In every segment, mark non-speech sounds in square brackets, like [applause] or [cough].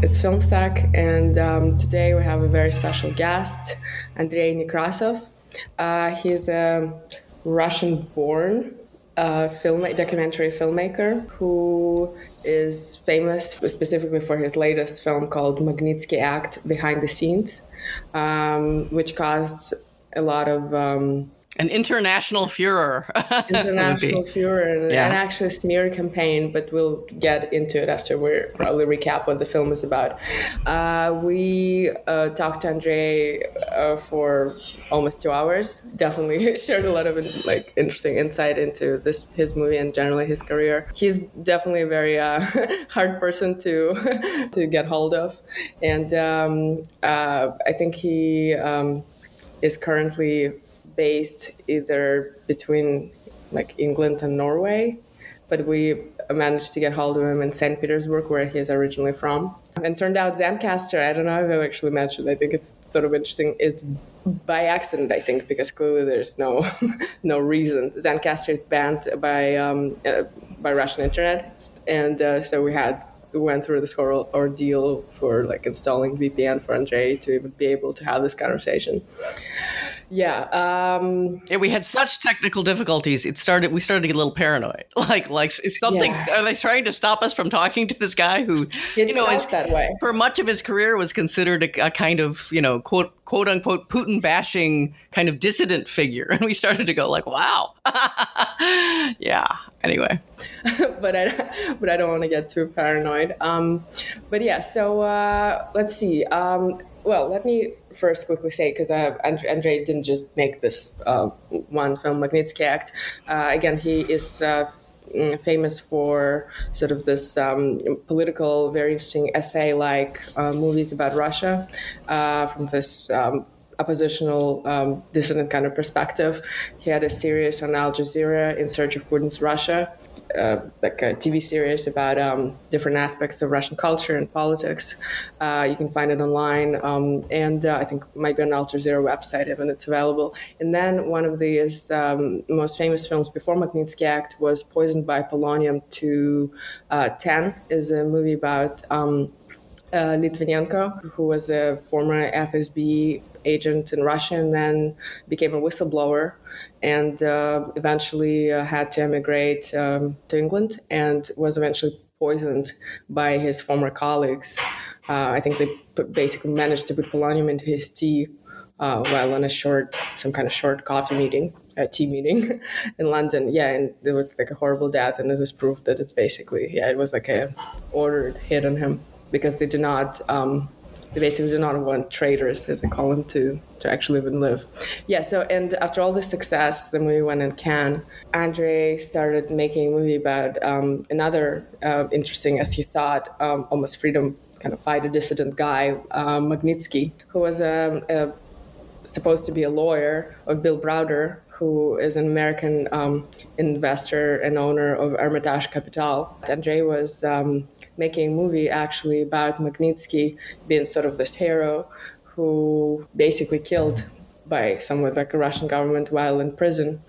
It's Film Stack, and um, today we have a very special guest, Andrei Nekrasov. Uh, he's a Russian-born uh, film documentary filmmaker who is famous specifically for his latest film called Magnitsky Act: Behind the Scenes, um, which caused a lot of um, an international furor. [laughs] international furor and, yeah. and, actually smear campaign, but we'll get into it after we probably recap what the film is about. Uh, we uh, talked to Andre uh, for almost two hours. Definitely [laughs] shared a lot of like interesting insight into this his movie and generally his career. He's definitely a very uh, [laughs] hard person to to get hold of, and um, uh, I think he um, is currently based either between like England and Norway, but we managed to get hold of him in St. Petersburg, where he is originally from. And turned out Zencastr, I don't know if I've actually mentioned, I think it's sort of interesting, it's by accident, I think, because clearly there's no [laughs] no reason. Zencastr is banned by um, uh, by Russian internet, and uh, so we had we went through this whole ordeal for like installing VPN for Andrei to even be able to have this conversation. Yeah. Um, yeah, we had such technical difficulties. It started. We started to get a little paranoid. [laughs] Like, like is something? Yeah. Are they trying to stop us from talking to this guy who, it you know, is that way for much of his career was considered a, a kind of, you know, quote quote unquote Putin bashing kind of dissident figure, [laughs] and we started to go like, wow, [laughs] yeah. Anyway, but I but I don't want to get too paranoid. Um, but yeah. So uh, let's see. Um, well, let me first quickly say because uh, Andrei didn't just make this uh, one film, Magnitsky Act. Uh, again, he is uh, mm, famous for sort of this um, political, very interesting essay-like uh, movies about Russia uh, from this. Um, oppositional um, dissident kind of perspective. He had a series on Al Jazeera in search of Putin's Russia, uh, like a TV series about um, different aspects of Russian culture and politics. Uh, you can find it online, um, and uh, I think it might be on Al Jazeera website even it's available. And then one of the um, most famous films before Magnitsky Act was Poisoned by Polonium 210 uh, is a movie about um, uh, Litvinenko, who was a former FSB agent in Russia and then became a whistleblower and uh, eventually uh, had to emigrate um, to England and was eventually poisoned by his former colleagues. Uh, I think they basically managed to put polonium into his tea uh, while on a short, some kind of short coffee meeting, a tea meeting [laughs] in London. Yeah, and it was like a horrible death, and it was proof that it's basically yeah, it was like a ordered hit on him because they do not um, they basically do not want traitors, as they call them, to to actually even live. Yeah. So and after all this success, the movie went in Cannes. Andrei started making a movie about um, another uh, interesting, as he thought, um, almost freedom kind of fighter dissident guy, uh, Magnitsky, who was a, a, supposed to be a lawyer of Bill Browder, who is an American um, investor and owner of Hermitage Capital. Andrei was um, making a movie actually about Magnitsky being sort of this hero who basically killed by someone like a Russian government while in prison,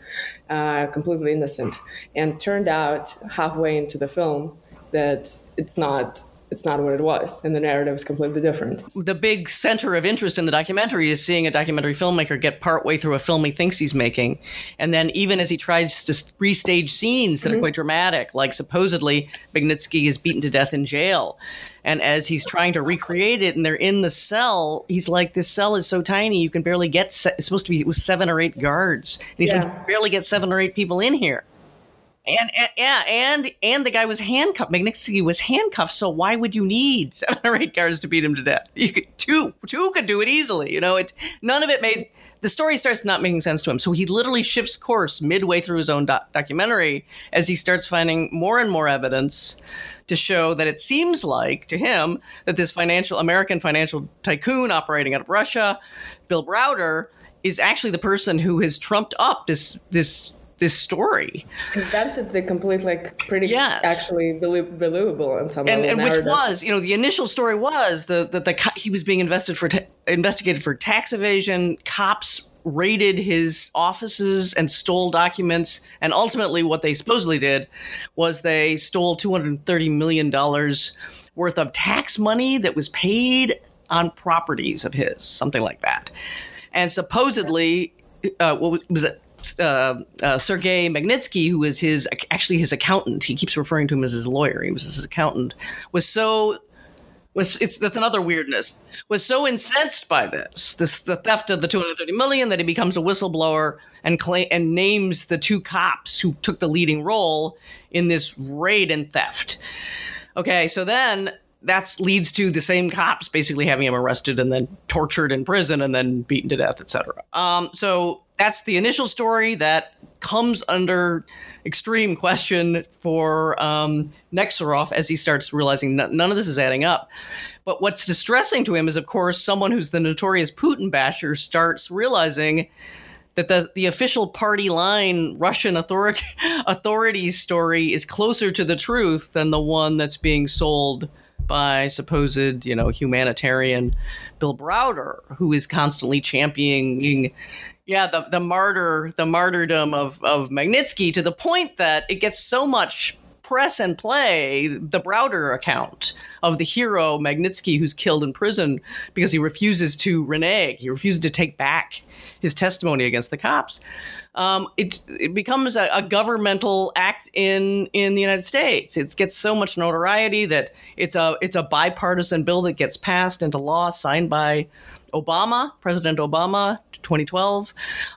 uh, completely innocent. And turned out halfway into the film that it's not it's not what it was and the narrative is completely different. The big center of interest in the documentary is seeing a documentary filmmaker get partway through a film he thinks he's making. And then even as he tries to restage scenes that mm-hmm. are quite dramatic like supposedly Magnitsky is beaten to death in jail. And as he's trying to recreate it and they're in the cell he's like this cell is so tiny you can barely get se- it's supposed to be with seven or eight guards. And he's yeah. like barely get seven or eight people in here and, and, yeah, and and the guy was handcuffed. Magnitsky was handcuffed. So why would you need seven or eight guards to beat him to death? You could two two could do it easily. You know, it none of it made the story starts not making sense to him. So he literally shifts course midway through his own documentary as he starts finding more and more evidence to show that it seems like to him that this financial American financial tycoon operating out of Russia, Bill Browder, is actually the person who has trumped up this this this story. Invented the complete, like, pretty yes. actually believable in some and, and which was, you know, the initial story was that the, the, he was being invested for investigated for tax evasion. Cops raided his offices and stole documents. And ultimately, what they supposedly did was they stole two hundred thirty million dollars worth of tax money that was paid on properties of his, something like that. And supposedly, uh, what was, was it? Uh, uh, Sergei Magnitsky, who was his actually his accountant, he keeps referring to him as his lawyer. He was his accountant. Was so was it's that's another weirdness. Was so incensed by this, this the theft of the 230 million that he becomes a whistleblower and claim and names the two cops who took the leading role in this raid and theft. Okay, so then that leads to the same cops basically having him arrested and then tortured in prison and then beaten to death, etc. Um, so that's the initial story that comes under extreme question for um, Nesterov as he starts realizing none of this is adding up. But what's distressing to him is, of course, someone who's the notorious Putin basher starts realizing that the, the official party line Russian authority, [laughs] authorities story is closer to the truth than the one that's being sold by supposed, you know, humanitarian Bill Browder, who is constantly championing yeah, the, the martyr, the martyrdom of, of Magnitsky to the point that it gets so much press and play the Browder account of the hero Magnitsky who's killed in prison because he refuses to renege. He refuses to take back his testimony against the cops. Um, it it becomes a, a, governmental act in in the United States. It gets so much notoriety that it's a it's a bipartisan bill that gets passed into law, signed by Obama, President Obama, 2012,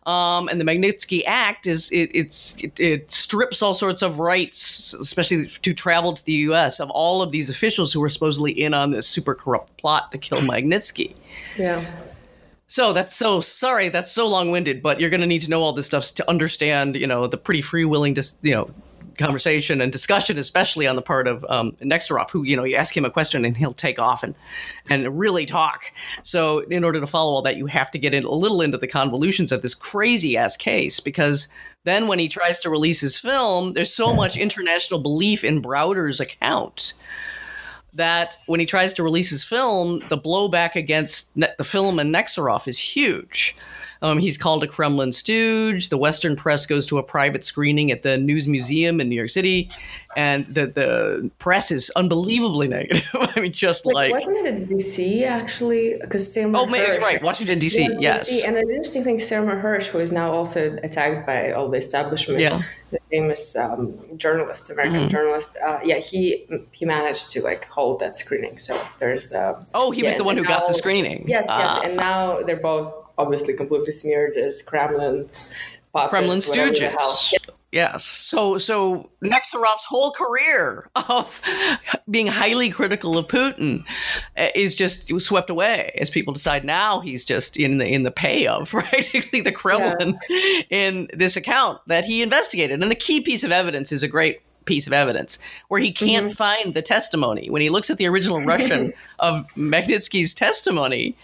um, and the Magnitsky Act is it, it's it, it, strips all sorts of rights, especially to travel to the U.S. of all of these officials who were supposedly in on this super corrupt plot to kill Magnitsky. Yeah. So that's so sorry. That's so long winded, but you're going to need to know all this stuff to understand, you know, the pretty free willing, to, you know, conversation and discussion, especially on the part of um, who you know you ask him a question and he'll take off and and really talk. So in order to follow all that, you have to get in a little into the convolutions of this crazy ass case because then when he tries to release his film, there's so much international belief in Browder's account that when he tries to release his film, the blowback against the film and Nesterov is huge. Um, he's called a Kremlin stooge. The Western press goes to a private screening at the Newseum in New York City, and the the press is unbelievably negative. [laughs] I mean, just like, like wasn't it in D.C. actually? Because Sam. Oh, maybe, right, Washington D.C. Yes, DC. and the interesting thing, Seymour Hersh, who is now also attacked by all the establishment, yeah. the famous um, journalist, American mm-hmm. journalist. Uh, yeah, he he managed to like hold that screening. So there's. Uh, oh, he yeah, was the one who now, got the screening. Yes, yes, and now they're both obviously completely smeared as Kremlin's puppets, Kremlin stooges. Yes. So so Nesterov's whole career of being highly critical of Putin uh, is just swept away as people decide now he's just in the in the pay of [laughs] practically the Kremlin yeah. in this account that he investigated. And the key piece of evidence is a great piece of evidence where he can't mm-hmm. find the testimony when he looks at the original Russian [laughs] of Magnitsky's testimony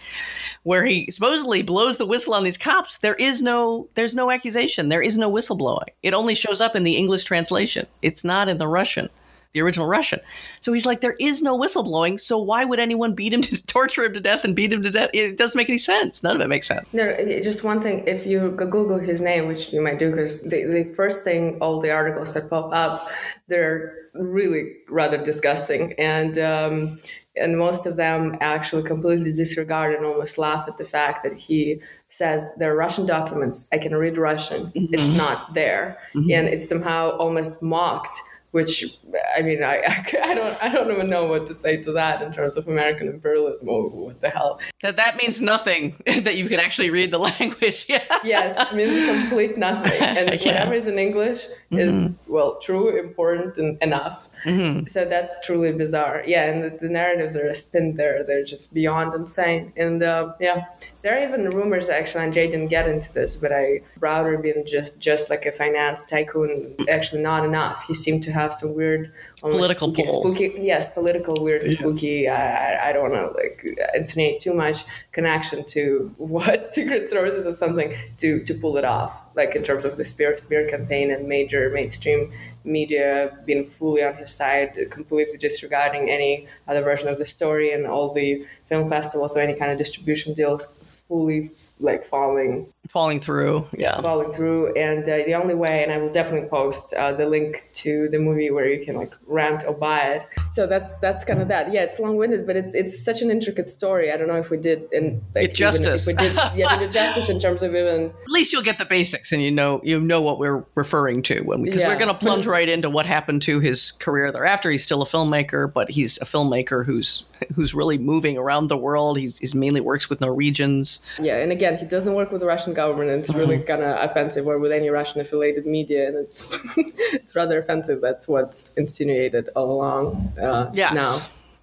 where he supposedly blows the whistle on these cops, there is no there's no accusation. There is no whistleblowing. It only shows up in the English translation. It's not in the Russian, the original Russian. So he's like, there is no whistleblowing. So why would anyone beat him to [laughs] torture him to death and beat him to death? It doesn't make any sense. None of it makes sense. No, just one thing. If you Google his name, which you might do, because the, the first thing, all the articles that pop up, they're really rather disgusting. And um, and most of them actually completely disregard and almost laugh at the fact that he says there are Russian documents. I can read Russian. Mm-hmm. It's not there, mm-hmm. and it's somehow almost mocked which I mean, I, [laughs] I don't, I don't even know what to say to that in terms of American imperialism. Or what the hell? That that means nothing. [laughs] that you can actually read the [laughs] language. Yeah. yes, it means complete nothing. And yeah. whatever is in English mm-hmm. is well, true, important, and enough. Mm-hmm. So that's truly bizarre. Yeah, and the, the, narratives are a spin there. They're just beyond insane. And uh, yeah, there are even rumors actually, and Jay didn't get into this, but I Browder being just just like a finance tycoon, actually not enough. He seemed to have some weird political spooky, spooky, yes, political weird spooky. I, I don't want to like insinuate too much connection to what [laughs] secret services or something to to pull it off. Like in terms of the spear to spear campaign and major mainstream media being fully on his side, completely disregarding any other version of the story and all the film festivals or any kind of distribution deals fully like falling. Falling through yeah. Falling through and uh, the only way and i will definitely post uh, the link to the movie where you can like rent or buy it. So that's that's kind of that. Yeah it's long-winded but it's it's such an intricate story. I don't know if we did in like, justice we did yeah [laughs] did justice in terms of even at least you'll get the basics and you know you know what we're referring to when because we, yeah. we're going to plunge [laughs] right into what happened to his career thereafter he's still a filmmaker but he's a filmmaker who's who's really moving around the world. He's, he's mainly works with norwegians. Yeah and again he doesn't work with the russian government and it's really mm-hmm. kind of offensive or with any Russian affiliated media and it's [laughs] it's rather offensive that's what's insinuated all along uh, yes. now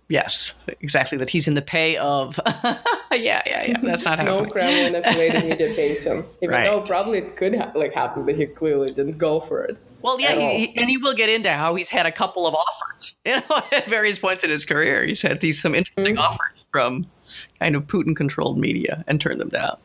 yes exactly that he's in the pay of [laughs] yeah yeah yeah that's not how no Kremlin affiliated [laughs] media pays him even right. though probably it could ha- like happen but he clearly didn't go for it well, yeah, he, and he will get into how he's had a couple of offers, you know, at various points in his career. He's had these some interesting mm-hmm. offers from kind of Putin-controlled media and turn them down.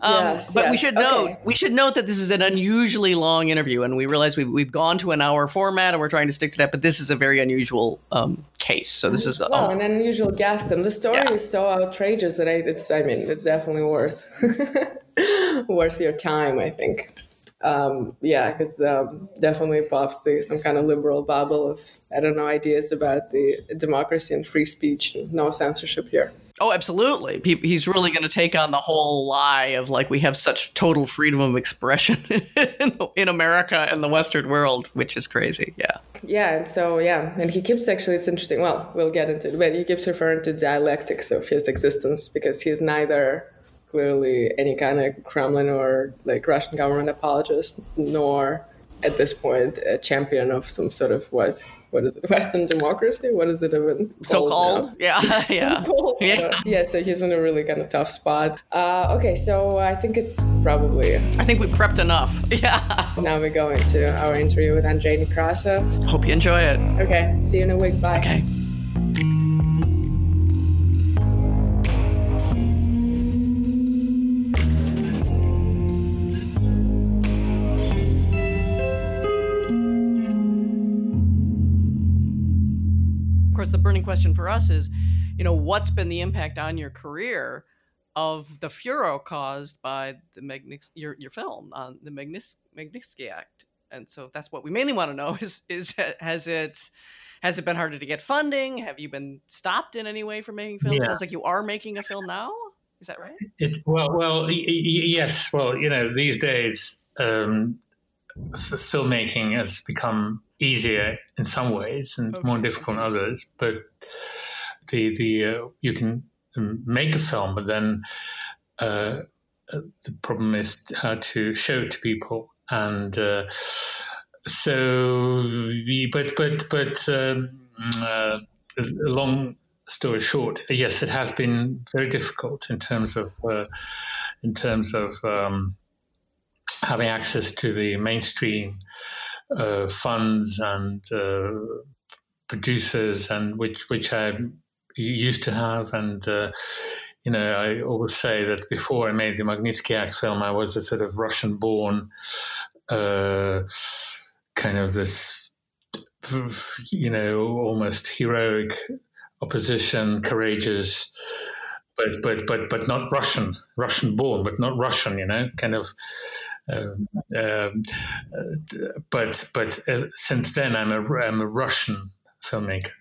Um, yes, but yes. we should note okay. we should note that this is an unusually long interview, and we realize we've, we've gone to an hour format, and we're trying to stick to that. But this is a very unusual um, case. So this is well, um, an unusual guest, and the story yeah. is so outrageous that I, it's I mean it's definitely worth [laughs] worth your time. I think um, yeah, because um, definitely pops the, some kind of liberal bubble of I don't know ideas about the democracy and free speech and no censorship here. Oh, absolutely. he's really going to take on the whole lie of like we have such total freedom of expression [laughs] in America and the Western world, which is crazy. Yeah. Yeah, and so yeah, and he keeps actually it's interesting. Well, we'll get into it, but he keeps referring to dialectics of his existence because he's neither clearly any kind of Kremlin or like Russian government apologist, nor at this point a champion of some sort of what what is it Western democracy? What is it even so called? [laughs] Yeah, [laughs] yeah, yeah. yeah. So he's in a really kind of tough spot. Uh, okay, so I think it's probably. I think we prepped enough. [laughs] Yeah. Now we're going to our interview with Andrei Nekrasov. Hope you enjoy it. Okay. See you in a week. Bye. Okay. The burning question for us is, you know, what's been the impact on your career of the furor caused by the your your film on the Magnitsky Act? And so that's what we mainly want to know is is has it has it been harder to get funding? Have you been stopped in any way from making films? Yeah. Sounds like you are making a film now. Is that right? It, well, well, y- y- yes. Well, you know, these days, um, f- filmmaking has become easier in some ways and okay. more difficult in others. But the the uh, you can make a film, but then uh, uh the problem is how to show it to people. And uh, so, but but but um, uh, long story short, yes, it has been very difficult in terms of uh, in terms of um, having access to the mainstream uh, funds and uh, producers, and which which I used to have, and uh, you know, I always say that before I made the Magnitsky Act film, I was a sort of Russian-born uh, kind of this, you know, almost heroic opposition, courageous but but but but not Russian, Russian born, but not Russian. You know, kind of. Uh, but but uh, since then, I'm a I'm a Russian filmmaker,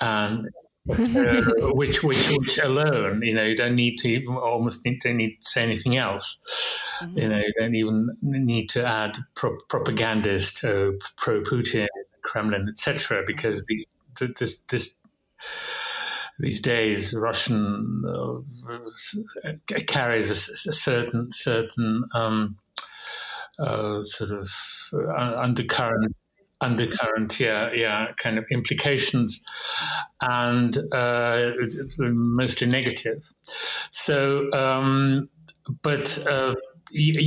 and [laughs] uh, which which which alone, you know, you don't need to almost need, don't need to say anything else. Mm-hmm. You know, you don't even need to add pro- propagandist, uh, pro Putin, Kremlin, etc. Because these this this these days Russian uh, carries a, a, certain certain um, uh, sort of uh, undercurrent undercurrent yeah yeah kind of implications and uh, mostly negative so um, but uh,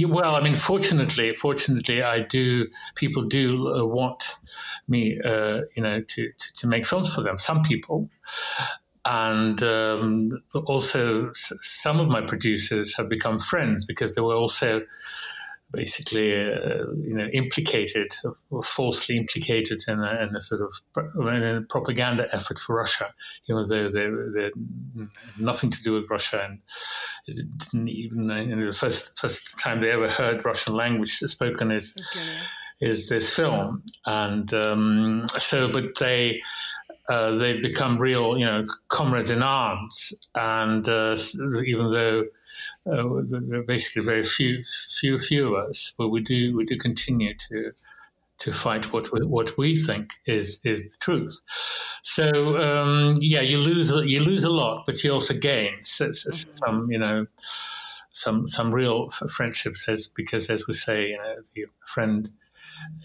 well, I mean, fortunately, fortunately, I do. People do uh, want me, uh, you know, to, to, to make films for them. Some people, and um, also some of my producers have become friends because they were also basically, uh, you know, implicated or falsely implicated in a, in a sort of in a propaganda effort for Russia, even though they, they had nothing to do with Russia, and didn't even you know, the first first time they ever heard Russian language spoken is okay. is this film, and um, so but they. Uh, they've become real, you know, comrades in arms, and uh, even though uh, there are basically very few, few, few of us, but we do we do continue to to fight what we, what we think is is the truth. So um, yeah, you lose you lose a lot, but you also gain mm-hmm. some you know some some real friendships as because as we say you know the friend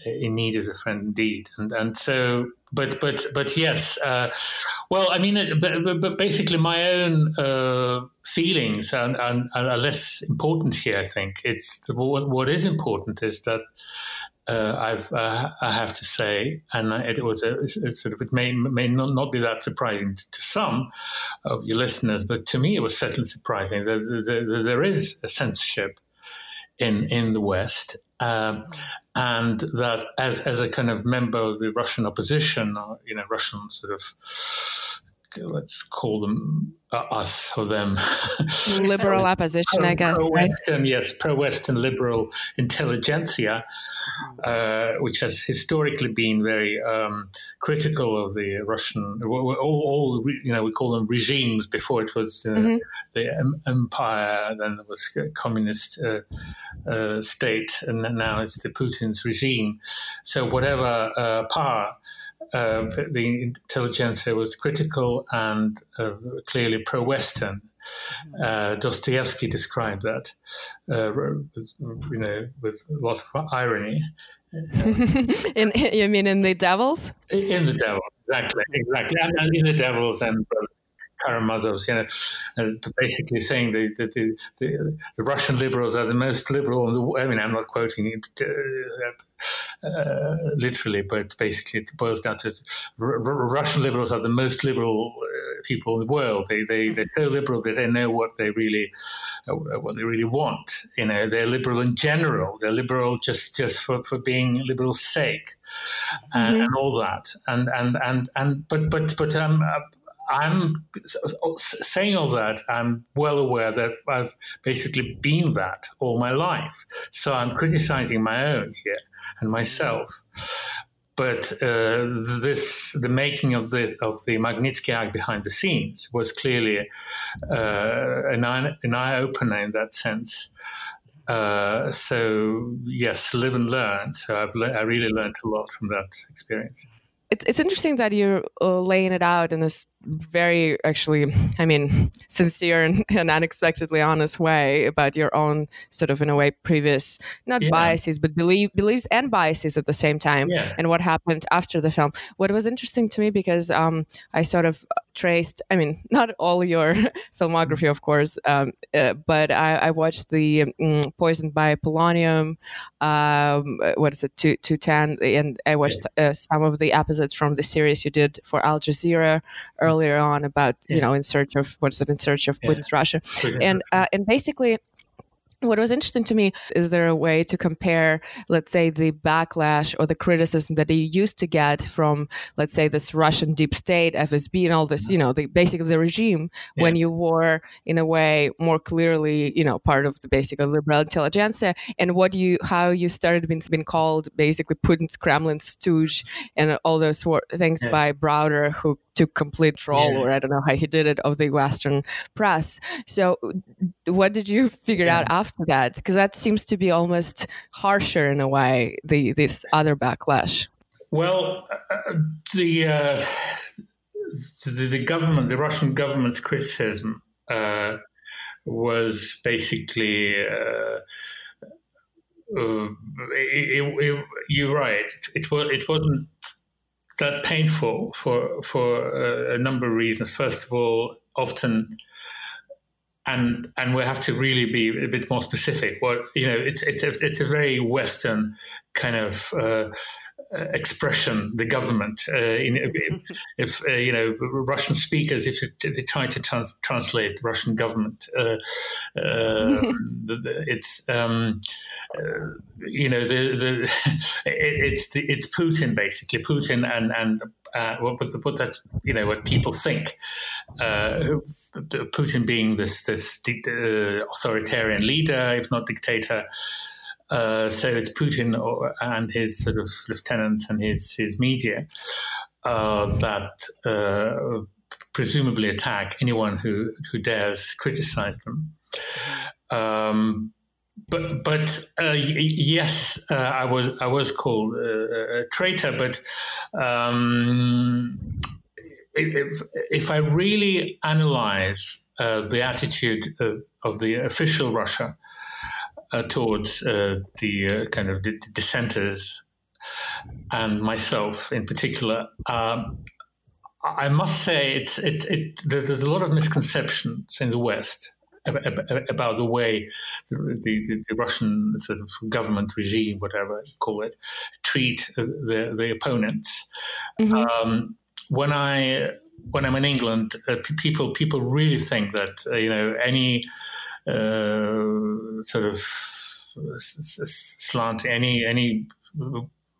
in need is a friend indeed, and and so but but but yes, uh, well, I mean, but, but basically, my own uh, feelings are, are, less important here. I think it's the, what, what is important is that uh, I've uh, I have to say, and it was a, a, sort of it may may not, not be that surprising to some of your listeners, but to me it was certainly surprising that there is a censorship in in the West, um, and that as as a kind of member of the Russian opposition, or you know, Russian sort of let's call them uh, us or them liberal opposition, pro, I guess. Pro-Western, right? yes, pro-Western liberal intelligentsia uh, which has historically been very um, critical of the Russian, all, all, you know, we call them regimes. Before it was uh, mm-hmm. the empire, then it was a communist uh, uh, state, and now it's the Putin's regime. So whatever uh, power. Uh, the intelligentsia was critical and clearly pro-Western, uh, Dostoevsky described that, uh, with, you know, with a lot of irony. [laughs] in you mean in the Devils? In the Devils, exactly, exactly, and, and in the Devils and Karamazov's, you know, uh, basically saying the, the, the, the, the Russian liberals are the most liberal. In the, I mean, I'm not quoting it uh, uh, literally, but basically it boils down to r- r- Russian liberals are the most liberal uh, people in the world. They, they, they're so liberal that they know what they really uh, what they really want. You know, they're liberal in general. They're liberal just, just for, for being liberal's sake and, mm-hmm. and all that. And, and, and, and, but, but, but, um, I'm saying all that. I'm well aware that I've basically been that all my life. So I'm criticizing my own here and myself. But uh, this, the making of the of the Magnitsky Act behind the scenes was clearly uh, an, eye, an eye opener in that sense. Uh, so yes, live and learn. So I've le- I really learned a lot from that experience it's it's interesting that you're uh, laying it out in this very actually [laughs] i mean sincere and, [laughs] and, unexpectedly honest way about your own sort of in a way previous not yeah. biases but believe, beliefs and biases at the same time yeah. and what happened after the film what was interesting to me because um, i sort of traced i mean [laughs] not all your filmography of course um, uh, but I, I, watched the um, poisoned by polonium um, what is it 210 and i watched uh, some of the episodes from the series you did for al jazeera earlier on about yeah. you know in search of what's it in search of Putin's yeah. Russia, and uh, and basically what was interesting to me is there a way to compare let's say the backlash or the criticism that you used to get from let's say this russian deep state fsb and all this you know the basically the regime yeah. when you were in a way more clearly you know part of the basically liberal intelligentsia and what you how you started being, been called basically putin's kremlin stooge and all those things yeah. by browder who took complete control yeah. or i don't know how he did it of the western press so what did you figure out after that? Because that seems to be almost harsher in a way. The this other backlash. Well, uh, the, uh, the, the government, the Russian government's criticism uh, was basically. Uh, uh, it, it, you're right. It, was. It wasn't that painful for for uh, a number of reasons. First of all, often and and we have to really be a bit more specific. What you know, it's it's a, it's a very Western kind of uh, uh, expression, the government. Uh, in, if uh, you know Russian speakers, if they try to trans- translate Russian government, uh, the, it's um, you know the, the [laughs] it's the, it's Putin basically Putin and and uh, what, what that you know what people think. Uh, Putin being this this uh, authoritarian leader, if not dictator, uh, so it's Putin and his sort of lieutenants and his his media uh, that uh, presumably attack anyone who who dares criticize them. Um, but but uh, yes, uh, I was I was called a traitor. But um, if if I really analyze the attitude of, of the official Russia uh, towards uh, the uh, kind of d- dissenters and myself in particular. Um, I must say, it's it's it. There's a lot of misconceptions in the West about the way the, the, the, Russian sort of government regime, whatever you call it, treat the, the opponents. Mm-hmm. Um, when I when I'm in England, uh, people people really think that uh, you know any uh, sort of slant any any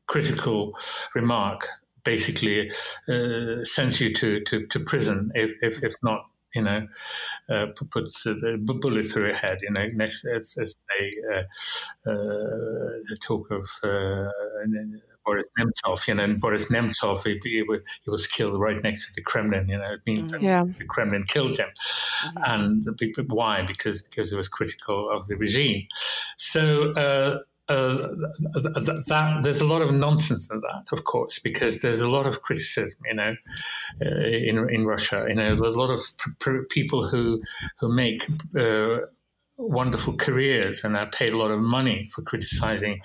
critical remark basically uh, sends you to, to, to prison if, if, if not you know, uh, puts a bullet through your head. You know, next as, as they uh, uh, talk of uh, Boris Nemtsov, you know, and Boris Nemtsov, he, he, he, was killed right next to the Kremlin. You know, it means that yeah. the Kremlin killed him, mm-hmm. and why? Because because he was critical of the regime. So. Uh, uh, th- that there's a lot of nonsense in that, of course, because there's a lot of criticism, you know, uh, in in Russia. You know, there's a lot of pr- pr- people who who make uh, wonderful careers and are paid a lot of money for criticizing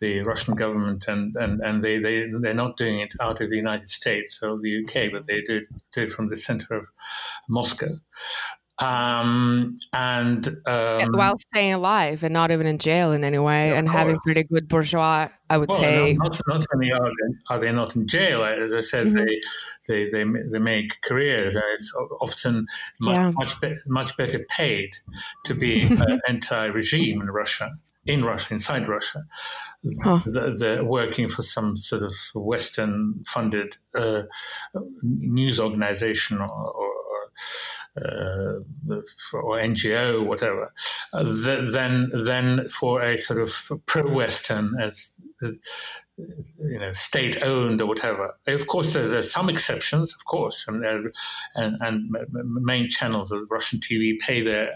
the Russian government, and, and, and they, they, they're not doing it out of the United States or the UK, but they do it, do it from the center of Moscow. Um, and um, while staying alive and not even in jail in any way, and course. having pretty good bourgeois, I would well, say. not, not only are they, are they not in jail, as I said, mm-hmm. they, they they they make careers, and it's often much yeah. much, be, much better paid to be [laughs] an anti-regime in Russia in Russia, inside Russia, huh. they're working for some sort of Western funded uh, news organization or, or, uh, or NGO, whatever, uh, then then for a sort of pro-Western as you know, state owned or whatever. Of course, there's, there's some exceptions, of course, and, and, and main channels of Russian TV pay their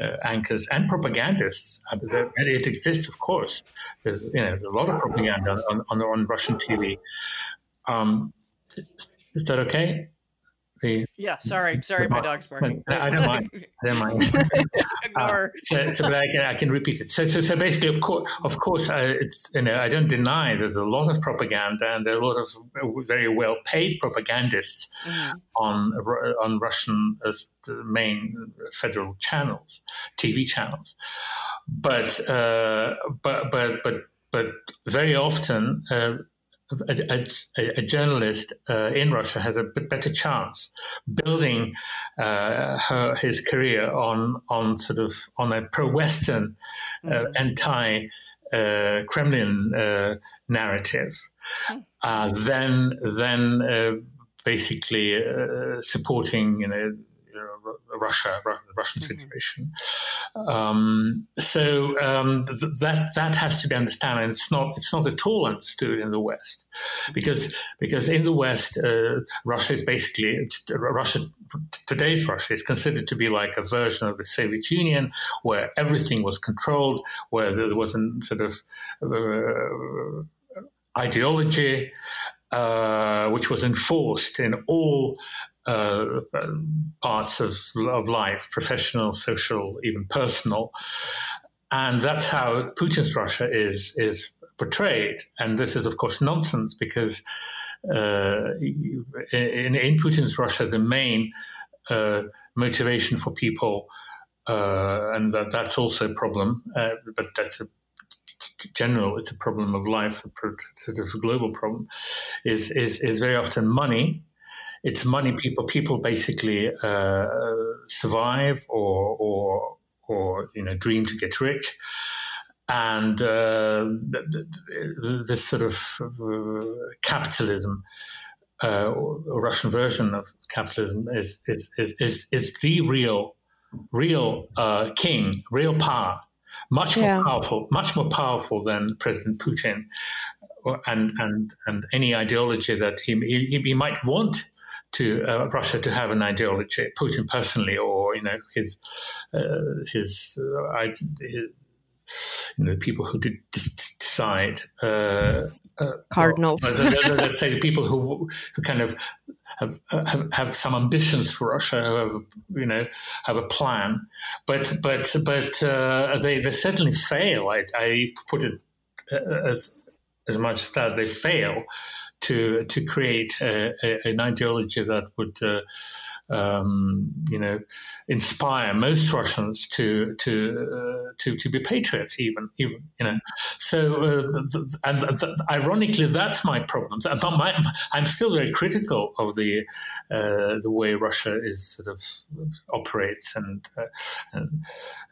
uh, anchors and propagandists. Uh, it exists, of course. There's you know a lot of propaganda on on, on Russian TV. Um, is that okay? The yeah sorry sorry my dog's barking. I don't mind. I don't mind. [laughs] Ignore. uh, so, so but I can, I can repeat it. So so, so basically of course of course uh, it's you know i don't deny there's a lot of propaganda and there are a lot of very well paid propagandists mm-hmm. on on russian uh, main federal channels tv channels. But uh, but but but but very often uh, a, a, a journalist uh, in Russia has a better chance building uh, her, his career on on sort of on a pro-Western, uh, mm-hmm. anti. Uh, Kremlin uh, narrative, mm-hmm. then then basically supporting you know Russia, the Russian mm-hmm. Federation. Um, so um, th- that that has to be understood, and it's not it's not at all understood in the West, because because in the West, uh, Russia is basically Russia today's Russia is considered to be like a version of the Soviet Union, where everything was controlled, where there wasn't sort of uh, ideology. Uh, which was enforced in all uh, parts of, of life professional, social, even personal. And that's how Putin's Russia is, is portrayed. And this is, of course, nonsense because uh, in, in, Putin's Russia, the main uh, motivation for people uh, and that, that's also a problem. Uh, but that's a general, it's a problem of life, a sort of global problem. Is is is very often money. It's money. People people basically uh, survive or or or you know dream to get rich and uh, this sort of uh, capitalism uh, Russian version of capitalism is is is is, is the real real uh, king, real power, much more yeah. powerful, much more powerful than President Putin, and and and any ideology that he he, he might want to uh, Russia to have an ideology, Putin personally, or you know his uh, his, uh, his, you know the people who did decide. Uh, uh, Cardinals. Well, let's say the people who who kind of have, have have some ambitions for Russia, who have you know have a plan, but but but uh, they they certainly fail. I, I put it uh, as as much as that they fail to to create a, a, an ideology that would uh, um, you know, inspire most Russians to to uh, to to be patriots, even even you know. So, uh, and ironically, that's my problem. I'm still very critical of the uh, the way Russia is sort of operates and, uh, and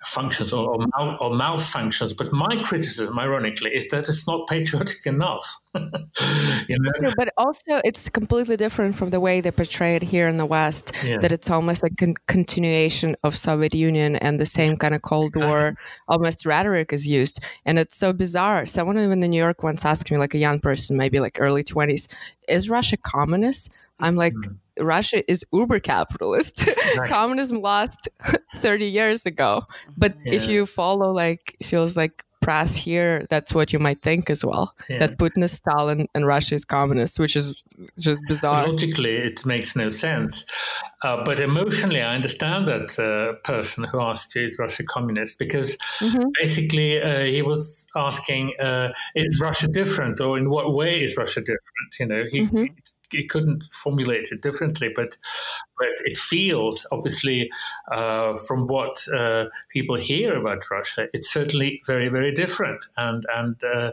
functions or, or, mal- or malfunctions. But my criticism, ironically, is that it's not patriotic enough. [laughs] you know? But also, it's completely different from the way they portray it here in the West that it's almost like a continuation of Soviet Union and the same kind of Cold exactly. War almost rhetoric is used. And it's so bizarre. Someone even in New York once asked me, like a young person, maybe like early 20s, is Russia communist? I'm like, mm. Russia is uber capitalist. [laughs] Right. Communism lost [laughs] 30 years ago. But yeah. if you follow, like, feels like press here, that's what you might think as well. Yeah. That Putin is Stalin and Russia is communist, which is just bizarre. Logically, it makes no sense. Uh, but emotionally, I understand that uh, person who asked you, is Russia communist because mm-hmm. basically uh, he was asking, uh, is Russia different or in what way is Russia different? You know, he, mm-hmm he couldn't formulate it differently, but but it feels obviously uh, from what uh, people hear about Russia, it's certainly very very different. And and uh,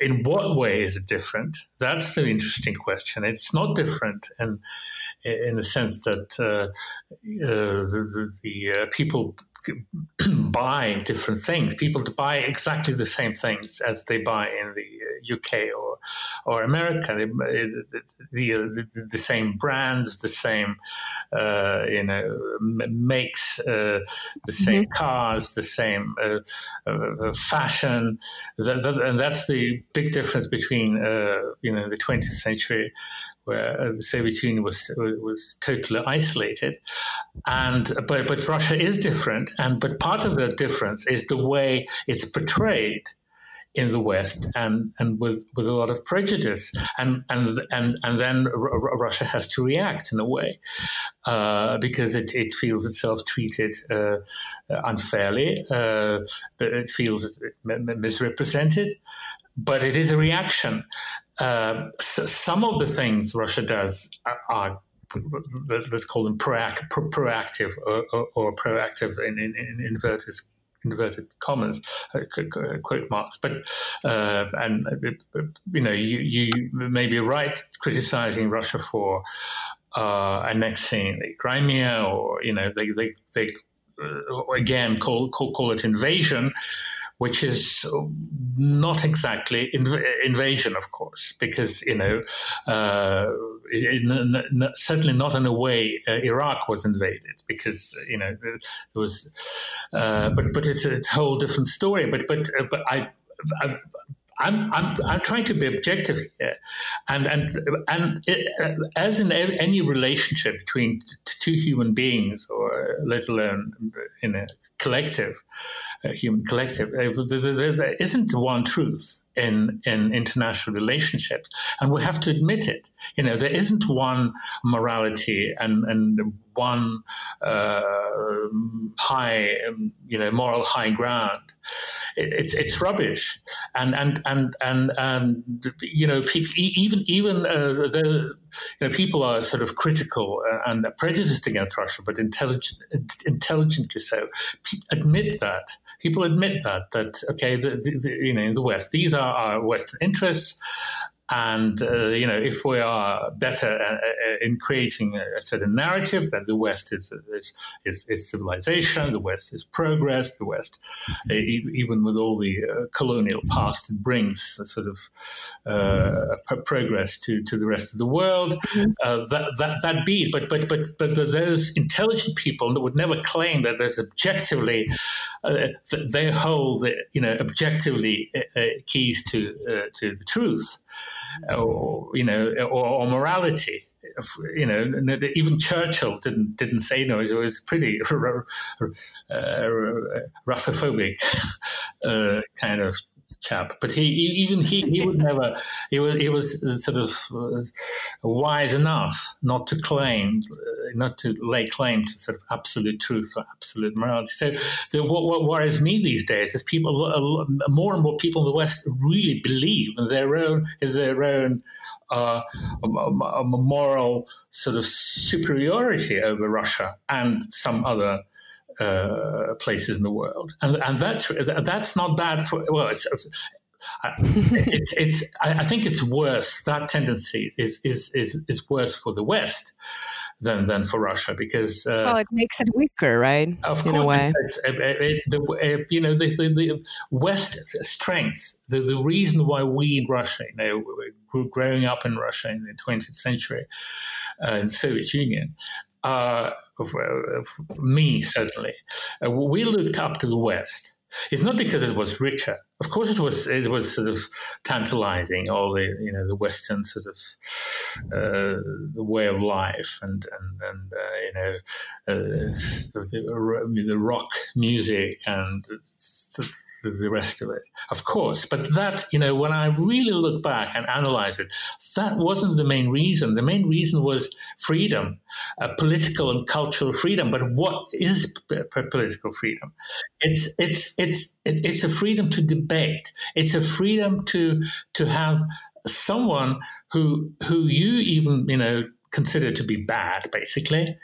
in what way is it different? That's the interesting question. It's not different, and in the sense that uh, uh, the, the, the uh, people [clears throat] buy different things. People buy exactly the same things as they buy in the UK uh, or or America. They, the, the, the same brands, the same uh, you know makes, uh, the same mm-hmm. cars, the same uh, uh fashion, that, that, and that's the big difference between uh, you know the 20th century where the Soviet Union was was totally isolated, and but but Russia is different, and but part of the difference is the way it's portrayed in the West and, and with, with a lot of prejudice. And, and, and, and then R- Russia has to react in a way uh, because it, it feels itself treated uh, unfairly, uh, it feels misrepresented. But it is a reaction. Uh, some of the things Russia does are, are let's call them proact, pro- proactive or, or, or, proactive in, in, in inverted inverted commas uh, quote marks. But uh, and uh, you know you you may be right criticizing Russia for annexing Crimea or you know they they, they again call, call call it invasion which is not exactly inv- invasion, of course, because you know, uh, certainly not in a way uh, Iraq was invaded, because you know there was, uh, but but it's, it's a whole different story. But but uh, but I, I I'm, I'm, I'm trying to be objective here, and and and it, uh, as in any relationship between two human beings, or let alone in a collective, a human collective, uh, there isn't one truth in in international relationships, and we have to admit it. You know, there isn't one morality and and one uh, high, um, you know, moral high ground. it's it's rubbish, and and and and, and you know, people, even even uh, the you know people are sort of critical and prejudiced against Russia, but intelligent intelligently so. Admit that people admit that that okay, the, the, the, you know, in the West, these are our Western interests. And uh, you know, if we are better uh, uh, in creating a certain narrative that the West is is, is, is civilization, the West is progress, the West, uh, even with all the uh, colonial past it brings, a sort of uh, progress to, to the rest of the world. Mm-hmm. that that that be, but but but but those intelligent people that would never claim that there's objectively they hold you know objectively keys to to the truth or you know, or, or morality. You know, even Churchill didn't didn't say no. It was pretty uh, Russophobic uh, kind of chap. But he, even he, he would never. He was he was sort of wise enough not to claim, not to lay claim to sort of absolute truth or absolute morality. So the, what, what worries me these days is people. More and more people in the West really believe in their own in their own. Uh, moral sort of superiority over Russia and some other uh, places in the world, and and that's that's not bad for well, it's. it's, it's I think it's worse. That tendency is, is, is, is worse for the West than than for Russia because uh, well, it makes it weaker, right? Of in course, a way. It, it, the, you know, the, the, the West strength, the, the reason why we in Russia, you know, growing up in Russia in the 20th century, uh, in the Soviet Union, uh, of, of me certainly, uh, we looked up to the West. It's not because it was richer. Of course, it was. It was sort of tantalizing, all the you know the Western sort of uh, the way of life, and and and uh, you know uh, the, the, rock music and the, the rest of it, of course. But that, you know, when I really look back and analyze it, that wasn't the main reason. The main reason was freedom, uh, political and cultural freedom. But what is p- political freedom? It's it's it's it's a freedom to debate. It's a freedom to to have someone who who you even you know consider to be bad, basically, you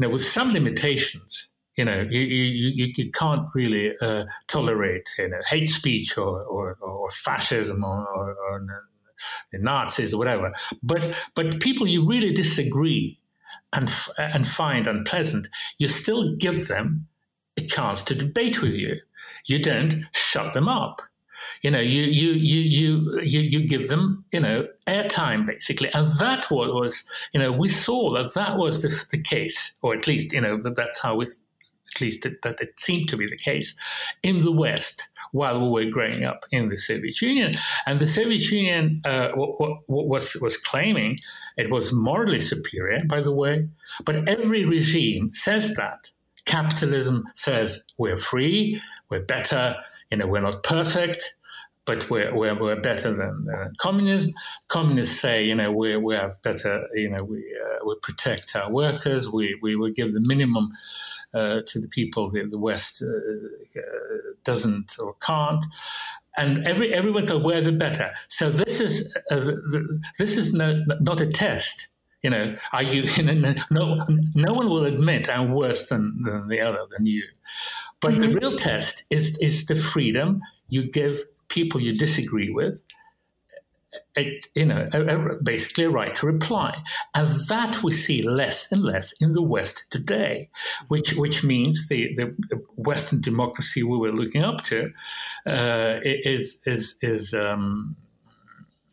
know, with some limitations you know, you, you, you can't really uh, tolerate you know, hate speech or, or, or fascism or, or, or the Nazis or whatever. But, but people you really disagree and, and find unpleasant, you still give them a chance to debate with you. You don't shut them up. You know, you you you you you, you give them you know airtime basically, and that was you know we saw that that was the, the case, or at least you know that that's how we at least it, that it seemed to be the case, in the West while we were growing up in the Soviet Union. And the Soviet Union uh, what, what was, was claiming it was morally superior, by the way, but every regime says that. Capitalism says we're free, we're better, you know, we're not perfect, but we're, we're, we're better than uh, communism. Communists say, you know, we, we have better, you know, we, uh, we protect our workers, we, we will give the minimum uh, to the people the, the West uh, uh, doesn't or can't. And every everyone go where the better. So this is uh, this is no, not a test. You know, are you? [laughs] no, no one will admit I'm worse than, than the other than you. But mm-hmm. the real test is is the freedom you give people you disagree with, a, you know, a, a, basically a right to reply, and that we see less and less in the West today, which which means the, the Western democracy we were looking up to uh, is is is um,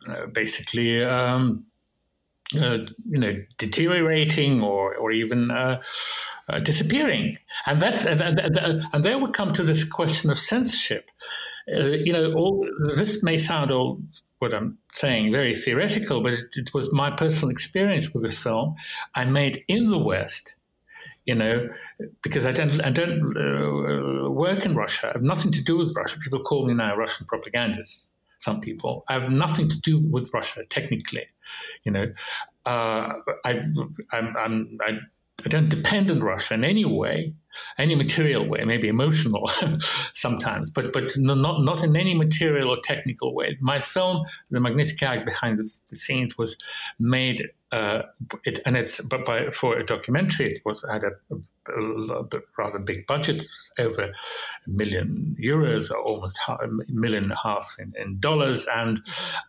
uh, basically. Um, uh, you know, deteriorating or, or even uh, uh, disappearing, and that's and, and there we come to this question of censorship. Uh, you know, all, this may sound all what I'm saying very theoretical, but it, it, was my personal experience with the film I made in the West. You know, because I don't, I don't uh, work in Russia. I have nothing to do with Russia. People call me now Russian propagandist. Some people. I have nothing to do with Russia technically. You know, uh, I, I'm, I'm, I I don't depend on Russia in any way, any material way, maybe emotional [laughs] sometimes, but but not not in any material or technical way. My film, The Magnitsky Act Behind the, the Scenes, was made uh, it, and it's but by for a documentary, it was had a, a, a rather big budget, over a million euros, or almost a million and a half in, in dollars, and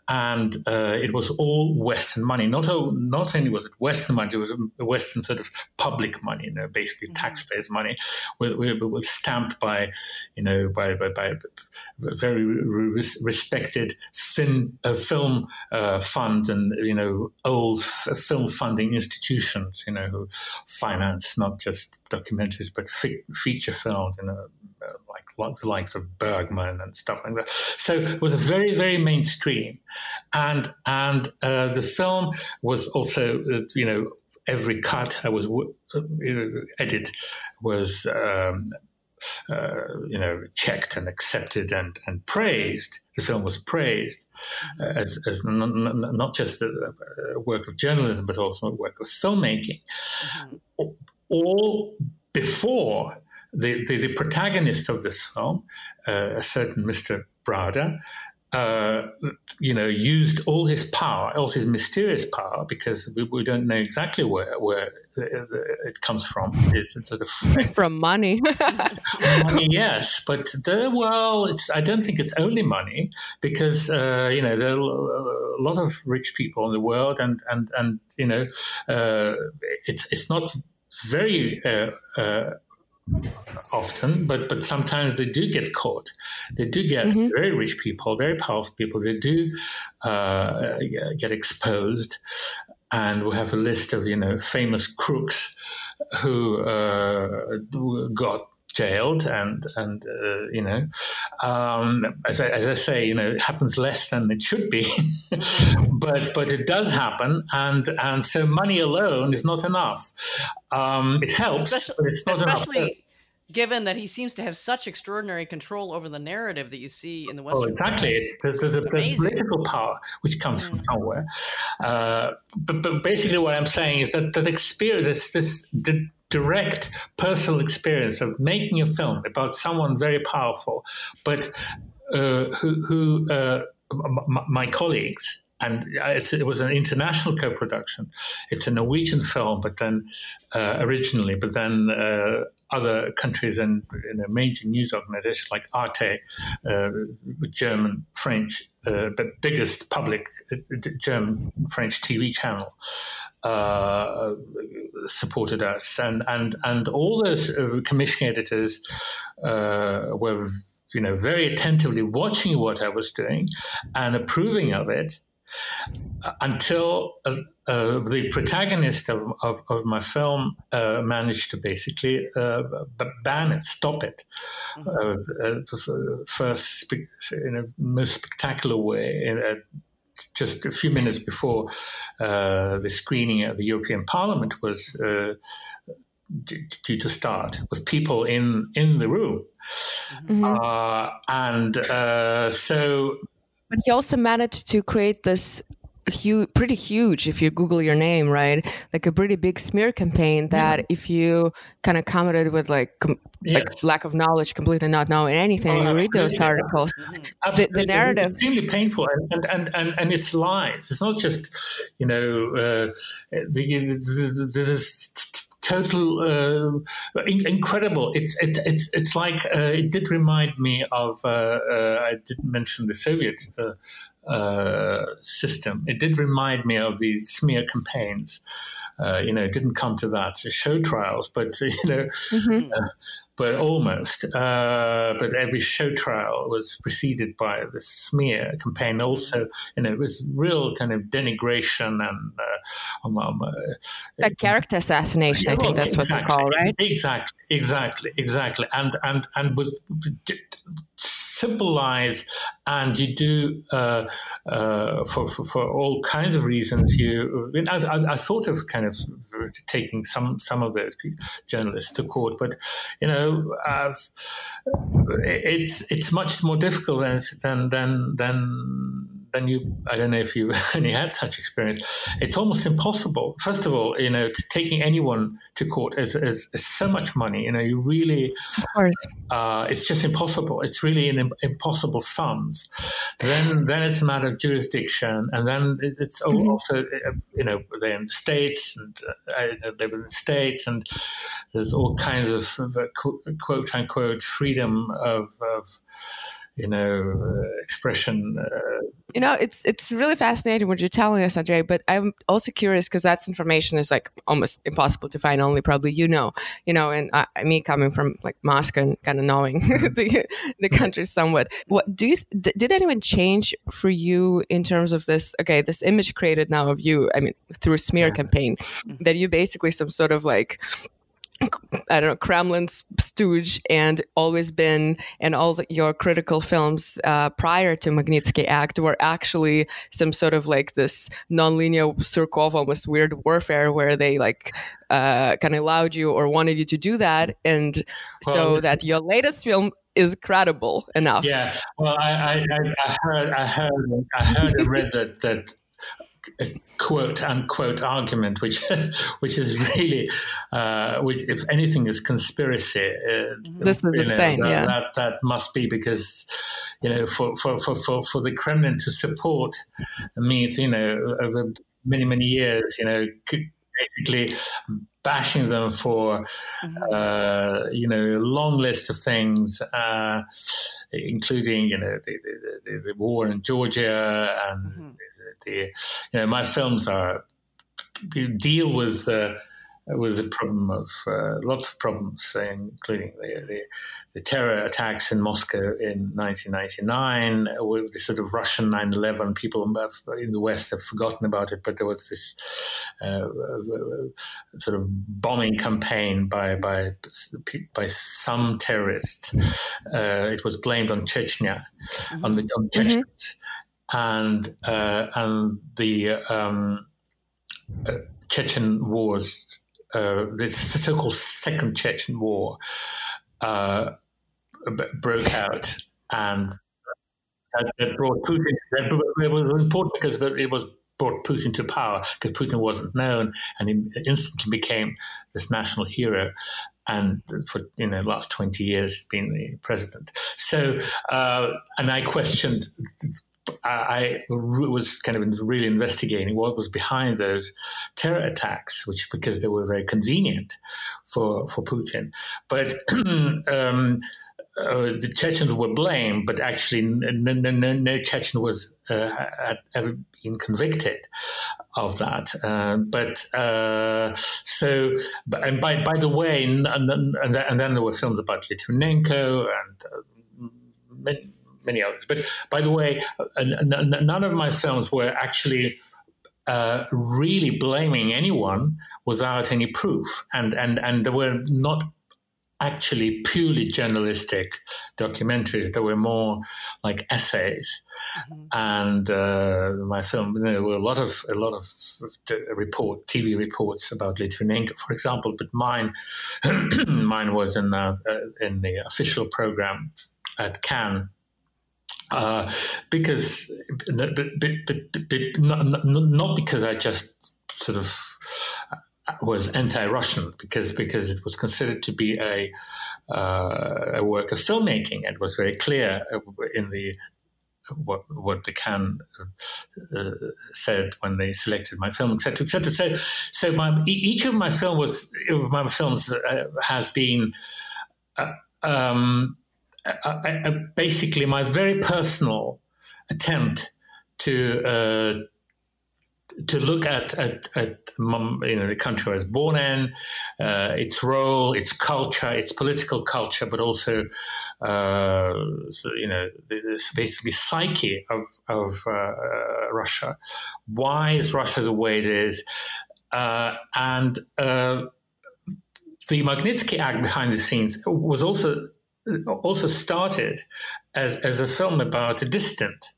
and uh, it was all Western money. Not not only was it Western money, it was a Western sort of public money, you know, basically mm-hmm. taxpayers' money, with, with, with, stamped by, you know, by by, by very respected fin, uh, film uh, funds and you know old film funding institutions, you know, who finance not just documentaries but fi- feature films, you know, uh, like the likes of Bergman and stuff like that. So it was a very, very mainstream, and and uh, the film was also, uh, you know, every cut I was uh, edit was um, uh, you know, checked and accepted and, and praised. The film was praised uh, as, as n- n- not just a, a, work of journalism, but also a work of filmmaking. Mm-hmm. All before the, the, the, protagonist of this film, uh, a certain Mr. Browder, uh, you know, used all his power, all his mysterious power, because we, we don't know exactly where where it comes from. It's, it's sort of [laughs] from money. [laughs] money, [laughs] yes, but the, well, it's. I don't think it's only money because uh, you know there are a lot of rich people in the world, and and and you know, uh, it's it's not very uh, uh, often, but but sometimes they do get caught. They do get mm-hmm. very rich people, very powerful people. They do uh, get exposed, and we have a list of you know famous crooks who uh, got jailed and and uh, you know um, as, I, as I say you know it happens less than it should be [laughs] but but it does happen and and so money alone is not enough um, it helps especially, but it's not enough given that he seems to have such extraordinary control over the narrative that you see in the Western. Oh, exactly. There's, there's, a, there's, political power which comes mm. from somewhere. Uh, but, but basically, what I'm saying is that that experience, this, this direct personal experience of making a film about someone very powerful, but uh, who, who uh, m- my colleagues and it was an international co-production. It's a Norwegian film, but then uh, originally, but then uh, other countries and major news organizations like Arte, uh, German, French, uh, but biggest public uh, German French TV channel. Uh, supported us, and and and all those commission editors were you know very attentively watching what I was doing and approving of it until uh, uh, the protagonist of, of, of my film uh, managed to basically uh, ban it, stop it, mm-hmm. Uh, first in a most spectacular way. In just a few minutes before uh, the screening at the European Parliament was due to start, with people in in the room, mm-hmm. and so but he also managed to create this huge, pretty huge, if you Google your name, right? Like a pretty big smear campaign that yeah. if you kind of commented with like, com- yes. like lack of knowledge, completely not knowing anything, oh, you read those articles, the, the, narrative. It's extremely painful and, and, and, and it's lies. It's not just, you know, uh, the, the, the, the total uh, incredible. It's it's it's it's like uh, it did remind me of. Uh, uh I didn't mention the Soviet. Uh, uh, system. It did remind me of these smear campaigns. you know, it didn't come to that show trials, but [laughs] you know, mm-hmm but almost. Uh, but every show trial was preceded by the smear campaign. Also, you know, it was real kind of denigration and uh, um, um, uh, that character assassination. I think that's exactly, what they call, right? Exactly, exactly, exactly. And and and with simple lies, and you do uh, uh, for, for, for all kinds of reasons. You, I, I, I, thought of kind of taking some some of those journalists to court, but you know uh, it's it's much more difficult than than than than then you I don't know if you [laughs] only had such experience. It's almost impossible. First of all, you know, taking anyone to court is, is, is, so much money. You know, you really, of uh, it's just impossible. It's really an impossible sums. Then then it's a matter of jurisdiction, and then it's mm-hmm. also you know they're in the states and uh, live in the states, and there's all kinds of quote unquote freedom of, of you know, uh, expression. Uh, you know, it's it's really fascinating what you're telling us, Andre. But I'm also curious because that's information is like almost impossible to find. Only probably you know, you know, and I, me coming from like Moscow and kind of knowing [laughs] the the country somewhat. What do you did anyone change for you in terms of this? Okay, this image created now of you. I mean, through smear yeah. campaign, mm-hmm. that you basically some sort of like I don't know, Kremlin's stooge and always been, and all the, your critical films uh, prior to Magnitsky Act were actually some sort of like this nonlinear Surkov, almost weird warfare where they like uh, kind of allowed you or wanted you to do that. And well, so that your latest film is credible enough. Yeah. Well, I, I, I heard, I heard, I heard and read that, that quote unquote argument, which [laughs] which is really, uh, which if anything is conspiracy. Uh, this is insane. Know, that, yeah, that, that must be because you know for for, for, for, for the Kremlin to support me, you know, over many many years, you know, basically bashing them for mm-hmm. uh, you know a long list of things, uh, including you know the, the, the, war in Georgia and mm-hmm the, you know, my films are deal with uh, with the problem of uh, lots of problems, including the, the, the, terror attacks in Moscow in 1999, with the sort of Russian 9/11. People in the West have forgotten about it, but there was this uh, sort of bombing campaign by by by some terrorists. Uh, it was blamed on Chechnya, mm-hmm. on the on. Chechens. Mm-hmm and uh, and the um, uh, Chechen wars, uh, the so-called Second Chechen War, uh, broke out, and that, brought Putin. It was important because it was brought Putin to power because Putin wasn't known, and he instantly became this national hero and for you know last 20 years been the president so uh, and i questioned I was kind of really investigating what was behind those terror attacks, which because they were very convenient for for Putin. But [clears throat] um, uh, the Chechens were blamed, but actually no, no, no, no Chechen was uh, had ever been convicted of that. Uh, but uh, so, and by by the way, and, and, and, then there were films about Litvinenko and uh, many, others. But by the way, none of my films were actually uh, really blaming anyone without any proof, and and and they were not actually purely journalistic documentaries. There were more like essays, mm-hmm. and uh, my film there were a lot of a lot of report TV reports about Litvinenko, for example. But mine [clears throat] mine was in uh, in the official program at Cannes uh, because but, but, but, not, not because I just sort of was anti-Russian because because it was considered to be a uh, a work of filmmaking. It was very clear in the what what the Cannes uh, said when they selected my film, etc., etc. So, so my each of my film was my films uh, has been. Uh, um, I, I, basically my very personal attempt to uh, to look at, at, at you know the country I was born in, uh, its role, its culture, its political culture, but also uh, so, you know basically psyche of, of uh, Russia. Why is Russia the way it is? Uh, and uh, the Magnitsky Act behind the scenes was also also started as, as a film about a dissident,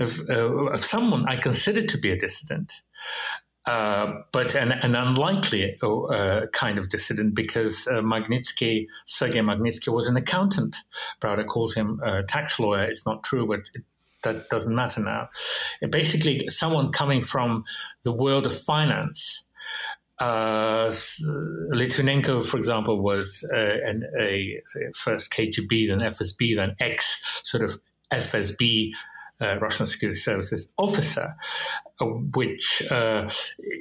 of, uh, of someone I considered to be a dissident. Uh, but an, an unlikely uh, kind of dissident because uh, Magnitsky, Sergei Magnitsky, was an accountant. Browder calls him a tax lawyer. It's not true, but it, that doesn't matter now. basically, someone coming from the world of finance. Uh, Litvinenko, for example, was uh, an, a, first KGB, then FSB, then ex sort of FSB uh, Russian Security Services officer, uh, which, uh,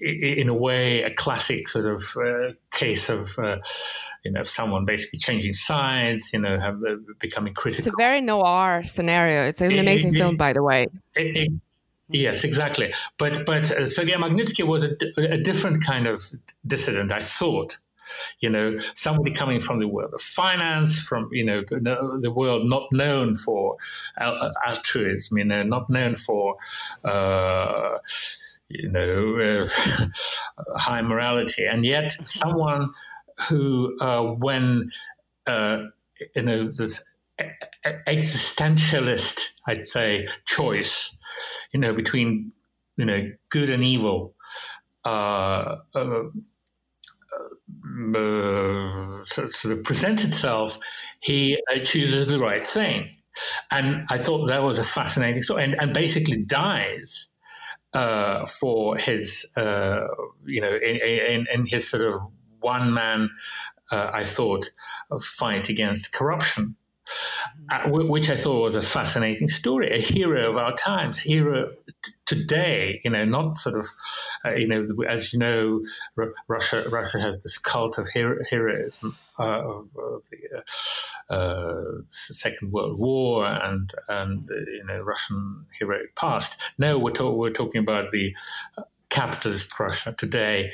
in a way, a classic sort of uh, case of, uh, you know, someone basically changing sides, you know, have, uh, becoming critical. It's a very noir scenario. It's an amazing it, film, by the way. It, Yes, exactly. But but uh, Sergei Magnitsky was a, a, different kind of dissident, I thought you know, somebody coming from the world of finance, from you know the world not known for altruism, you know, not known for. Uh, you know, uh, [laughs] high morality, and yet someone who, uh, when uh, you know this existentialist, I'd say, choice, you know, between you know good and evil, uh, uh, uh, sort of presents itself, he uh, chooses the right thing. And I thought that was a fascinating story, and, and basically dies uh, for his, uh, you know, in, in, in, his sort of one man, uh, I thought, fight against corruption which I thought was a fascinating story, a hero of our times, hero today. You know, not sort of, uh, you know, as you know, R- Russia Russia has this cult of hero- heroism uh, of, of, the uh, uh, Second World War and and you know Russian heroic past. No, we're, we're talking about the capitalist Russia today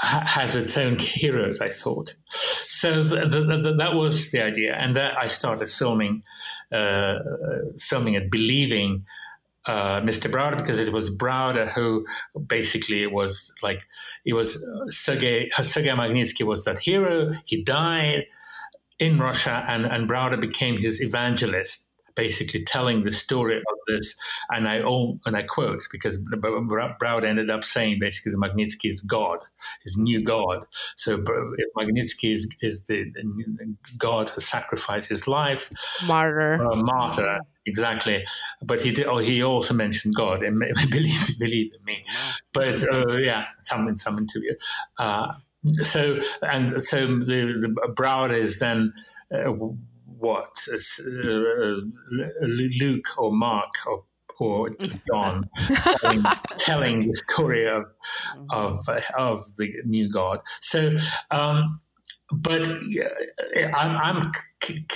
has its own heroes, I thought. So that was the idea, and that I started filming, uh, filming it, believing uh, Mr. Browder because it was Browder who basically was like it was uh, Sergei Sergei Magnitsky was that hero. He died in Russia, and and Browder became his evangelist basically telling the story of this. And I own, and I quote because Browder ended up saying basically the Magnitsky is God, his new God. So if Magnitsky is, is the, God who sacrificed his life, martyr, uh, martyr. Exactly, but he did. Oh, he also mentioned God, and [laughs] believe believe in me. But uh, yeah, some in some interview. Uh, so and so the, the Browder is then uh, what uh, Luke or Mark or or John telling, [laughs] telling, the story of of of the new God. So. Um, but I'm, I'm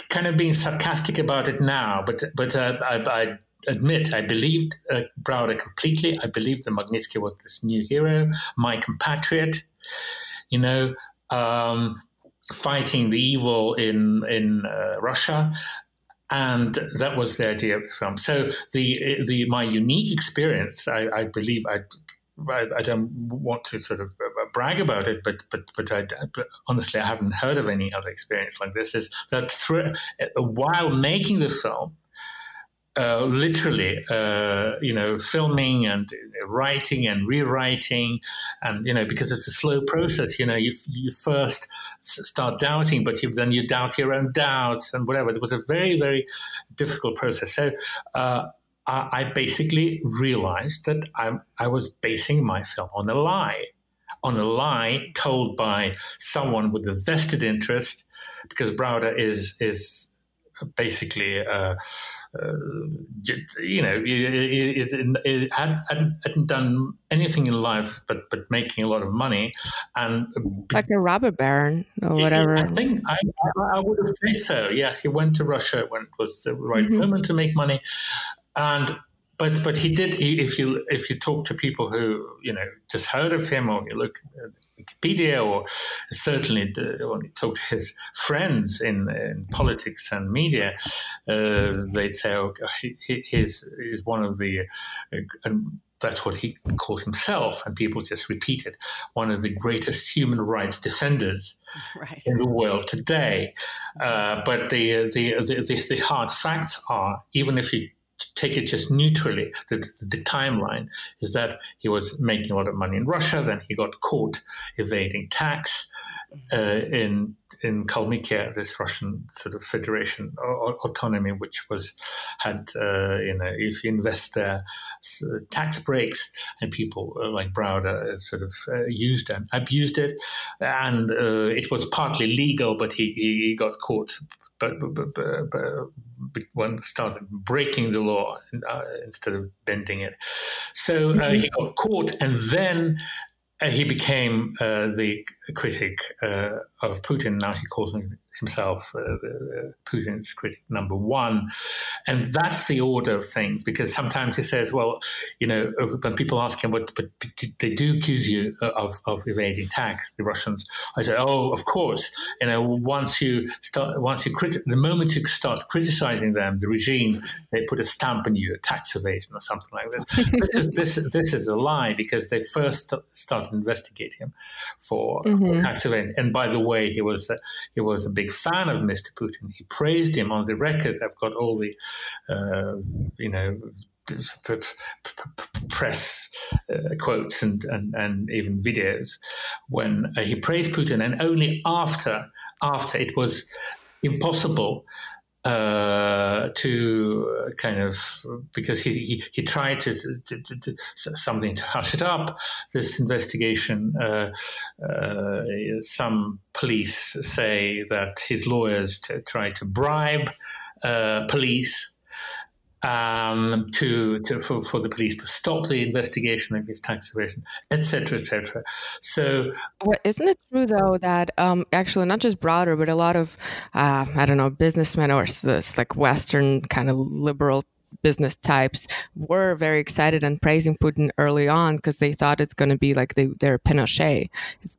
kind of being sarcastic about it now. But but uh, I, I, admit I believed uh, Browder completely. I believed that Magnitsky was this new hero, my compatriot. You know, um, fighting the evil in in uh, Russia, and that was the idea of the film. So the the my unique experience, I, I believe, I, I, I don't want to sort of uh, brag about it, but but but, I, but honestly, I haven't heard of any other experience like this. Is that through, while making the film, uh, literally, uh, you know, filming and writing and rewriting, and you know, because it's a slow process. You know, you you first start doubting, but you, then you doubt your own doubts and whatever. It was a very very difficult process. So. Uh, I, I basically realized that I, I was basing my film on a lie, on a lie told by someone with a vested interest, because Browder is is basically uh, uh, you know, it, it, it had, hadn't done anything in life but but making a lot of money, and like a robber baron or whatever. I think I, I, would have said so. Yes, he went to Russia when it was the right mm-hmm. moment to make money, and but but he did. He, if you if you talk to people who you know just heard of him or you look at Wikipedia, or certainly the, when he talked to his friends in, in politics and media, uh, they'd say, "Oh, he, he's, he's one of the." Uh, and that's what he called himself, and people just repeat it. One of the greatest human rights defenders [laughs] right. in the world today. Uh, but the, the, the, the hard facts are, even if you take it just neutrally, the, the, timeline is that he was making a lot of money in Russia, then he got caught evading tax uh, in in Kalmykia, this Russian sort of federation autonomy, which was had uh, you know if you invest there, tax breaks, and people uh, like Browder sort of uh, used and abused it, and uh, it was partly legal, but he, he got caught but, one started breaking the law uh, instead of bending it. So uh, he got caught, and then uh, he became uh, the critic uh, of Putin. Now he calls himself uh, Putin's critic number one. And that's the order of things because sometimes he says, well, you know, when people ask him, what, but they do accuse you of, of evading tax, the Russians. I say, oh, of course. You know, once you start, once you criti- the moment you start criticizing them, the regime, they put a stamp on you, a tax evasion or something like this. [laughs] this, is, this, this is a lie because they first started investigating him for mm-hmm. tax evasion. And by the way, he was, he was a big fan of Mr. Putin. He praised him on the record. I've got all the, uh, you know, press uh, quotes and, and, and even videos when uh, he praised Putin, and only after after it was impossible uh, to kind of because he, he, he tried to, to, to, to, something to hush it up. This investigation, uh, uh, some police say that his lawyers t- tried to bribe uh, police um, to, to for, for the police to stop the investigation of his tax evasion, etc., etc. So, well, isn't it true though that um, actually not just Browder, but a lot of uh, I don't know businessmen or this like Western kind of liberal business types were very excited and praising Putin early on because they thought it's going to be like they, they're Pinochet.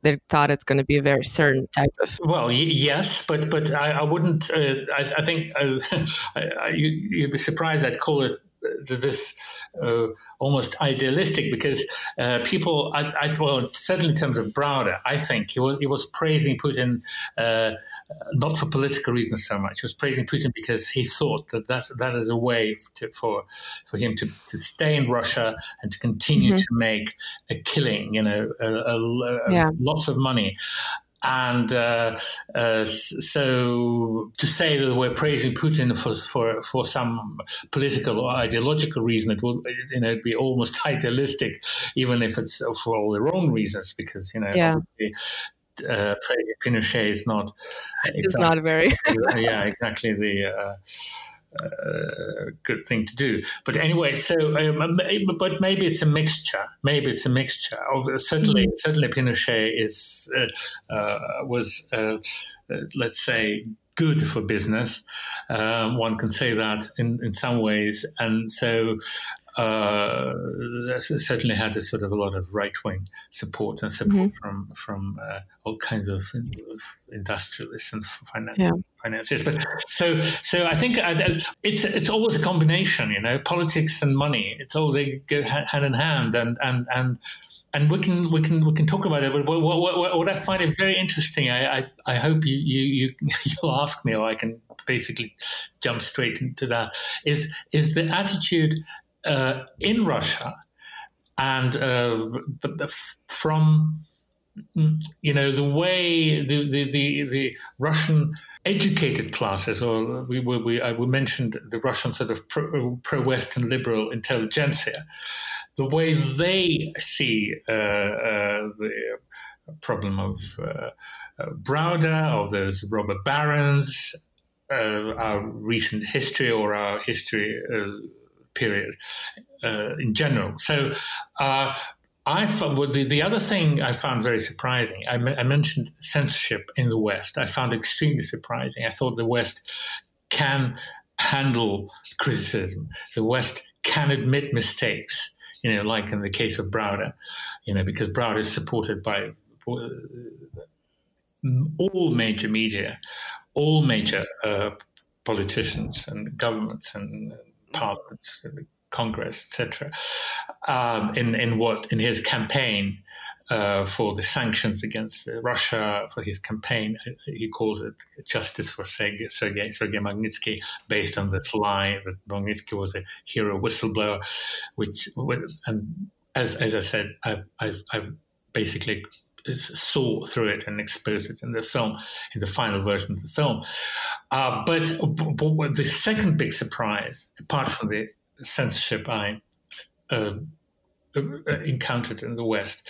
They thought it's going to be a very certain type of. Well, y- yes, but but I, I wouldn't. Uh, I, I, think uh, [laughs] I, you, you'd be surprised. I'd call it this uh, almost idealistic because uh, people, I, I, well, certainly in terms of Browder, I think he was, he was praising Putin uh, not for political reasons so much. He was praising Putin because he thought that that's, that is a way to, for for him to, to stay in Russia and to continue mm-hmm. to make a killing, you know, a, a, a, yeah. lots of money. And uh, uh, so to say that we're praising Putin for, for, for some political or ideological reason, it will you know be almost [laughs] idealistic, even if it's for all the wrong reasons, because you know. Yeah. Uh, praising Pinochet is not. Exactly, it's not very. [laughs] yeah, exactly the uh, good thing to do. But anyway, so um, but maybe it's a mixture. Maybe it's a mixture of uh, certainly mm-hmm. certainly Pinochet is uh, uh was uh, uh, let's say good for business. one can say that in, in some ways, and so uh, certainly had a sort of a lot of right wing support and support mm-hmm. from from uh, all kinds of, industrialists and finance, yeah. financiers. But so so I think it's it's always a combination, you know, politics and money. It's all they go hand in hand, and and and. And we can we can we can talk about it. But what, what, what I find it very interesting, I, I, I hope you, you you [laughs] you'll ask me, or I can basically jump straight into that. Is is the attitude uh, in Russia, and uh, from you know the way the the, the, the Russian educated classes, or we, we, I mentioned the Russian sort of pro Western liberal intelligentsia, the way they see uh, uh, the problem of uh, uh Browder, of those robber barons, uh, our recent history or our history period uh, in general. So uh, I found, well, the, the other thing I found very surprising, I, I mentioned censorship in the West. I found extremely surprising. I thought the West can handle criticism. The West can admit mistakes, you know, like in the case of Browder, you know, because Browder is supported by uh, all major media, all major uh, politicians and governments and parliaments, Congress, etc. Um, in in what in his campaign uh, for the sanctions against Russia, for his campaign, he calls it justice for Sergei, Sergei, Sergei Magnitsky, based on this lie that Magnitsky was a hero whistleblower, which and as as I said, I I, I basically saw through it and exposed it in the film, in the final version of the film. Uh, but, but, the second big surprise, apart from the censorship I uh, encountered in the West,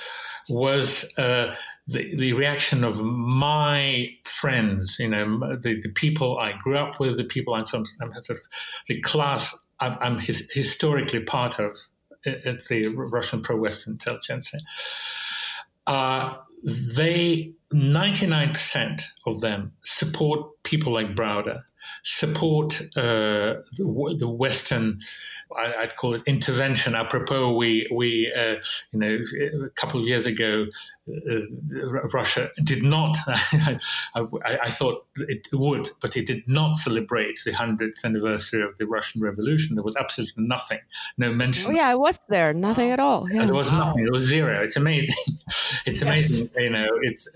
was uh, the, the reaction of my friends, you know, the, the people I grew up with, the people I'm, sort of, the class I'm, I'm his, historically part of at the Russian pro-Western intelligence. Uh, they 99% of them support people like Browder, support uh, the, the, Western I, would call it intervention. Apropos, we we uh, you know a couple of years ago, uh, Russia did not. [laughs] I, I, I, thought it would, but it did not celebrate the hundredth anniversary of the Russian Revolution. There was absolutely nothing, no mention. Oh yeah, I was there. Nothing at all. Yeah. There was nothing. It was zero. It's amazing. [laughs] it's amazing. Yes. You know, it's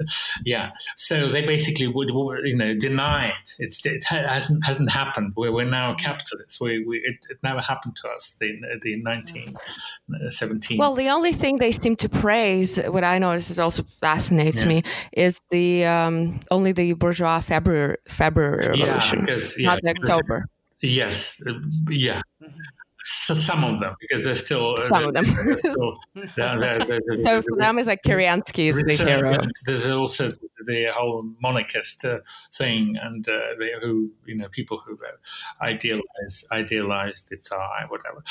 yeah. So they basically would you know deny it. It's it hasn't hasn't happened. We're, we're now capitalists. We, we it, it never happened to us, the, the 1917. Well, the only thing they seem to praise, what I notice is also fascinates yeah. me, is the um, only the bourgeois February, February revolution, yeah, because, yeah, not October. Yes, uh, yeah. Mm-hmm so some of them because they're still uh, some of them. Still, [laughs] they're, they're, they're, so for them, it's like Kerensky is the hero. There's also the whole monarchist uh, thing, and uh, they, who you know people who uh, idealize idealize the Tsar, whatever.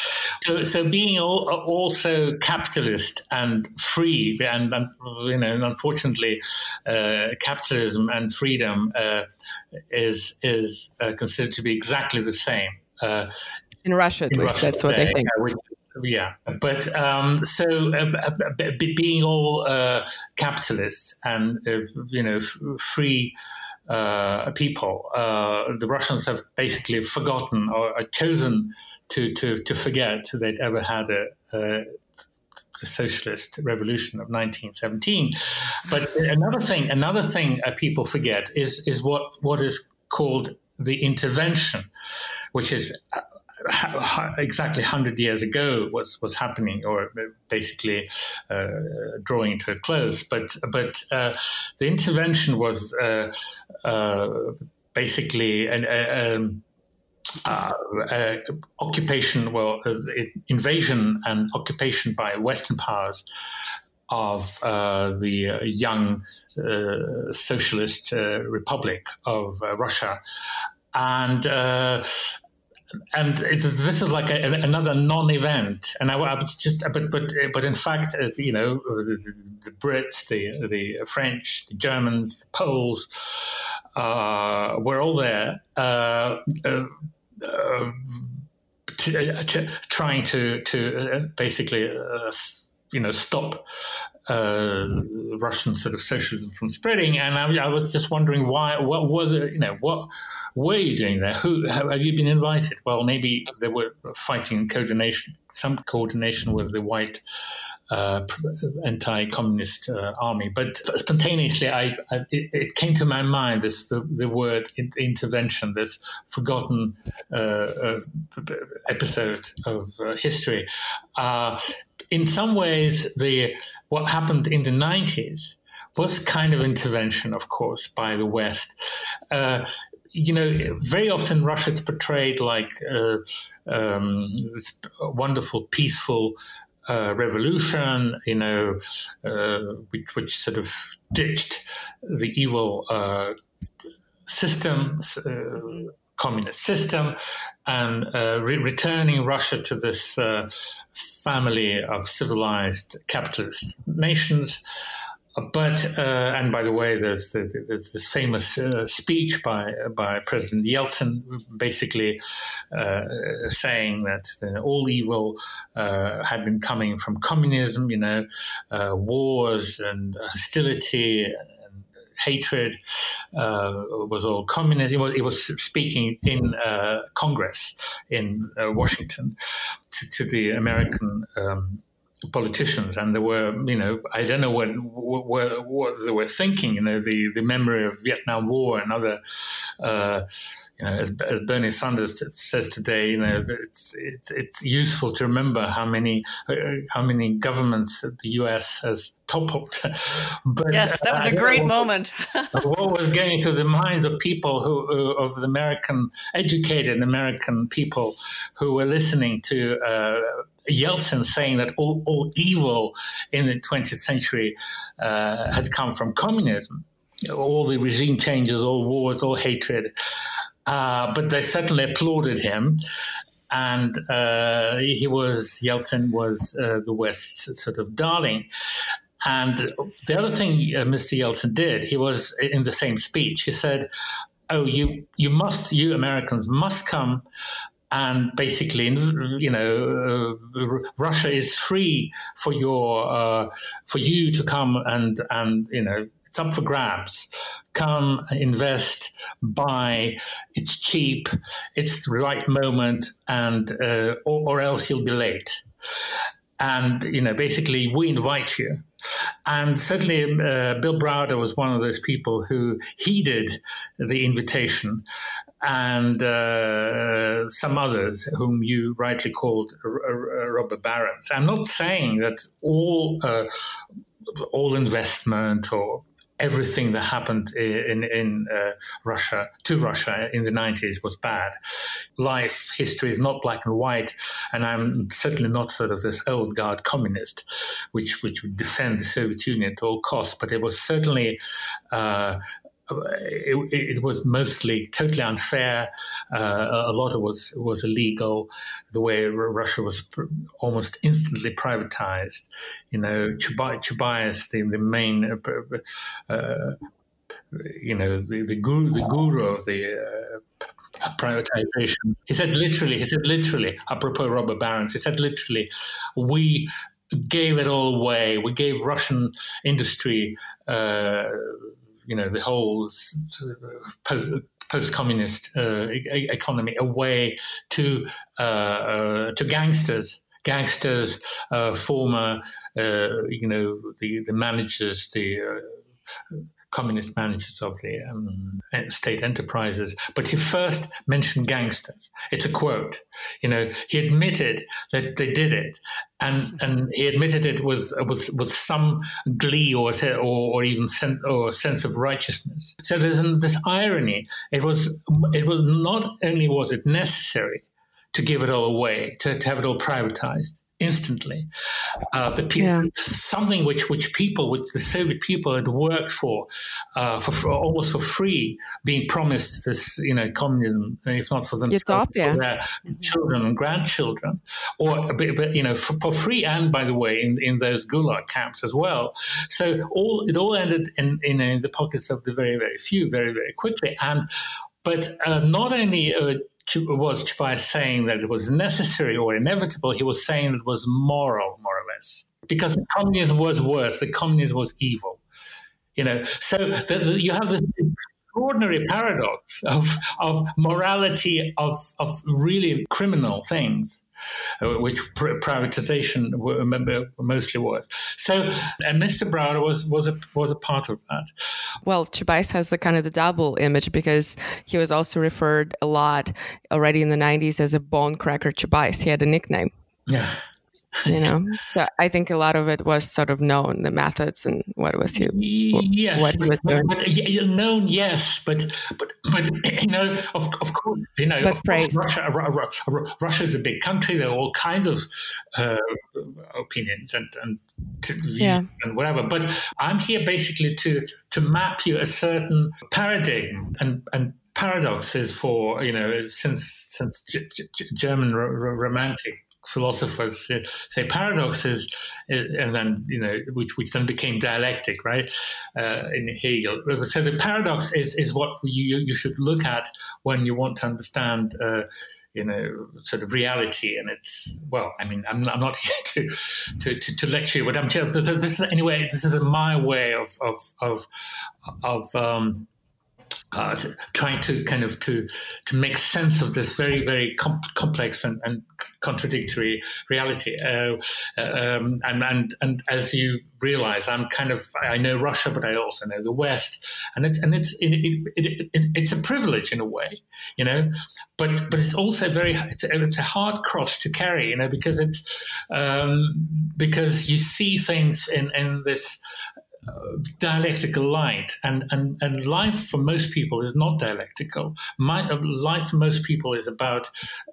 So, so being all, also capitalist and free, and, and you know, unfortunately, uh, capitalism and freedom uh, is is considered to be exactly the same. Uh, in Russia, at in least, Russia that's what they think. yeah, but um, so uh, being all uh, capitalists and uh, you know f- free uh, people, uh, the Russians have basically forgotten or chosen to to to forget they'd ever had a, a the socialist revolution of 1917. But another thing, another thing uh, people forget is is what what is called the intervention, which is [laughs] exactly 100 years ago was was happening or basically uh, drawing to a close but but uh, the intervention was uh, uh basically an um, uh, uh, occupation, well, invasion and occupation by Western powers of uh, the young uh, socialist uh, republic of Russia. And and this is like a, another non-event. And I, I, was just, but but but in fact, uh, you know, the, the, Brits, the the French, the Germans, the Poles, uh, were all there. Uh, uh, uh to, to, trying to to basically you know stop uh, Russian sort of socialism from spreading. And I, I, was just wondering why, what were the, you know, what were you doing there? Who have you been invited? Well, maybe they were fighting coordination, some coordination with the white uh, anti-communist uh, army. But spontaneously, I, I it, it, came to my mind this the, the word intervention, this forgotten uh, uh episode of uh, history. Uh, in some ways, the what happened in the nineties was kind of intervention, of course, by the West. You know, very often Russia is portrayed like uh, um, this wonderful, peaceful uh, revolution, you know, uh, which, which, sort of ditched the evil uh, system, uh, communist system, and uh, re- returning Russia to this family of civilized capitalist nations. But uh, and by the way, there's, the, there's this famous uh, speech by by President Yeltsin, basically uh, saying that all evil uh, had been coming from communism. You know, uh, wars and hostility and hatred uh, was all communist. He was, he was speaking in uh, Congress in uh, Washington to, to, the American um, politicians, and there were, you know, I don't know what, what, what they were thinking. You know, the the memory of Vietnam War and other. Uh, you know, as, as, Bernie Sanders says today, you know, it's it's it's useful to remember how many uh, how many governments the U.S. has toppled. [laughs] but yes, that was a great what, moment. [laughs] what was going through the minds of people who uh, of the American educated American people who were listening to. Uh, Yeltsin saying that all, all evil in the 20th century uh, had come from communism all the regime changes, all wars, all hatred. Uh, but they certainly applauded him. And uh, he was, Yeltsin was uh, the West's sort of darling. And the other thing uh, Mr. Yeltsin did, he was in the same speech, he said, Oh, you, you must, you Americans must come and basically, you know, uh, Russia is free for your uh, for you to come and and you know it's up for grabs. Come, invest, buy. It's cheap. It's the right moment, and uh, or, or else you'll be late. And you know, basically, we invite you. And certainly, uh, Bill Browder was one of those people who heeded the invitation, and uh, some others whom you rightly called robber barons. I'm not saying that all uh, all investment or everything that happened in in uh, Russia to Russia in the 90s was bad. Life history is not black and white, and I'm certainly not sort of this old guard communist, which which would defend the Soviet Union at all costs. But it was certainly uh, it, it, was mostly totally unfair. Uh, a lot of was was illegal. The way Russia was almost instantly privatized. You know, Chubais, the, the main, uh, uh, you know, the, the guru, the guru of the uh, privatization. He said literally. He said literally. Apropos robber barons, he said literally, we gave it all away. We gave Russian industry uh, you know the whole post-communist uh, economy away to uh, uh, to gangsters. Gangsters, uh, former, uh, you know, the, the managers, the uh, communist managers of the um, state enterprises. But he first mentioned gangsters. It's a quote. You know, he admitted that they did it, and and he admitted it with with with some glee or or, or even sen- or sense of righteousness. So there's this irony. It was it was not only was it necessary to give it all away, to, to have it all privatized instantly. Uh, the yeah. something which which people, which the Soviet people had worked for, uh, for, for, almost for free, being promised this, you know, communism, if not for themselves, Utopia. for their mm-hmm. children and grandchildren, or but, you know, for, for, free, and by the way, in, in those Gulag camps as well. So all it all ended in, in, in the pockets of the very very few, very very quickly, and but uh, not only uh, was Chubais saying that it was necessary or inevitable. He was saying it was moral, more or less, because communism was worse. The communism was evil. You know, so the, the, you have this extraordinary paradox of of morality of of really criminal things uh, which privatization mostly was. So, and Mr. Browder was was a was a part of that. Well, Chubais has the kind of the double image because he was also referred a lot already in the '90s as a bone cracker Chubais. He had a nickname. Yeah [laughs] you know [laughs] so i think a lot of it was sort of known the methods and what was he yes what he was but, doing. But, known yes but but but [clears throat] you know of, of course you know but course russia russia is a big country there are all kinds of uh, opinions and and yeah. and whatever but i'm here basically to to map you a certain paradigm and and paradoxes for you know since since G- G- German romantic philosophers say paradoxes, and then you know which which then became dialectic, right? Uh, in Hegel. So the paradox is is what you you should look at when you want to understand. Uh, you know, sort of reality, and it's well. I mean, I'm, I'm not [laughs] here to, to, to, to lecture you, but I'm this is anyway. This is my way of of of of um, uh, trying to kind of to to make sense of this very very com- complex and, and, contradictory reality. Uh, um, and and and as you realize, I'm kind of I know Russia, but I also know the West, and it's and it's it, it, it, it's a privilege in a way, you know. But but it's also very it's a, it's a hard cross to carry, you know, because it's um, because you see things in in this dialectical light, and, and, and life for most people is not dialectical. My, uh, life for most people is about,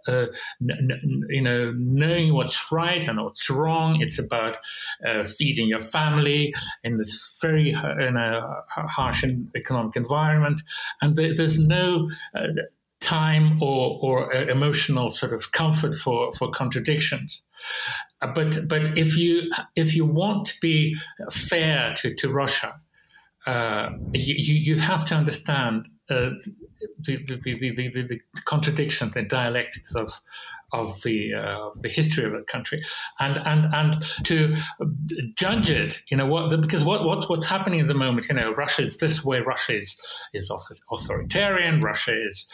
uh, n- n- you know, knowing what's right and what's wrong. It's about uh, feeding your family in this very uh, in a harsh economic environment, and there's no uh, time or, or uh, emotional sort of comfort for, for contradictions. Uh, but but if you if you want to be fair to, to Russia, uh, you, you have to understand uh, the, the, the, the, the, contradictions, the dialectics of of the uh, the history of that country, and and and to judge it, you know, what because what what's what's happening at the moment, you know, Russia is this way, Russia is is authoritarian, Russia is,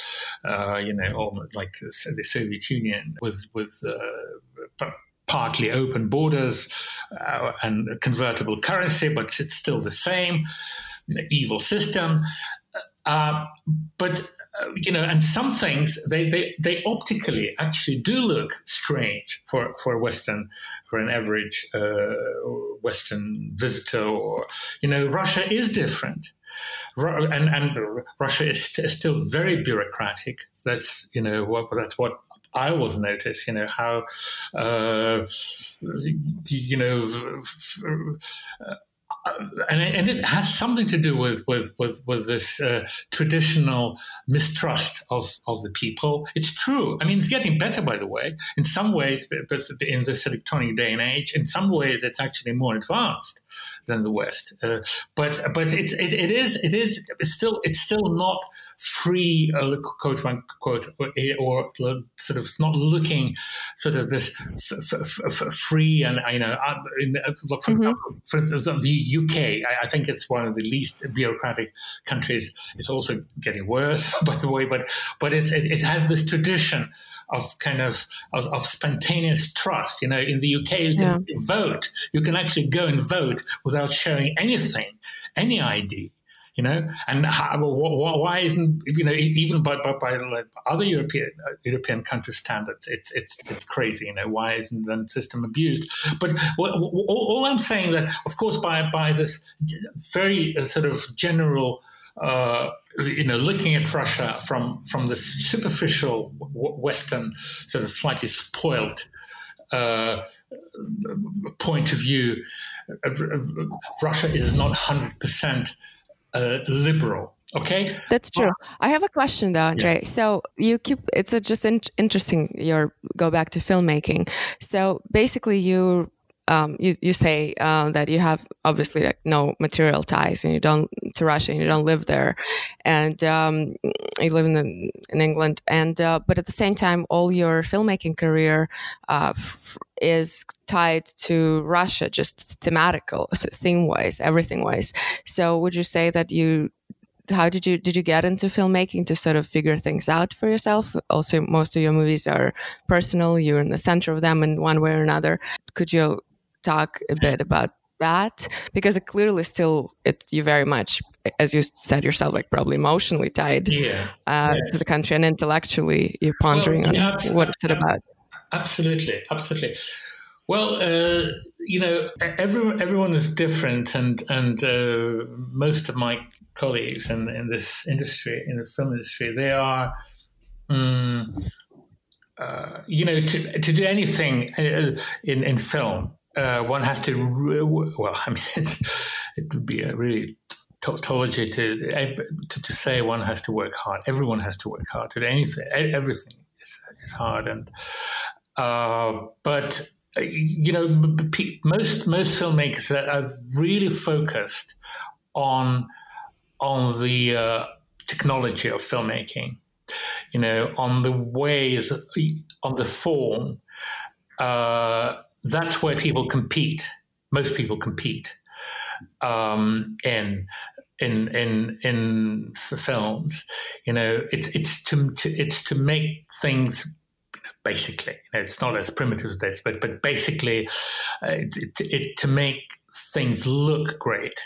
uh, you know, almost like the Soviet Union with with uh, partly open borders uh, and convertible currency, but it's still the same evil system. Uh, but uh, you know, and some things they, they, they optically actually do look strange for, for Western, for an average uh, Western visitor. Or you know, Russia is different, and and Russia is, st- is still very bureaucratic. That's you know what that's what I always notice, you know, how, uh, you know, uh, and, and, it has something to do with with with, with this uh, traditional mistrust of, of the people. It's true. I mean, it's getting better, by the way. In some ways, but in this electronic day and age, in some ways, it's actually more advanced than the West. Uh, but but it, it, it is it is it's still it's still not free, uh, quote unquote, or, or, sort of not looking sort of this f- f- f- free and you know, uh, in, uh, for, mm-hmm. for the UK, I, I, think it's one of the least bureaucratic countries. It's also getting worse, [laughs] by the way, but but it's it, it has this tradition of kind of, of, of spontaneous trust. You know, in the UK, you can yeah. vote. You can actually go and vote without showing anything, any ID you know, and how, why isn't you know even by by, by other European uh, European country standards, it's it's it's crazy. You know, why isn't the system abused? But all, all I'm saying that, of course, by by this very uh, sort of general. Uh, you know, looking at Russia from from the superficial Western, sort of slightly spoiled uh, point of view, uh, Russia is not hundred percent uh, liberal. Okay, that's true. I have a question though, Andre. Yeah. So you keep it's just in, interesting. Your go back to filmmaking. So basically, you um, you, you say um, that you have obviously like no material ties and you don't to Russia and you don't live there, and um, you live in the, in England. And uh, but at the same time, all your filmmaking career uh, f- is tied to Russia, just thematical, [laughs] theme wise, everything wise. So would you say that you how did you did you get into filmmaking to sort of figure things out for yourself also most of your movies are personal you're in the center of them in one way or another could you talk a bit about that because it clearly still it's you very much as you said yourself like probably emotionally tied yeah. Uh, yes. to the country and intellectually you're pondering well, on what it's it about absolutely absolutely. Well uh, you know everyone everyone is different and and uh, most of my colleagues in, in this industry in the film industry they are um, you know to, to do anything uh, in, in film uh, one has to well [laughs] i mean it would be a really tautology to, to, to say one has to work hard. Everyone has to work hard. To anything everything is, is hard and uh, but uh, you know most most filmmakers are really focused on on the uh, technology of filmmaking you know on the ways on the form uh, that's where people compete. Most people compete um, in in in in films. You know, it's it's to, to it's to make things basically. You know, it's not as primitive as this, but but basically, uh, it, it, it, to make things look great.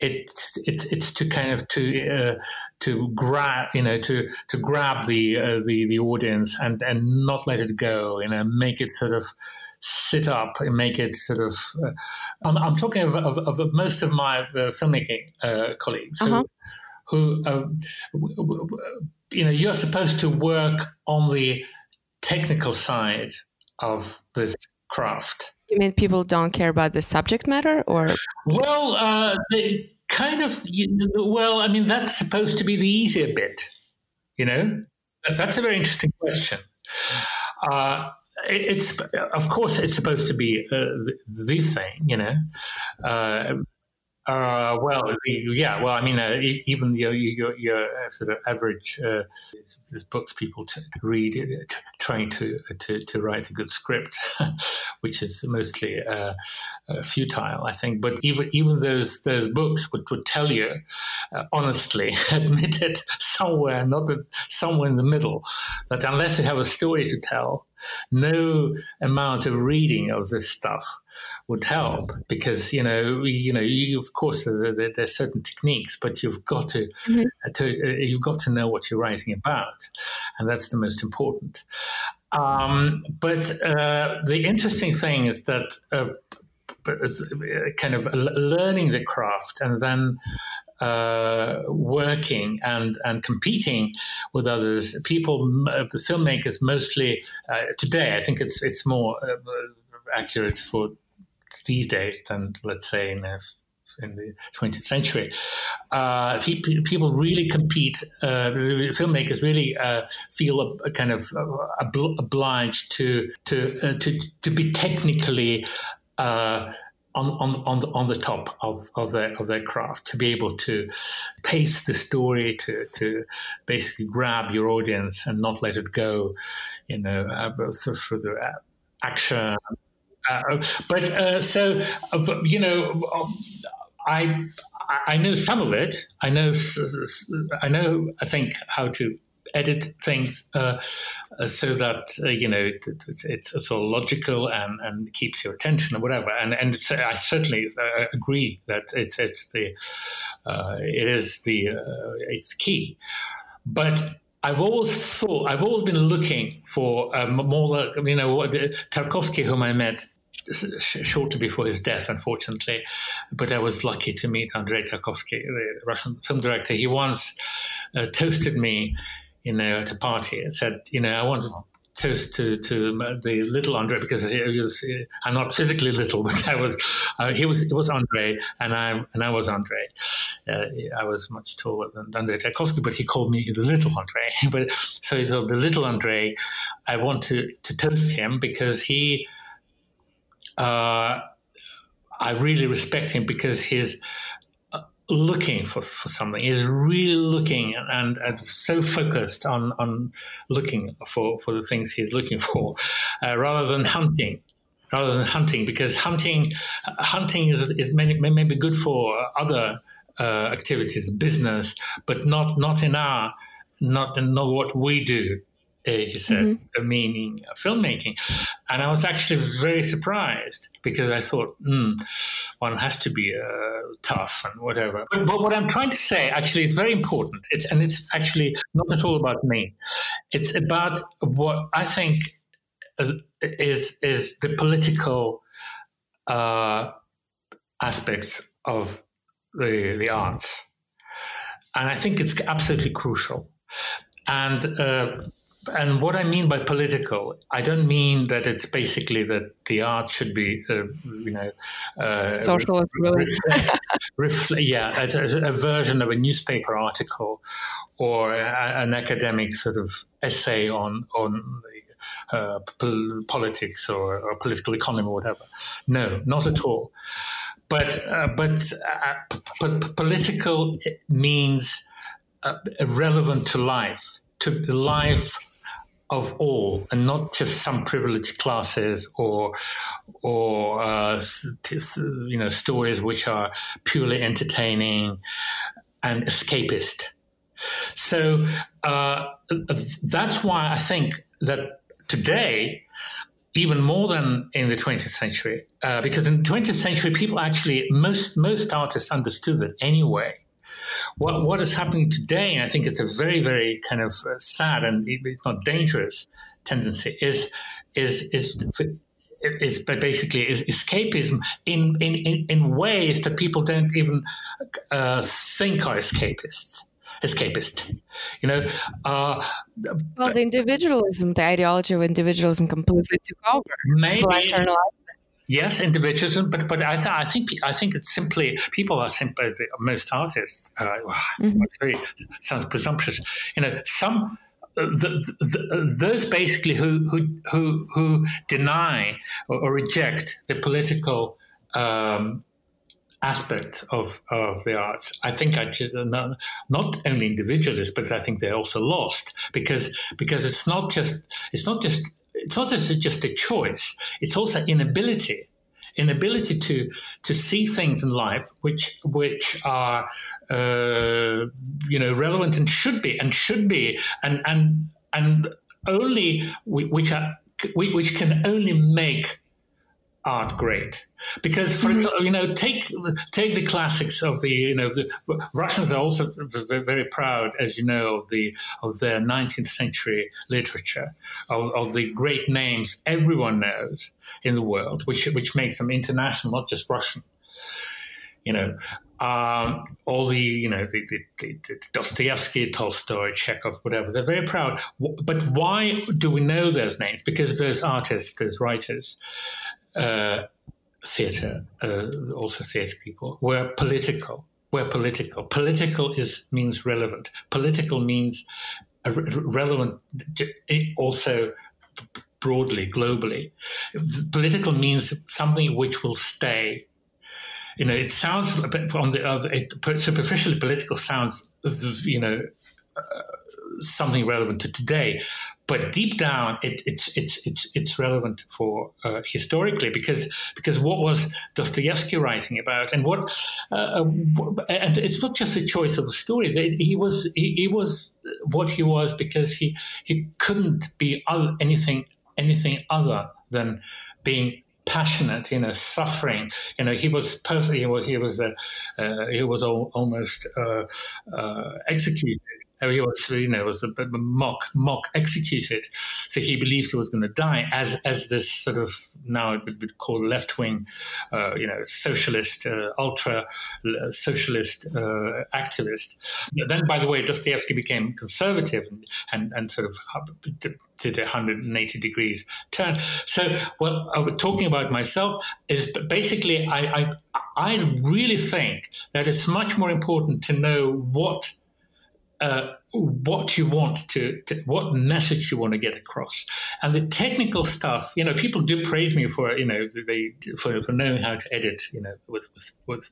It's it's it's to kind of to uh, to grab you know to to grab the uh, the the audience and and not let it go. You know, make it sort of sit up and make it sort of. Uh, I'm, I'm, talking of, of, of, most of my uh, filmmaking uh, colleagues uh-huh. who, who um, you know, you're supposed to work on the technical side of this craft. You mean people don't care about the subject matter, or? Well, uh, they kind of. Well, I mean, that's supposed to be the easier bit. You know, that's a very interesting question. Uh, it's of course it's supposed to be uh, the, the, thing, you know. Uh, uh, well, yeah. Well, I mean, uh, even your, your, your uh, sort of average uh, books people to read, uh, trying to, to to write a good script, [laughs] which is mostly uh, futile, I think. But even even those those books would, would tell you, honestly, [laughs] admit it somewhere, not somewhere in the middle, that unless you have a story to tell, no amount of reading of this stuff would help because you know you know you, of course there, there, there's certain techniques but you've got to, mm-hmm. to uh, you've got to know what you're writing about and that's the most important um, but uh, the interesting thing is that uh, uh kind of learning the craft and then uh, working and and competing with others. People, uh, filmmakers, mostly uh, today. I think it's it's more accurate for these days than let's say in, in the 20th century. Uh, pe- people really compete. Uh, filmmakers really uh, feel a, a kind of uh, obliged to to uh, to to be technically. Uh, on, on, on, the, on the top of, of, their, of their craft to be able to pace the story, to, to basically grab your audience and not let it go, you know, uh, through the action, uh, but uh, so you know, I I know some of it. I know I know I think how to edit things uh, so that uh, you know it, it's, it's, sort of logical and, and keeps your attention or whatever. And and I certainly uh, agree that it's it's the uh, it is the it's key, but. I've always thought, I've always been looking for um, more, you know, Tarkovsky, whom I met shortly before his death, unfortunately. But I was lucky to meet Andrei Tarkovsky, the Russian film director. He once uh, toasted me, you know, at a party and said, you know, I want to toast to, to the little Andre because he was I'm not physically little, [laughs] but I was uh, he was it was Andre and I and I was Andre. Uh, I was much taller than Andre Tarkovsky, but he called me the little Andre. [laughs] but so he said the little Andre, I want to to toast him because he uh, I really respect him because he's uh, looking for, for something. He's really looking and, and so focused on, on looking for, for the things he's looking for uh, rather than hunting. Rather than hunting, because hunting hunting is, is maybe, maybe good for other uh, activities, business, but not not in our not in not what we do he said, mm-hmm. meaning filmmaking. And I was actually very surprised because I thought, hmm, one has to be uh, tough and whatever. But, but, what I'm trying to say actually is very important. It's, and it's actually not at all about me. It's about what I think uh, is, is the political uh, aspects of the, the arts. And I think it's absolutely crucial. And uh, and what I mean by political, I don't mean that it's basically that the art should be, uh, you know, uh, socialist, [laughs] really. reflect, yeah, as, as, a version of a newspaper article or a, an academic sort of essay on on uh, pol- politics or, or, political economy or whatever. No, not at all. But uh, but uh, p- p- political means uh, relevant to life to the life of all, and not just some privileged classes or or uh, you know stories which are purely entertaining. and escapist. So uh, that's why I think that today, even more than in the 20th century, uh, because in the 20th century, people actually most most artists understood that anyway. What what is happening today, and I think it's a very very kind of uh, sad and it's not dangerous tendency, is is is is basically is escapism in, in, in, in ways that people don't even uh, think are escapists escapist. You know, uh, well, the individualism, the ideology of individualism, completely took over. Maybe. Yes, individualism, but but I, th- I think I think it's simply people are simply most artists. Uh, mm-hmm. very sounds presumptuous. You know, some the, the, those basically who who who, who deny or, or, reject the political um, aspect of, of the arts. I think I just, not, not only individualists, but I think they're also lost because because it's not just it's not just it's not just, a choice. It's also inability inability to to see things in life which which are uh, you know relevant and should be and should be and and and only which are which can only make art great because for mm-hmm. example you know take take the classics of the you know the russians are also very proud as you know of the of their 19th century literature of, of the great names everyone knows in the world which which makes them international not just russian you know um, all the you know the, the, the, the, Dostoevsky, Tolstoy, Chekhov, whatever. They're very proud. But why do we know those names? Because those artists, those writers, uh, theatre, uh, also theatre people, were political. Were political. Political is means relevant. Political means relevant also broadly, globally. Political means something which will stay. You know, it sounds a bit on the other. It, superficially, political sounds, you know, uh, something relevant to today but deep down, it, it's it's it's it's relevant for uh, historically because because what was Dostoevsky writing about, and what uh, and it's not just a choice of a story. He was he, he was what he was because he he couldn't be anything anything other than being passionate, you know, suffering. You know, he was personally, he was he was uh, uh, he was al- almost uh, uh executed he was, you know, was a, a mock mock executed. So he believed he was going to die as as this sort of now it would be called left wing, uh, you know, socialist, uh, ultra socialist uh, activist. Then, by the way, Dostoevsky became conservative and and, and sort of did a 180 degrees turn. So, what I was talking about myself is basically I, I I really think that it's much more important to know what uh, what you want to, to, what message you want to get across. And the technical stuff you know people do praise me for you know they for, for knowing how to edit you know with with, with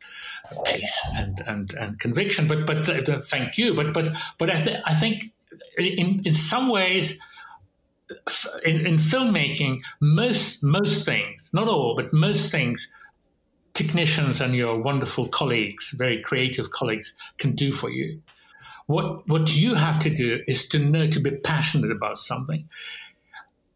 pace and and and conviction. But but th- thank you. But but but i, th- I think in in some ways in, in filmmaking most most things not all but most things technicians and your wonderful colleagues very creative colleagues can do for you what what you have to do is to know to be passionate about something,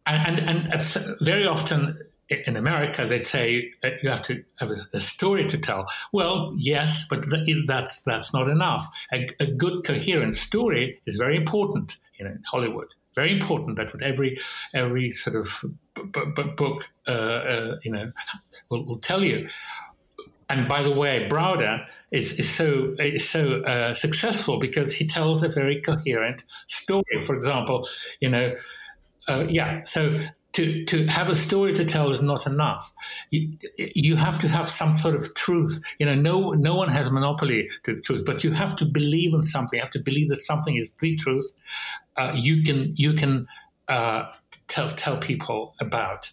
and and, and very often in America, they'd say you have to have a, story to tell. Well, yes, but that's that's not enough. A, a, good, coherent story is very important you know, in Hollywood. Very important that with every every sort of b- b- book, uh, uh, you know, will, will tell you and by the way, Browder is, is so is so uh, successful because he tells a very coherent story. For example, you know, uh, yeah. So to to have a story to tell is not enough. You, you have to have some sort of truth. You know, no no one has monopoly to the truth, but you have to believe in something. You have to believe that something is the truth. Uh, you can you can uh, tell tell people about.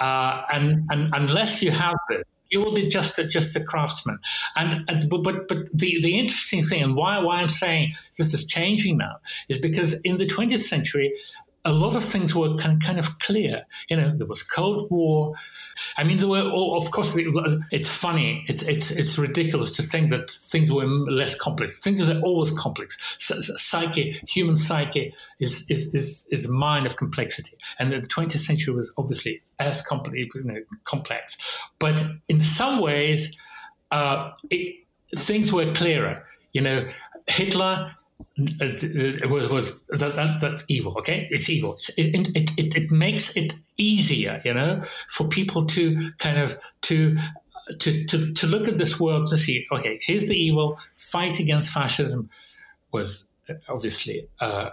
Uh, and, and unless you have this, you will be just a, just a craftsman. And, and but but the, the interesting thing and why why I'm saying this is changing now is because in the 20th century a lot of things were kind of clear. You know, there was Cold War. I mean, there were, oh, of course, it's funny. It's, it's, it's ridiculous to think that things were less complex. Things are always complex. Psyche, human psyche is, is, is, is a mind of complexity. And the 20th century was obviously as complex, you know, complex. But in some ways, uh, it, things were clearer. You know, Hitler it was was that, that that's evil okay? It's evil. It's, it, it, it, it makes it easier you know for people to kind of to to, to, to look at this world to see okay here's the evil. Fight against fascism was obviously uh,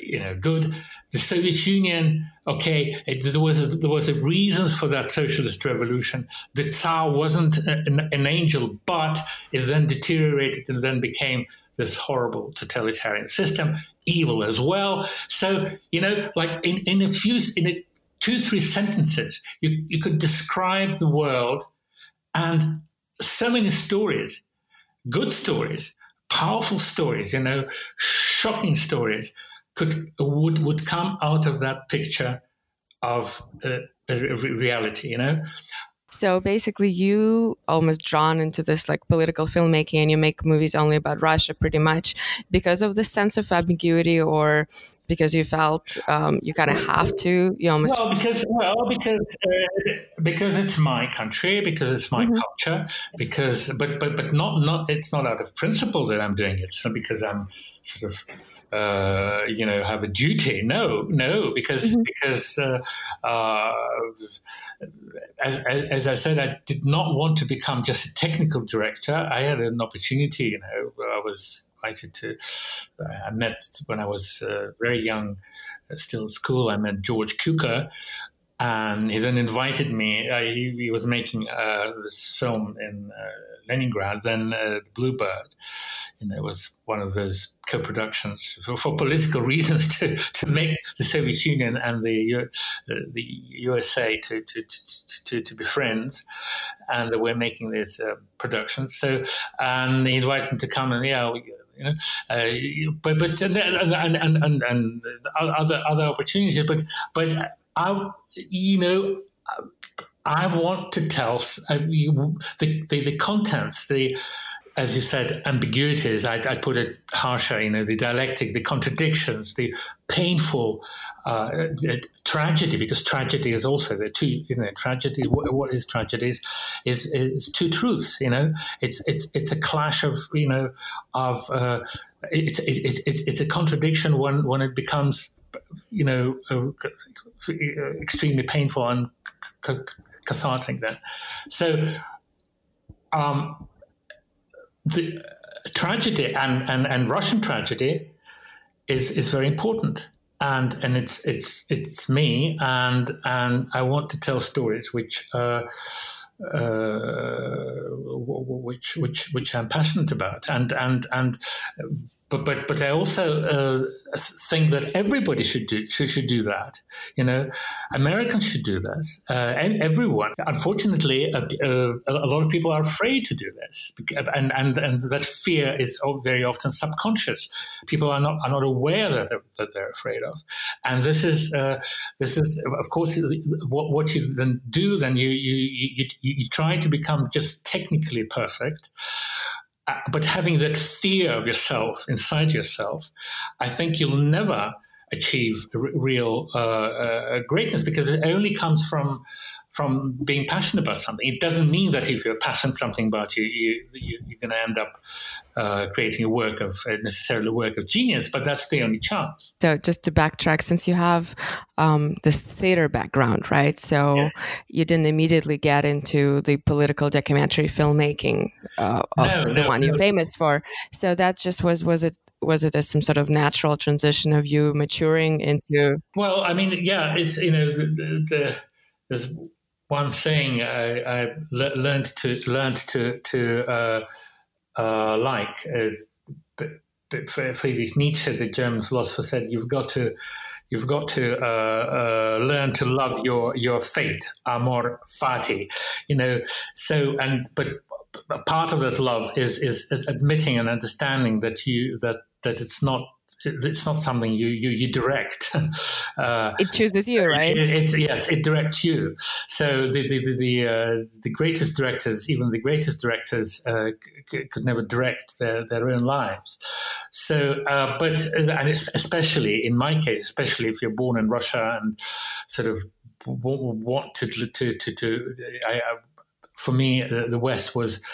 you know good. The Soviet Union okay it, there was a, there was a reasons for that socialist revolution. The Tsar wasn't an, an angel but it then deteriorated and then became this horrible totalitarian system, evil as well. So, you know, like in, in a few, in a, two, three sentences, you, you could describe the world and so many stories, good stories, powerful stories, you know, shocking stories could would would come out of that picture of uh, reality, you know. So basically, you almost drawn into this like political filmmaking, and you make movies only about Russia, pretty much. Because of the sense of ambiguity, or because you felt um, you kind of have to. You almost well because well because uh, because it's my country, because it's my mm-hmm. culture, because but but but not not it's not out of principle that I'm doing it, so because I'm sort of uh, you know have a duty. No, no, because mm-hmm. because uh, uh, as, as, I said, I did not want to become just a technical director. I had an opportunity. You know, I was invited to. I met when I was uh, very young, uh, still in school. I met George Cukor, and he then invited me. Uh, he, he, was making uh, this film in uh, Leningrad, then uh, Bluebird, you know, it was one of those co-productions for, for, political [laughs] reasons to, to make the Soviet Union and the uh, the USA to, to, to, to, be friends, and we're making these uh, productions. So, and he invited me to come and yeah. We, you know, uh, but but and, and, and, and, other other opportunities, but but I, you know, I want to tell uh, the, the, the contents, the as you said, ambiguities. I, I put it harsher. You know, the dialectic, the contradictions, the painful uh, uh tragedy, because tragedy is also the two. You know, tragedy. what, what is tragedy? Is, is is two truths. You know, it's it's it's a clash of you know of uh, it's it, it's it's a contradiction when when it becomes you know uh, extremely painful and cathartic. Then, so. Um, the tragedy and, and, and Russian tragedy is is very important. And and it's it's it's me and and I want to tell stories which uh, uh, which which which I'm passionate about and and and but but but I also uh, think that everybody should do should, should do that. You know, Americans should do this, uh, and everyone. Unfortunately, a, lot of people are afraid to do this, and and and that fear is very often subconscious. People are not are not aware that they're, that they're afraid of, and this is uh, this is of course what what you then do. Then you you you, you try to become just technically perfect but having that fear of yourself inside yourself, I think you'll never achieve real uh, uh, greatness because it only comes from from being passionate about something. It doesn't mean that if you're passionate something about you, you, you are going to end up uh, creating a work of uh, necessarily a work of genius, but that's the only chance. So just to backtrack, since you have um, this theater background, right? So yeah. you didn't immediately get into the political documentary filmmaking uh, of no, the no, one no. you're famous for. So that just was was it was it as some sort of natural transition of you maturing into? Well, I mean, yeah, it's you know the, the, the there's one thing I, I learned to learned to to uh, uh, like is Friedrich Nietzsche, the German philosopher, said you've got to you've got to uh, uh, learn to love your your fate, amor fati. You know, so and but part of that love is, is, is admitting and understanding that you that that it's not it's not something you you, you direct. [laughs] uh, it chooses you, right? It, it's yes, it directs you. So the the the, the, uh, the greatest directors, even the greatest directors, uh, c- could never direct their, their own lives. So, uh, but and especially in my case, especially if you're born in Russia and sort of want to to to, to I, for me, the West was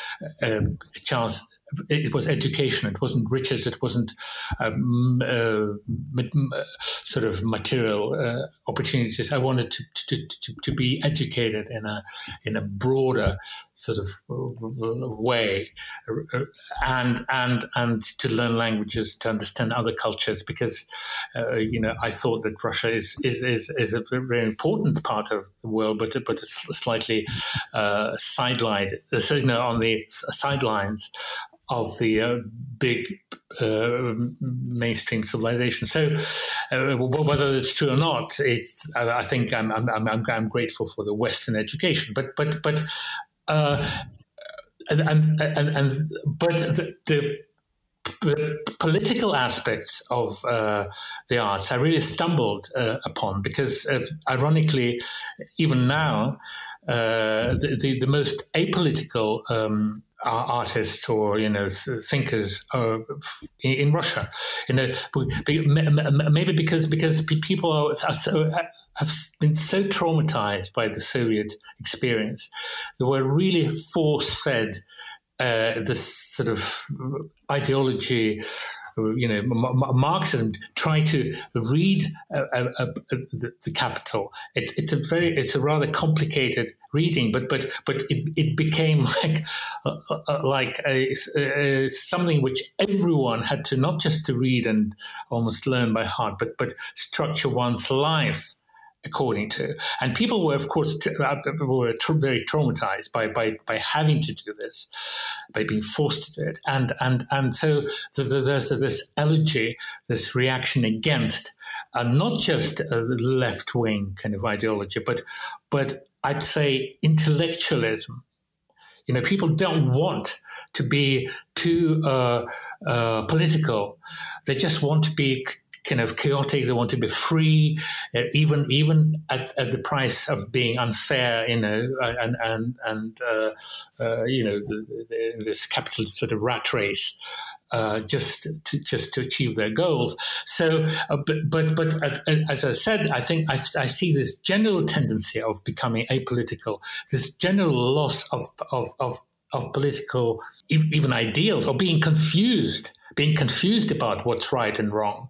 uh, a chance it was education. It wasn't riches. It wasn't um, uh, sort of material uh, opportunities. I wanted to, to, to, to, be educated in a in a broader sort of way, and and and to learn languages, to understand other cultures, because uh, you know I thought that Russia is is, is is a very important part of the world, but but it's slightly uh, sidelined, so, you know, on the sidelines of the uh, big uh, mainstream civilization. So, uh, whether it's true or not, it's I think I'm, I'm I'm, I'm grateful for the Western education, but but but uh, and, and and and but the, the political aspects of uh, the arts I really stumbled uh, upon because, uh, ironically, even now, uh, the, the, the, most apolitical um, artists or you know thinkers uh, in, Russia. You know, maybe because because people are, are so have been so traumatized by the Soviet experience, they were really force fed uh, this sort of ideology you know, Marxism, try to read uh, uh, uh, the, the, Capital. It, it's a very, it's a rather complicated reading, but but but it, it became [laughs] like like something which everyone had to not just to read and almost learn by heart, but but structure one's life according to. And people were, of course, t- uh, were tra- very traumatized by, by by having to do this, by being forced to do it. And and and so there's this elegy, this reaction against, uh, not just a left wing kind of ideology, but but I'd say intellectualism. You know, people don't want to be too uh, uh, political. They just want to be kind of chaotic. They want to be free, uh, even even at, at the price of being unfair. You know, uh, and and and uh, uh, you know the, the, this capitalist sort of rat race. Uh, just to just to achieve their goals. So, uh, but but but as I said, I think I, I, see this general tendency of becoming apolitical, this general loss of of of, of political even ideals, or being confused being confused about what's right and wrong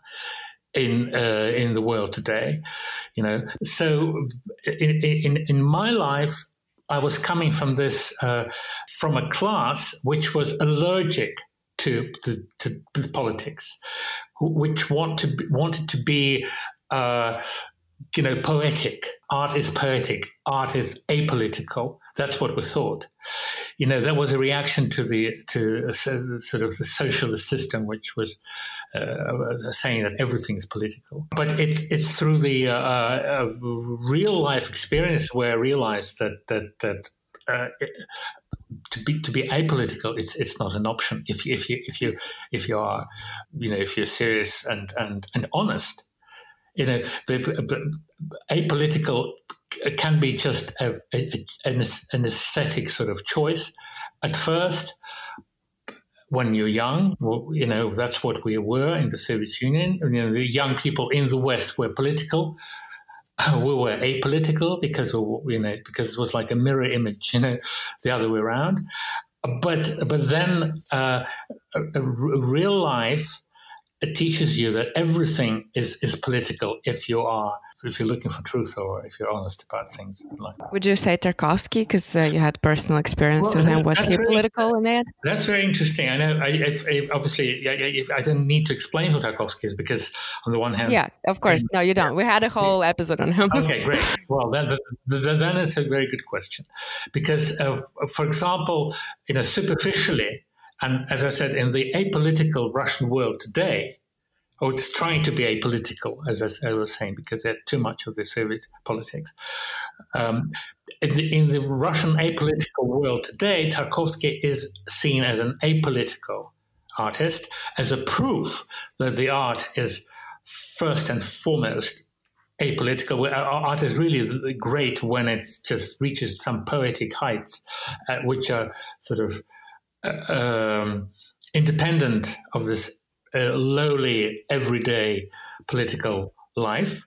in uh, in the world today. You know, so in in, in my life, I was coming from this uh, from a class which was allergic to to, to politics, which want to be, wanted to be. Uh, you know, poetic. Art is poetic. Art is apolitical. That's what we thought. You know, that was a reaction to the to sort of the socialist system, which was uh, saying that everything is political. But it's it's through the uh, uh, real life experience where I realized that that that. Uh, to be to be apolitical, it's it's not an option. If if you if you if you are, you know, if you're serious and and and honest, you know, apolitical can be just a, a, an, an aesthetic sort of choice at first when you're young, you know, that's what we were in the Soviet Union. You know, the young people in the West were political. [clears throat] We were apolitical because, of, you know, because it was like a mirror image, you know, the other way around. But but then uh, a, a real life it teaches you that everything is is political if you are if you're looking for truth or if you're honest about things. Would you say Tarkovsky, because uh, you had personal experience well, with him, was he political in that? That's very interesting. I know. I, obviously, I, I, don't need to explain who Tarkovsky is because, on the one hand, yeah, of course, no, you don't. We had a whole episode on him. okay, great. Well, then, then, then it's a very good question, because, uh, for example, you know, superficially, and as I said, in the apolitical Russian world today, or it's trying to be apolitical, as I, was saying, because there's too much of the Soviet politics. Um, in, the, in, the, Russian apolitical world today, Tarkovsky is seen as an apolitical artist as a proof that the art is first and foremost apolitical. Art is really great when it just reaches some poetic heights, uh, which are sort of uh, um, independent of this uh, lowly, everyday political life.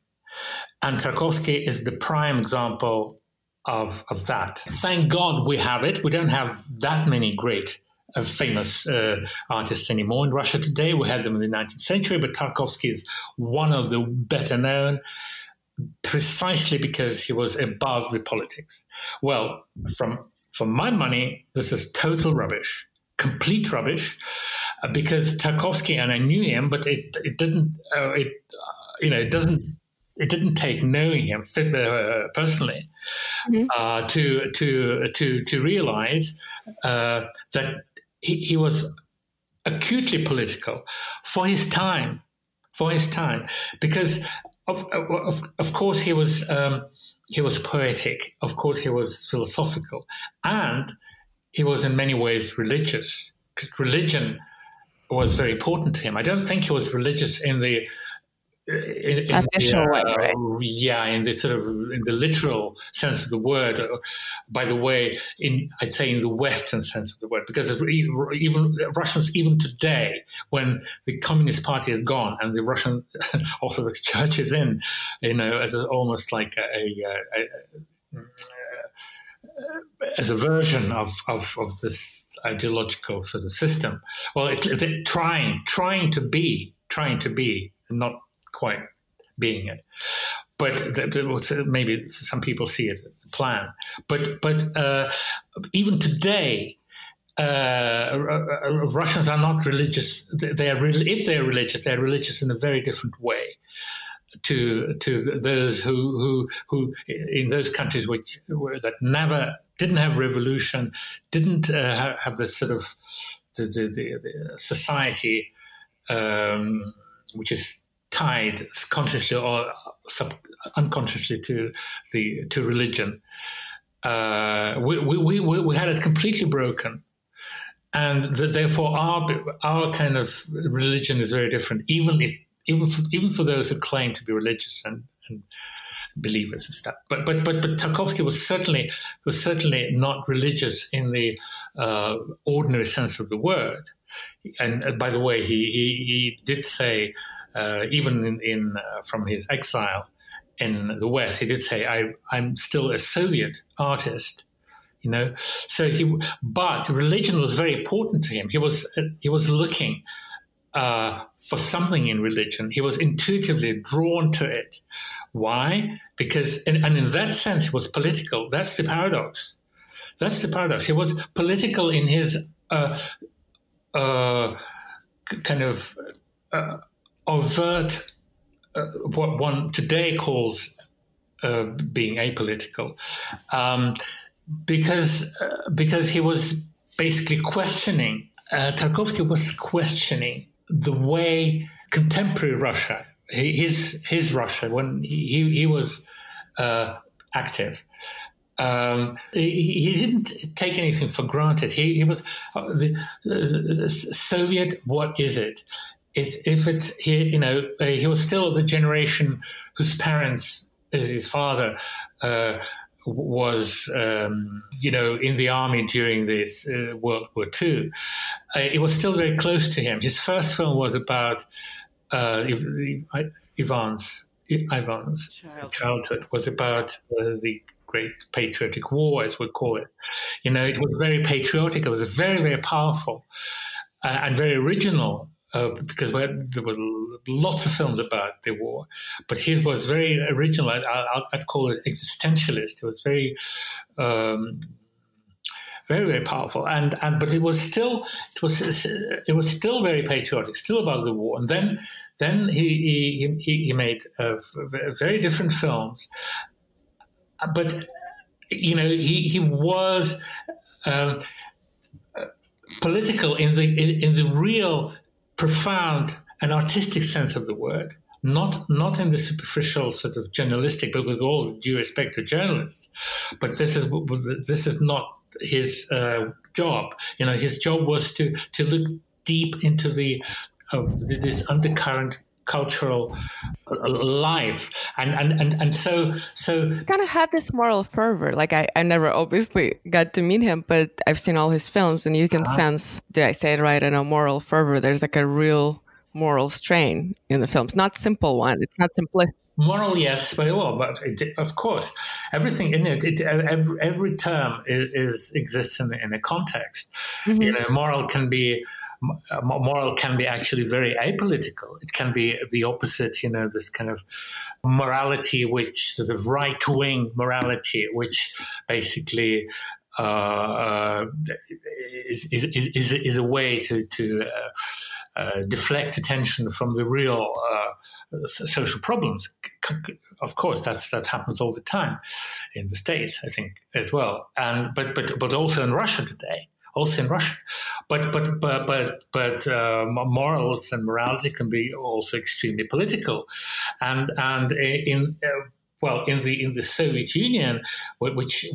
And Tarkovsky is the prime example of, of that. Thank God we have it. We don't have that many great uh, famous uh, artists anymore in Russia today. We had them in the 19th century, but Tarkovsky is one of the better known precisely because he was above the politics. Well, from for my money, this is total rubbish, complete rubbish, because Tarkovsky and I knew him, but it it didn't uh, it uh, you know it doesn't it didn't take knowing him uh, personally mm-hmm. Uh, to to to to realize uh, that he, he was acutely political for his time for his time because of, of, of course, he was um, he was poetic. Of course, he was philosophical, and he was in many ways religious. Religion was very important to him. I don't think he was religious in the in, official the, way, uh, right? Yeah, in the sort of in the literal sense of the word. Uh, by the way, in I'd say in the Western sense of the word, because even Russians, even today, when the Communist Party is gone and the Russian [laughs] Orthodox Church is in, you know, as a, almost like a, a, a as a version of, of, of, this ideological sort of system. Well, it, it, trying trying to be trying to be not quite being it. But maybe some people see it as the plan. But but uh, even today, uh, Russians are not religious. They are if they are religious, they are religious in a very different way to to those who who who in those countries which were, that never didn't have revolution, didn't uh, have this sort of the the, the, the society um, which is tied consciously or sub- unconsciously to the to religion. Uh, we, we, we, we had it completely broken. And the, therefore, our our kind of religion is very different. Even if even for, even for those who claim to be religious and, and believers and stuff. But but but but Tarkovsky was certainly was certainly not religious in the uh, ordinary sense of the word. And uh, by the way, he he, he did say uh, even in, in uh, from his exile in the West, he did say, I, "I'm still a Soviet artist." You know, so he. But religion was very important to him. He was he was looking uh, for something in religion. He was intuitively drawn to it. Why? Because, and, and in that sense, he was political. That's the paradox. That's the paradox. He was political in his uh, uh, kind of uh, overt, uh, what one today calls being apolitical, um, because because he was basically questioning. Tarkovsky was questioning the way contemporary Russia, his his Russia, when he he was uh, active. Um, he, he, didn't take anything for granted. He, he was uh, the, the, Soviet. What is it? it's if it's he, you know uh, he was still the generation whose parents, his father. Was um, you know in the army during this uh, World War II. Uh, it was still very close to him. His first film was about uh, Ivan's Ivan's childhood. childhood was about uh, the Great Patriotic War, as we call it. You know, it was very patriotic. It was very very powerful uh, and very original uh, because there were lots of films about the war, but his was very original. I, would call it existentialist. It was very, um, very, very powerful, and and but it was still it was it was still very patriotic, still about the war. And then then he he he made uh, very different films, but you know he he was. Um, political in the in, in the real profound and artistic sense of the word, not not in the superficial sort of journalistic, but with all due respect to journalists. But this is this is not his uh, job. You know, his job was to to look deep into the uh, this undercurrent cultural uh, life and and and, and so so kind of had this moral fervor like I, I never obviously got to meet him but i've seen all his films and you can uh-huh. sense did i say it right in a moral fervor there's like a real moral strain in the films not simple one it's not simplistic moral yes but well but it, of course everything in it, it every, every term is, is exists in, in a context mm-hmm. you know moral can be uh, moral can be actually very apolitical. It can be the opposite, you know, this kind of morality, which sort of right wing morality, which basically uh, uh, is, is, is, is, a way to, to uh, uh, deflect attention from the real uh, social problems. Of course, that's that happens all the time in the states, I think, as well, and but but but also in Russia today also in Russia. But but but but but uh, morals and morality can be also extremely political, and and in. Uh, well, in the in the Soviet Union, which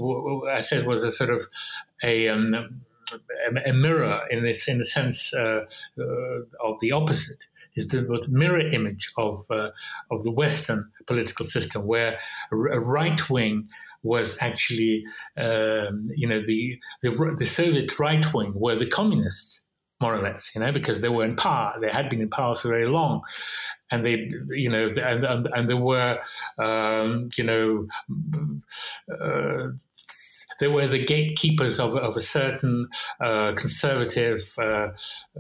I said was a sort of a um, a mirror in this in the sense uh, uh, of the opposite is the mirror image of uh, of the Western political system, where a right wing was actually, um, you know, the, the, the Soviet right wing were the communists, more or less, you know, because they were in power. They had been in power for very long, and they, you know, and and, and there were, um, you know. Uh, they were the gatekeepers of, of a certain uh, conservative, uh,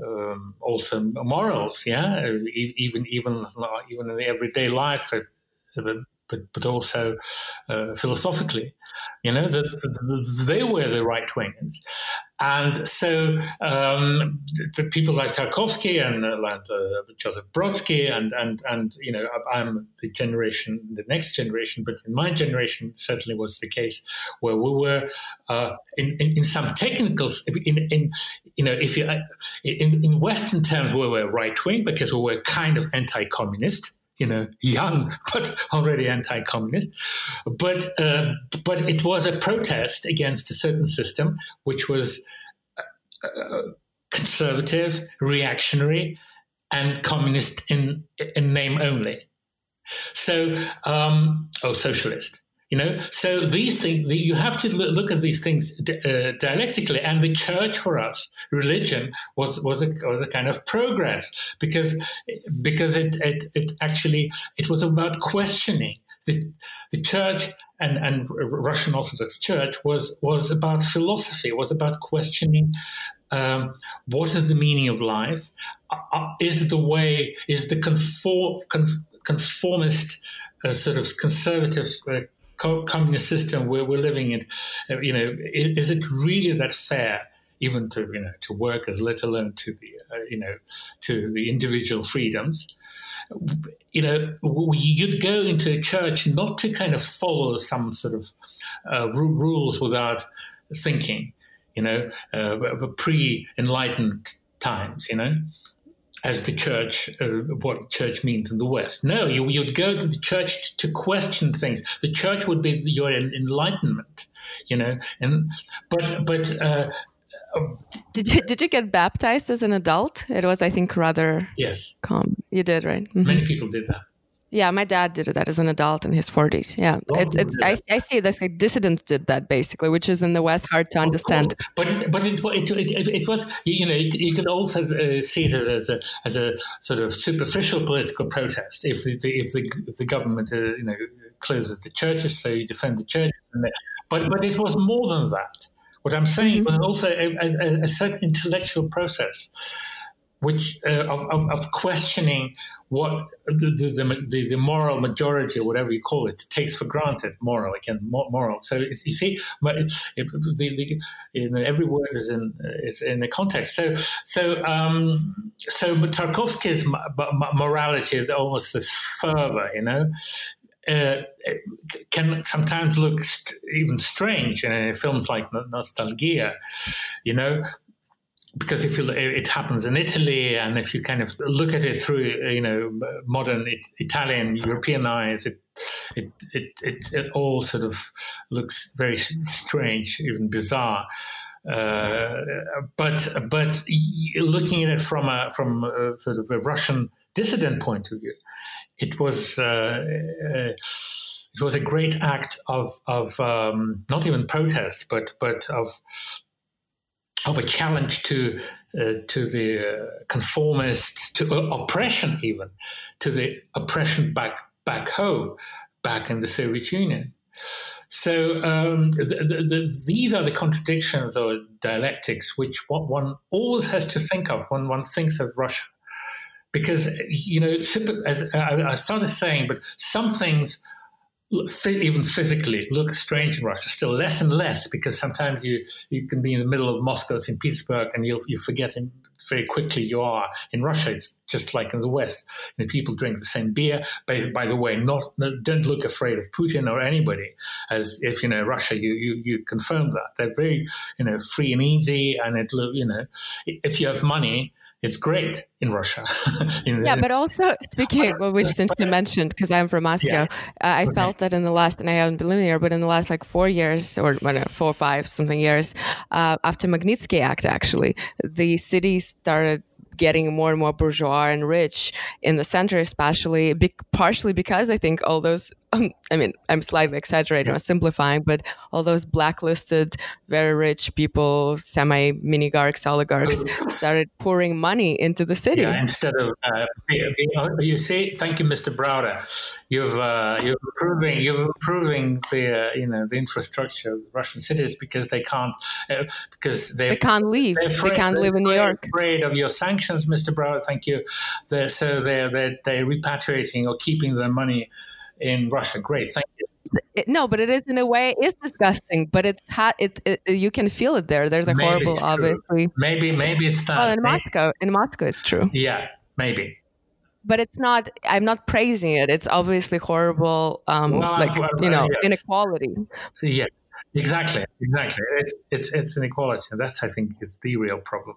um, also morals. Yeah, even even even in the everyday life, but but also uh, philosophically. You know, the, the, they were the right wingers, and so um, people like Tarkovsky and uh, uh, Joseph Brodsky and and and you know, I'm the generation, the next generation, but in my generation certainly was the case where we were uh, in, in, in some technicals in, in you know if you in, in Western terms we were right wing because we were kind of anti-communist you know, young [laughs] but already anti-communist. But uh, but it was a protest against a certain system which was uh, uh, conservative, reactionary, and communist in in name only. So, um, oh, socialist. You know, so these things you have to look at these things uh, dialectically. And the church for us, religion, was was a, was a kind of progress because because it, it it actually it was about questioning the the church and and Russian Orthodox Church was was about philosophy, was about questioning um, what is the meaning of life? Uh, uh is the way, is the conform, conformist, uh, sort of conservative uh, communist system where we're living in, uh, you know, is it really that fair? Even to you know to workers, let alone to the uh, you know to the individual freedoms you know, you'd go into a church not to kind of follow some sort of uh, rules without thinking, you know, uh, pre enlightened times, you know as the church, uh, what church means in the West. No, you, would go to the church to, to question things. The church would be your enlightenment, you know. And but but uh, did you did you get baptized as an adult? It was, I think, rather yes. Calm. You did, right? Mm-hmm. Many people did that. Yeah, my dad did that as an adult in his 40s. Yeah, oh, it's, it's, I, I see this like dissidents did that basically, which is in the West hard to understand. But it, but it, it, it, it was you know you could also uh, see it as, as, a as a sort of superficial political protest if the, if the if the government uh, you know closes the churches, so you defend the church. But but it was more than that. What I'm saying mm-hmm. was also a, a, a certain intellectual process which uh, of, of, of, questioning what the, the, the, the, moral majority or whatever you call it takes for granted moral again moral. So you see the, know, every word is in is in the context. So so um, so but Tarkovsky's morality is almost this fervor you know? Uh, can sometimes look even strange in films like Nostalgia, you know, because if you it happens in Italy, and if you kind of look at it through you know modern it, Italian European eyes, it, it it, it it all sort of looks very strange, even bizarre. uh, but but looking at it from a from a, sort of a Russian dissident point of view, it was uh, uh, it was a great act of of um, not even protest, but but of of a challenge to uh, to the uh, conformists, to uh, oppression, even to the oppression back back home, back in the Soviet Union. So um, the, the, the, these are the contradictions or dialectics which one always has to think of when one thinks of Russia, because you know, as I started saying, but some things even physically look strange in Russia. Still less and less because sometimes you you can be in the middle of Moscow, St. Petersburg, and you you forget very quickly you are in Russia. It's just like in the West. You know, people drink the same beer. By, by the way, not don't look afraid of Putin or anybody. As if you know Russia, you you you confirm that they're very you know free and easy, and it you know if you have money it's great in Russia. [laughs] in, yeah, but also [laughs] speaking of which, since you mentioned, because I'm from Moscow, yeah. uh, I okay. felt that in the last, and I haven't been living here, but in the last like four years or know, four or five something years uh, after Magnitsky Act, actually, the city started getting more and more bourgeois and rich in the center, especially be- partially because I think all those um, [laughs] I mean, I'm slightly exaggerating or simplifying, but all those blacklisted, very rich people, semi minigarchs, oligarchs, [laughs] started pouring money into the city. Yeah, instead of uh, you see, thank you, Mr. Browder. You've uh, you're improving you're improving the uh, you know the infrastructure of Russian cities because they can't uh, because they can't leave. Afraid, they can't live in New York. Afraid of your sanctions, Mr. Browder. Thank you. They're, so they're, they're they're repatriating or keeping their money in Russia. Great, thank you. It, no, but it is in a way it's disgusting, but it's hot. it, it, you can feel it there. There's a maybe horrible, obviously. Maybe maybe it's that. Well, in maybe. Moscow, in Moscow, it's true. Yeah, maybe. But it's not. I'm not praising it. It's obviously horrible, um, well, like well, you know, yes. inequality. Yeah, Exactly, exactly. It's it's it's inequality, and that's I think it's the real problem.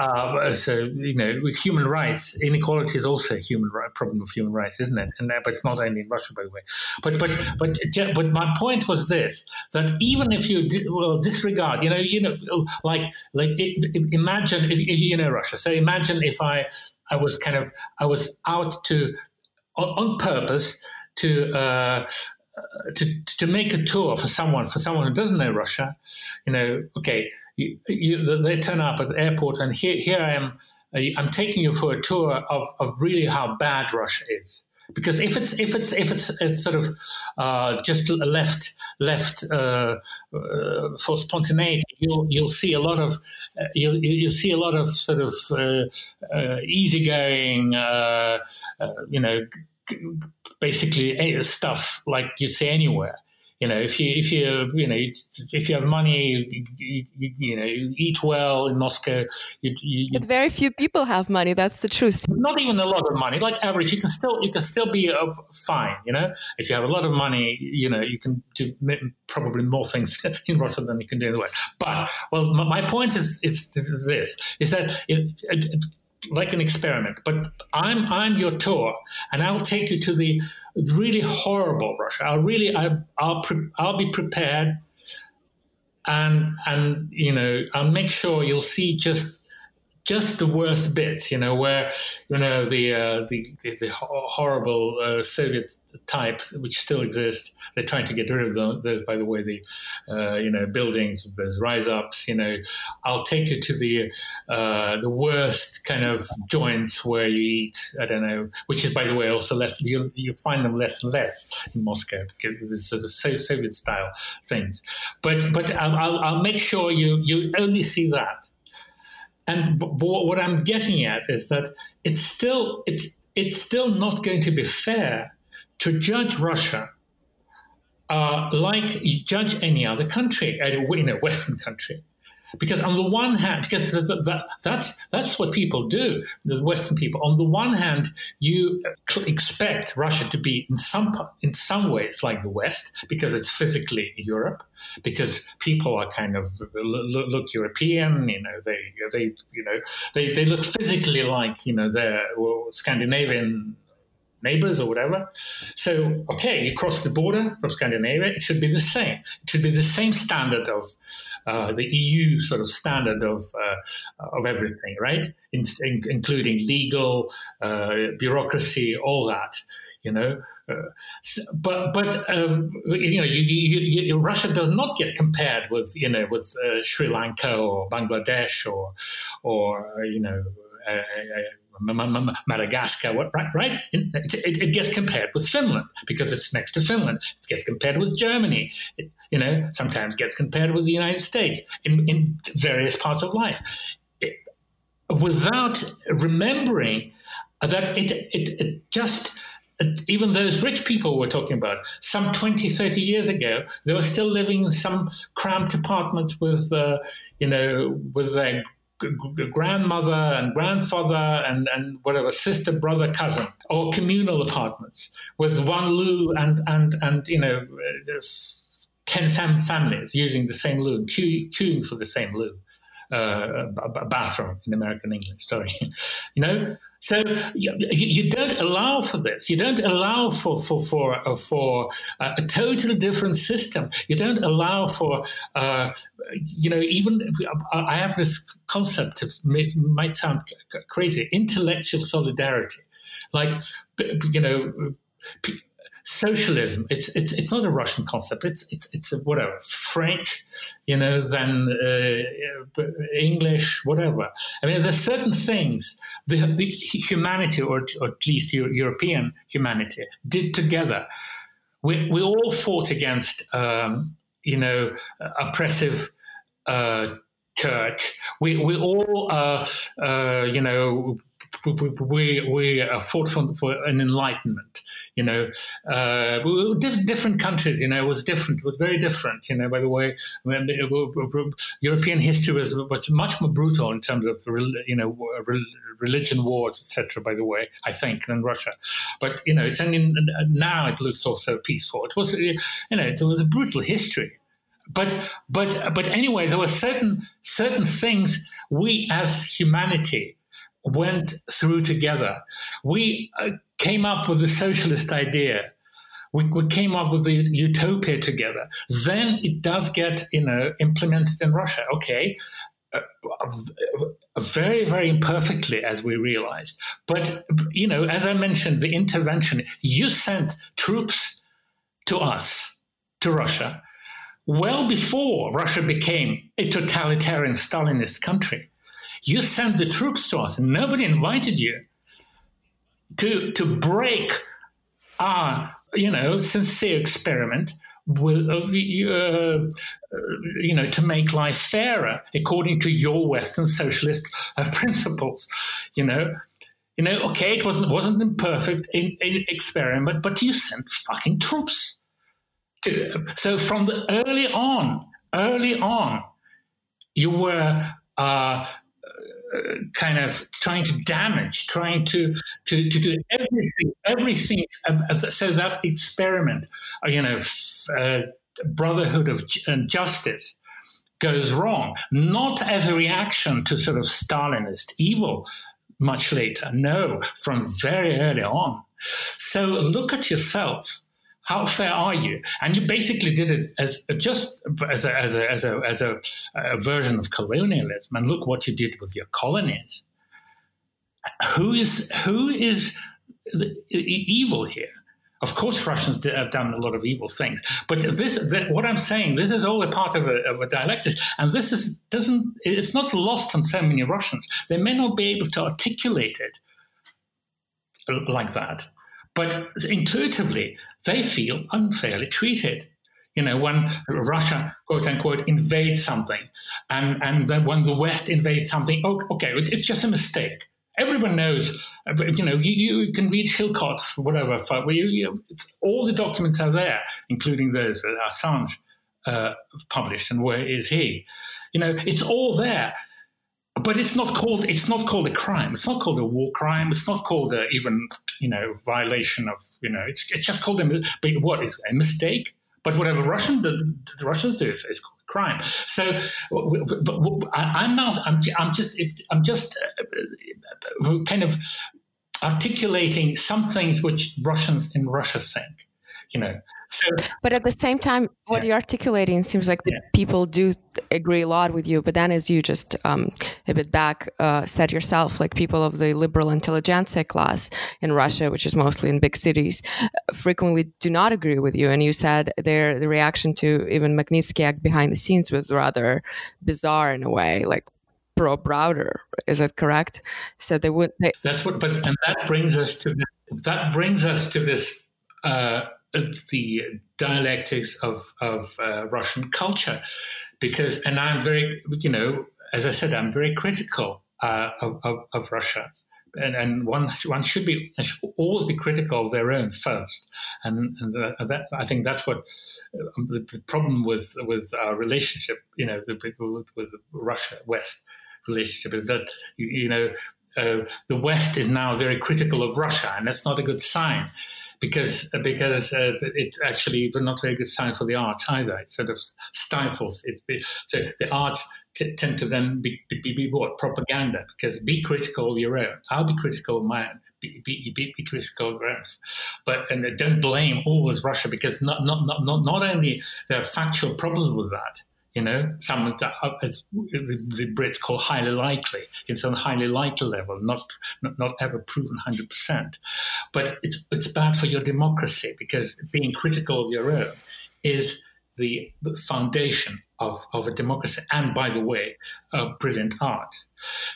Uh, so you know, with human rights, inequality is also a human right, problem of human rights, isn't it? And uh, but it's not only in Russia, by the way. But but but but my point was this: that even if you di- well, disregard, you know, you know, like like it, imagine if, you know Russia. So imagine if I I was kind of I was out to on, on purpose to. Uh, to, to make a tour for someone for someone who doesn't know Russia, you know, okay, you, you, they turn up at the airport and here here I am. Uh, I'm taking you for a tour of, of really how bad Russia is. Because if it's if it's if it's it's sort of uh, just left left uh, uh, for spontaneity, you'll you'll see a lot of uh, you'll you'll see a lot of sort of uh, easygoing, you know basically stuff like you see anywhere. You know, if you if you you know if you have money, you, you, you know, you eat well in Moscow. You, you, but very few people have money. That's the truth. Not even a lot of money. Like average, you can still you can still be uh, fine. You know, if you have a lot of money, you know, you can do probably more things [laughs] in Russia than you can do in the West. But well, my point is is this: is that it, it, like an experiment. But I'm I'm your tour, and I'll take you to the really horrible Russia. I'll really I, I'll pre- I'll be prepared, and and you know I'll make sure you'll see just just the worst bits, you know, where you know the uh, the, the, the, horrible uh, Soviet types which still exist. They're trying to get rid of those. by the way, the uh, you know buildings, those rise ups. You know, I'll take you to the uh, the worst kind of joints where you eat. I don't know, which is by the way also less. You you find them less and less in Moscow because it's sort of Soviet style things. But but I'll, I'll, I'll make sure you you only see that and b- what I'm getting at is that it's still it's it's still not going to be fair to judge Russia uh, like you judge any other country, in a Western country. Because on the one hand, because that, that's that's what people do, the Western people. On the one hand, you expect Russia to be in some in some ways like the West because it's physically Europe, because people are kind of look European. You know, they they you know they, they look physically like you know they're Scandinavian neighbors or whatever. So, okay, you cross the border from Scandinavia, it should be the same. It should be the same standard of uh, the EU sort of standard of uh, of everything, right? In, in, including legal, uh, bureaucracy, all that you know. Uh, but but um, you know, you, you, you, Russia does not get compared with you know with uh, Sri Lanka or Bangladesh or or you know. Madagascar, right? It, it, it, gets compared with Finland because it's next to Finland. It gets compared with Germany. It, you know, sometimes gets compared with the United States in, in various parts of life, without remembering that it, it, just even those rich people we're talking about, some 20, 30 years ago, they were still living in some cramped apartments with, uh, you know, with their grandmother and grandfather and, and whatever, sister, brother, cousin, or communal apartments with one loo and, and, and you know, uh, 10 fam- families using the same loo, queue- queuing for the same loo. Uh, a bathroom in American English, sorry. [laughs] you know, so you, you, don't allow for this. You don't allow for for for uh, for uh, a totally different system. You don't allow for uh, you know even I have this concept. It might sound crazy. Intellectual solidarity, like you know socialism. It's it's it's not a Russian concept. It's it's it's a whatever French, you know, then uh, English, whatever. I mean, there's certain things the, the humanity, or, or at least European humanity, did together. We we all fought against, um, you know, oppressive. Uh, church. We we all, uh, uh, you know, we we, we fought for, for an enlightenment you know, uh, different countries, you know, was different, it was very different, you know, by the way, European history was, was much more brutal in terms of, you know, religion wars, etc., by the way, I think, than Russia. But, you know, it's only now it looks also peaceful. It was, you know, it was a brutal history. But, but, but anyway, there were certain, certain things we as humanity went through together. We uh, came up with the socialist idea. We, we, came up with the utopia together. Then it does get, you know, implemented in Russia. Okay, uh, very, very imperfectly, as we realized. But you know, as I mentioned, the intervention. You sent troops to us, to Russia, well before Russia became a totalitarian Stalinist country. You sent the troops to us, and nobody invited you to to break our you know sincere experiment with, uh, uh, you know, to make life fairer according to your Western socialist uh, [laughs] principles. You know, you know, okay, it wasn't wasn't imperfect in, in experiment, but you sent fucking troops. To, so from the early on, early on, you were uh, kind of trying to damage, trying to to, to do everything, everything, so that experiment, uh, you know, uh, brotherhood of justice goes wrong, not as a reaction to sort of Stalinist evil much later. No, from very early on. So look at yourself how fair are you? And you basically did it as just as a, as a, as a, as a, a version of colonialism. And look what you did with your colonies. Who is who is the evil here? Of course, Russians have done a lot of evil things, but this, what I'm saying, this is all a part of a, of a dialectic, and this is doesn't. It's not lost on so many Russians. They may not be able to articulate it like that, but intuitively, they feel unfairly treated. You know, when Russia, quote unquote, invades something, and, and then when the West invades something, okay, it's just a mistake. Everyone knows, you know, you, you can read Chilcot, whatever, you, you, all the documents are there, including those that Assange uh, published, and where is he? You know, it's all there but it's not called it's not called a crime. It's not called a war crime. It's not called a, even you know violation of you know. It's, it's just called a what is a mistake. But whatever Russian the, the Russians do is, is called a crime. So I'm not. I'm, I'm just. I'm just uh, kind of articulating some things which Russians in Russia think. You know, so, but at the same time, what yeah. you're articulating seems like the yeah. people do agree a lot with you. But then, as you just um, a bit back uh, said yourself, like people of the liberal intelligentsia class in Russia, which is mostly in big cities, frequently do not agree with you. And you said their the reaction to even Magnitsky Act behind the scenes was rather bizarre in a way, like pro Browder. Is that correct? So they would. They- That's what. But and that brings us to this, that brings us to this. Uh, the dialectics of of uh, Russian culture, because and I'm very you know as I said I'm very critical uh, of, of, of, Russia. And, and one one should be should always be critical of their own first, and, and that, I think that's what um, the, the, problem with with our relationship, you know, the, with, with Russia West relationship is that you, you know uh, the West is now very critical of Russia, and that's not a good sign because because uh, it actually not very good sign for the arts either. It sort of stifles it. So the arts t- tend to then be, be, be, what propaganda because be critical of your own. I'll be critical of own. Be, be, be, critical of your. But and don't blame always Russia because not not not not, not only there are factual problems with that you know, some as the Brits call highly likely. It's on highly likely level, not not, not ever proven hundred percent. But it's it's bad for your democracy because being critical of your own is the foundation of, of a democracy. And by the way, a brilliant art.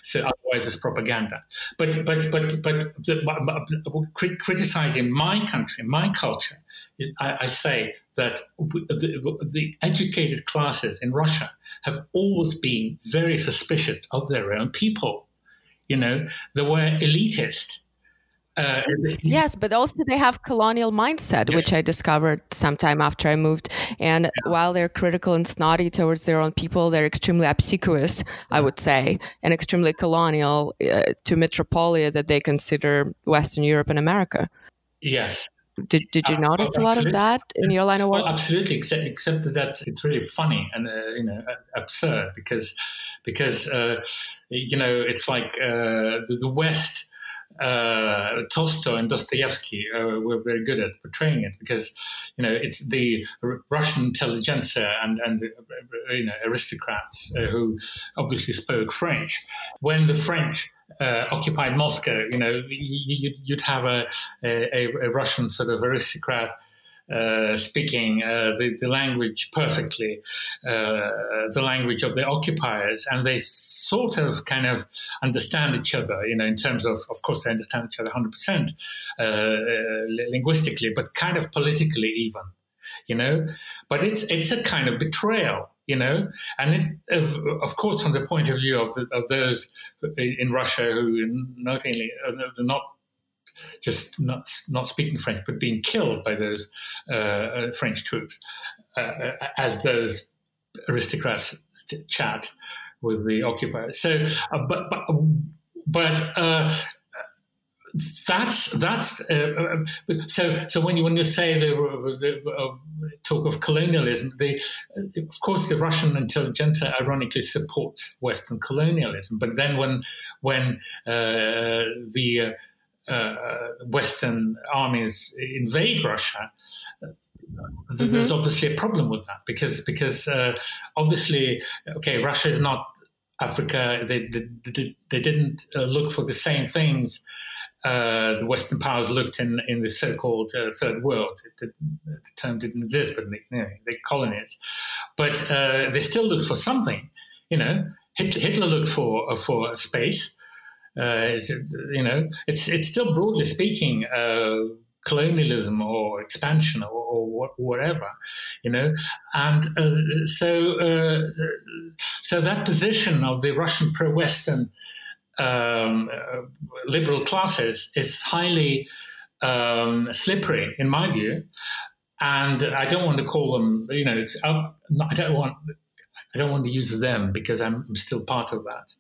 So otherwise, it's propaganda. But but but but the, criticizing my country, my culture, is I, I say that the, the, educated classes in Russia have always been very suspicious of their own people. You know, they were elitist. Uh, yes, but also they have colonial mindset, yes. which I discovered sometime after I moved. And yeah. while they're critical and snotty towards their own people, they're extremely obsequious, I would say, and extremely colonial uh, to metropolia that they consider Western Europe and America. Yes, did, did you uh, notice a lot of that in your line of work? Absolutely, except, except that that's, it's really funny and uh, you know absurd because because uh, you know it's like uh, the, the, West. Uh, Tolstoy and Dostoevsky uh, were very good at portraying it because, you know, it's the Russian intelligentsia and and the, you know aristocrats who obviously spoke French. When the French uh, occupied Moscow, you know, you, would have a, a, a, Russian sort of aristocrat uh, speaking uh, the, the, language perfectly, uh, the language of the occupiers, and they sort of kind of understand each other, you know, in terms of, of course, they understand each other 100% uh, uh, linguistically, but kind of politically even, you know. But it's it's a kind of betrayal you know, and it, of, course, from the point of view of, the, of those in Russia who not only they're not just not not speaking French, but being killed by those uh, uh French troops, uh, uh, as those aristocrats chat with the occupiers. So, uh, but but but that's that's uh, uh, so so when you when you say the, the uh, talk of colonialism the of course the russian intelligentsia ironically supports western colonialism but then when when uh, the uh, uh, western armies invade russia mm-hmm. there's obviously a problem with that because because obviously okay russia is not Africa, they, they, they didn't look for the same things uh, the Western powers looked in in the so-called uh, Third World. It, the term didn't exist, but you know, the colonies. But uh, they still looked for something. You know, Hitler looked for uh, for space. Uh, it's, you know, it's it's still broadly speaking uh, colonialism or expansion or, or, whatever, you know, and so so that position of the Russian pro-Western um, uh, liberal classes is highly um, slippery, in my view. And I don't want to call them, you know, it's I don't want, I don't want to use them because I'm still part of that.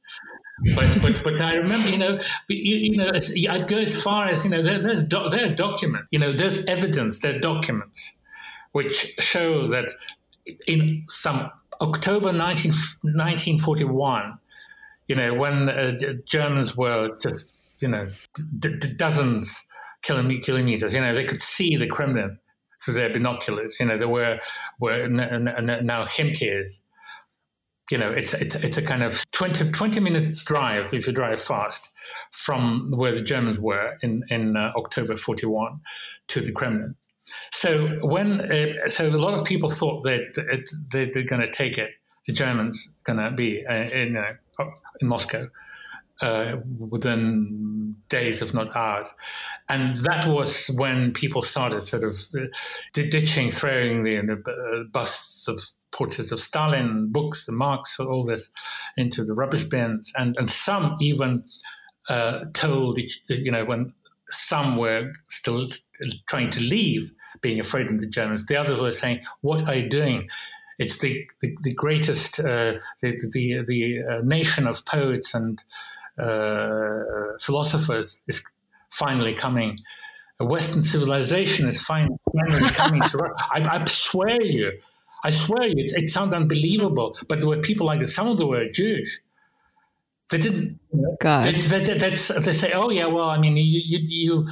But but but I remember, you know, you, you know, I'd go as far as you know, there, there's do, there are documents, you know, there's evidence, there are documents which show that in some October 19, 1941, you know, when uh, Germans were just you know, d- d- dozens kilometers. You know, they could see the Kremlin through their binoculars. You know, there were were now Khimki you know, it's it's it's a kind of 20, 20 minute drive if you drive fast from where the Germans were in in uh, October forty one to the Kremlin. So when uh, so a lot of people thought that they, they're going to take it, the Germans going to be uh, in uh, in Moscow uh, within days, if not hours. And that was when people started sort of uh, ditching, throwing the, the busts of portraits of Stalin, books, Marx, all this into the rubbish bins. And, and some even uh, told, each, you know, when some were still trying to leave, being afraid of the Germans, the others were saying, What are you doing? It's the, the, the greatest, uh, the, the, the uh, nation of poets and uh, philosophers is finally coming. Western civilization is finally coming to. I, I swear you, I swear you, it sounds unbelievable. But there were people like this. Some of them were Jewish. They didn't. God. They, they, they, they, say, "Oh yeah, well, I mean, you, you, you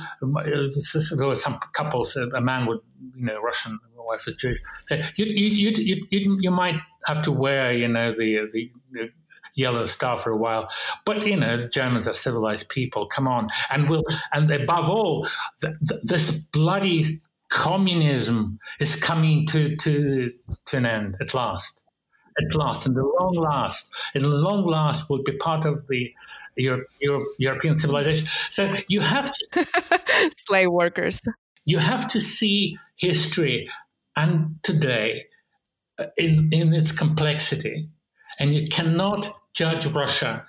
there were some couples. Uh, a man with, you know, Russian wife is Jewish. Say, you, you, you, you, you, might have to wear, you know, the, uh, the, the yellow star for a while. But you know, the Germans are civilized people. Come on, and will and above all, th- th- this bloody communism is coming to to to an end at last. At last, in the long last, in the long last, will be part of the Europe, Europe, European civilization. So you have to [laughs] slave workers. You have to see history and today uh, in in its complexity and you cannot judge Russia,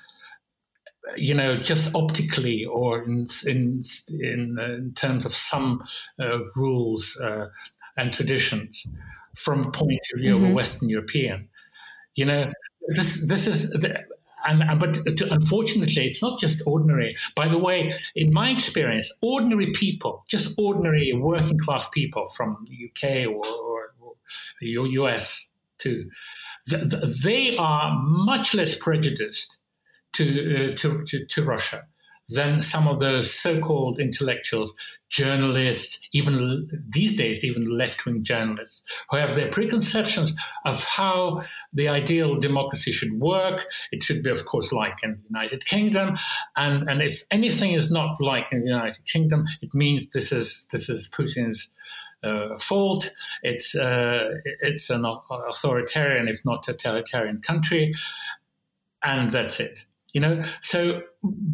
you know, just optically or in in in, uh, in terms of some uh, rules uh, and traditions from a point of view mm-hmm. of a mm-hmm. Western European. You know, this this is. The, and, and, but to, unfortunately, it's not just ordinary. By the way, in my experience, ordinary people, just ordinary working class people from the UK or, or, or the US too, they are much less prejudiced to, uh, to, to, to, Russia Then some of those so-called intellectuals, journalists, even these days, even left-wing journalists, who have their preconceptions of how the ideal democracy should work. It should be, of course, like in the United Kingdom, and and if anything is not like in the United Kingdom, it means this is this is Putin's uh, fault. It's uh, it's an authoritarian, if not totalitarian, country, and that's it. You know, so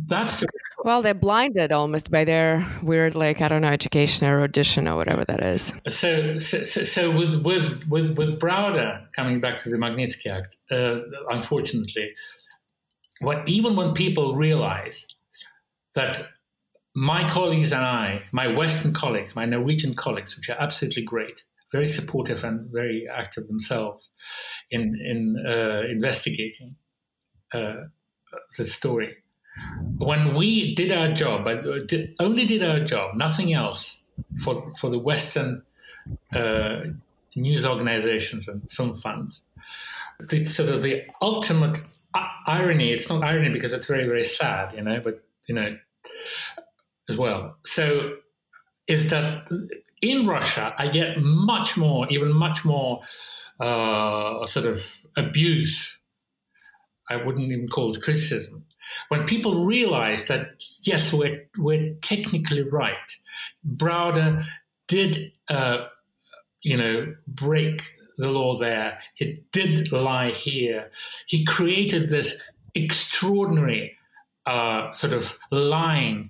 that's the well, they're blinded almost by their weird, like I don't know, education or audition or whatever that is. So, so, so with with with with Browder coming back to the Magnitsky Act, uh, unfortunately, what even when people realize that my colleagues and I, my Western colleagues, my Norwegian colleagues, which are absolutely great, very supportive and very active themselves in in uh, investigating uh, the story. When we did our job, uh, did, only did our job, nothing else, for for the Western uh, news organizations and film funds. Sort of the ultimate irony. It's not irony because it's very very sad, you know. But you know, as well. So is that in Russia, I get much more, even much more uh, sort of abuse. I wouldn't even call it criticism. When people realize that, yes, we're, we're technically right, Browder did, uh, you know, break the law there. It did lie here. He created this extraordinary uh, sort of lying,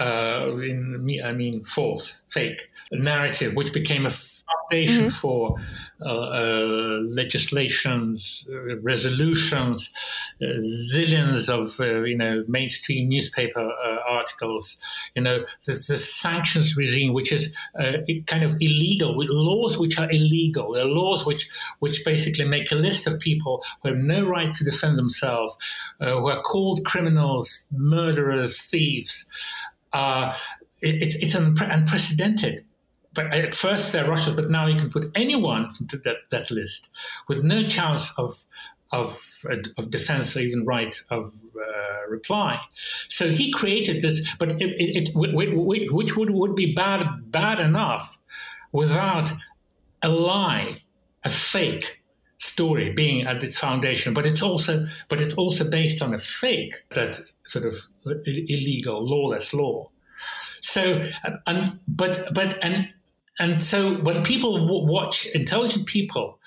uh, in, I mean, false, fake narrative, which became a foundation mm-hmm. for legislations, uh, resolutions, uh, zillions of uh, you know mainstream newspaper articles. You know, the, the, sanctions regime, which is kind of illegal, with laws which are illegal, There are laws which which basically make a list of people who have no right to defend themselves, who are called criminals, murderers, thieves uh, it, it's it's unprecedented. But at first they're Russians, but now you can put anyone into that, that list with no chance of of, of defense or even right of uh, reply. So he created this, but it, it, it, which would, would be bad bad enough without a lie, a fake story being at its foundation. But it's also but it's also based on a fake that sort of illegal, lawless law. So, and but but and and so when people watch intelligent people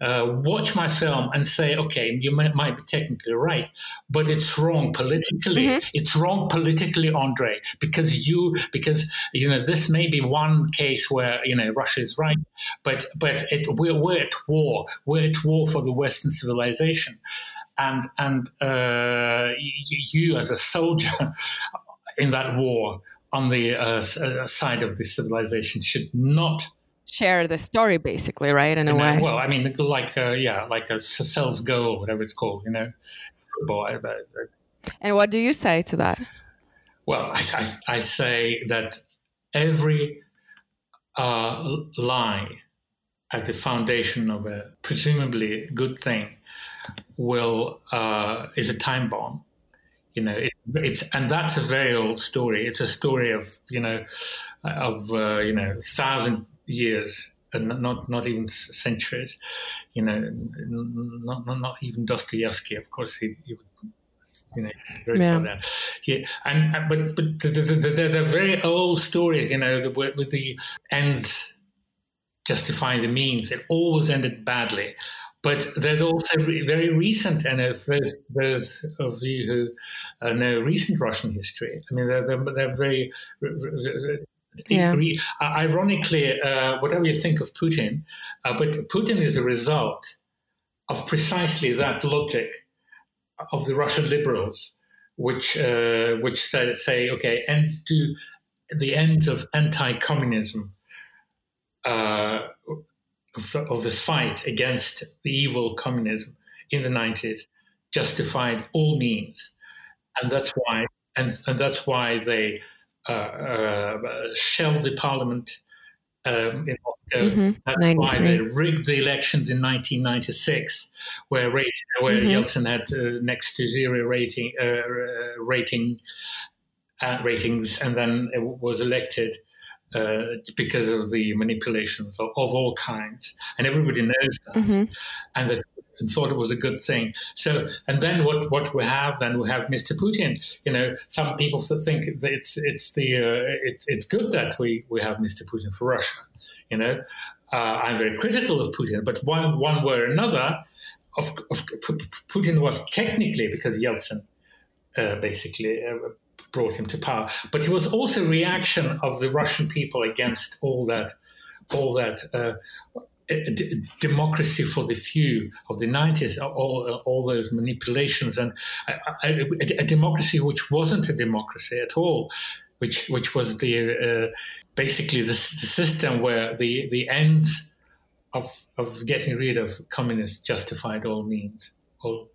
uh, watch my film and say, okay, you might, might, be technically right, but it's wrong politically. Mm-hmm. It's wrong politically, Andre, because you because you know this may be one case where you know Russia is right, but but it, we're, we're at war. We're at war for the Western civilization, and and uh, you, you as a soldier [laughs] in that war on the uh, uh side of the civilization should not share the story basically right in a way. uh, well i mean like uh, yeah like a self goal whatever it's called you know football and what do you say to that? Well i, I, I say that every uh, lie at the foundation of a presumably good thing will uh, is a time bomb you know it, it's and that's a very old story it's a story of you know of uh, you know thousand years and not not even centuries. You know, not not, not even Dostoevsky. Of course, he, he would. You know, yeah. that. Yeah, and but but they're, they're very old stories. You know, the, with the ends justifying the means. It always ended badly. But they're also very recent, and if those, those of you who uh, know recent Russian history, I mean, they're, they're, they're very yeah. Uh, ironically, uh, whatever you think of Putin, uh, but Putin is a result of precisely that logic of the Russian liberals, which uh, which say, say, okay, ends to the ends of anti-communism. Uh, of the, of the fight against the evil communism in the 90s justified all means and that's why and, and that's why they uh, uh, shelled the parliament um, in Moscow. Mm-hmm. That's 93. why they rigged the elections in 1996, where, where mm-hmm. Yeltsin had uh, next to zero rating uh, uh rating uh, ratings, and then was elected. Uh, because of the manipulations of, of, all kinds, and everybody knows that. Mm-hmm. And the and thought it was a good thing. So, and then what, what we have, then we have Mr. Putin. You know, some people think that it's it's the uh, it's it's good that we we have Mr. Putin for Russia. You know, uh, I'm very critical of Putin, but one one way or another, of, of Putin was technically because Yeltsin uh, basically. Uh, brought him to power, but it was also reaction of the Russian people against all that, all that uh, d- democracy for the few of the 90s, all, all those manipulations, and a, a, a, democracy which wasn't a democracy at all. Which, which was the uh, basically the, the, system where the, the ends of, of getting rid of communists justified all means. All,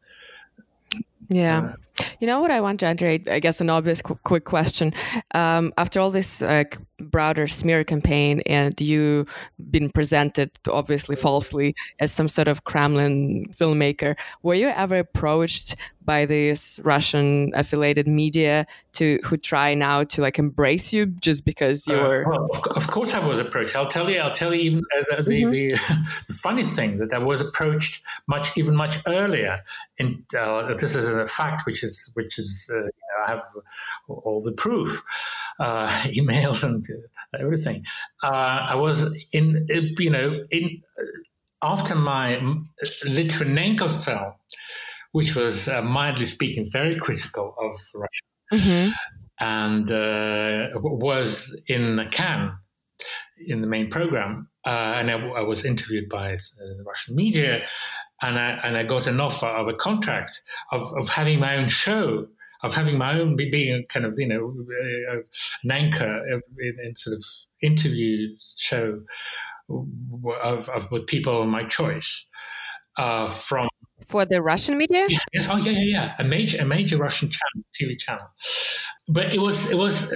yeah. You know what I want to Andrei? I guess an obvious qu- quick question. Um, after all this uh, broader smear campaign, and you been presented obviously falsely as some sort of Kremlin filmmaker, were you ever approached by this Russian affiliated media to who try now to like embrace you just because you uh, well, of course, I was approached. I'll tell you. I'll tell you even uh, the, mm-hmm. the, [laughs] the, funny thing that I was approached much even much earlier. And uh, this is a fact which is which is uh, you know, I have all the proof, uh, [laughs] emails and uh, everything. I was in you know in after my Litvinenko film which was uh, mildly speaking very critical of Russia, mm-hmm. and uh, was in the Cannes in the main program. Uh, and I, I, was interviewed by uh, the Russian media, and I, and I got an offer of a contract of, of having my own show of having my own being kind of you know uh, an anchor in, in, sort of interview show of, of with people of my choice uh, from for the Russian media. Yes, yes, oh yeah, yeah, yeah, a major, a major Russian channel, TV channel. But it was, it was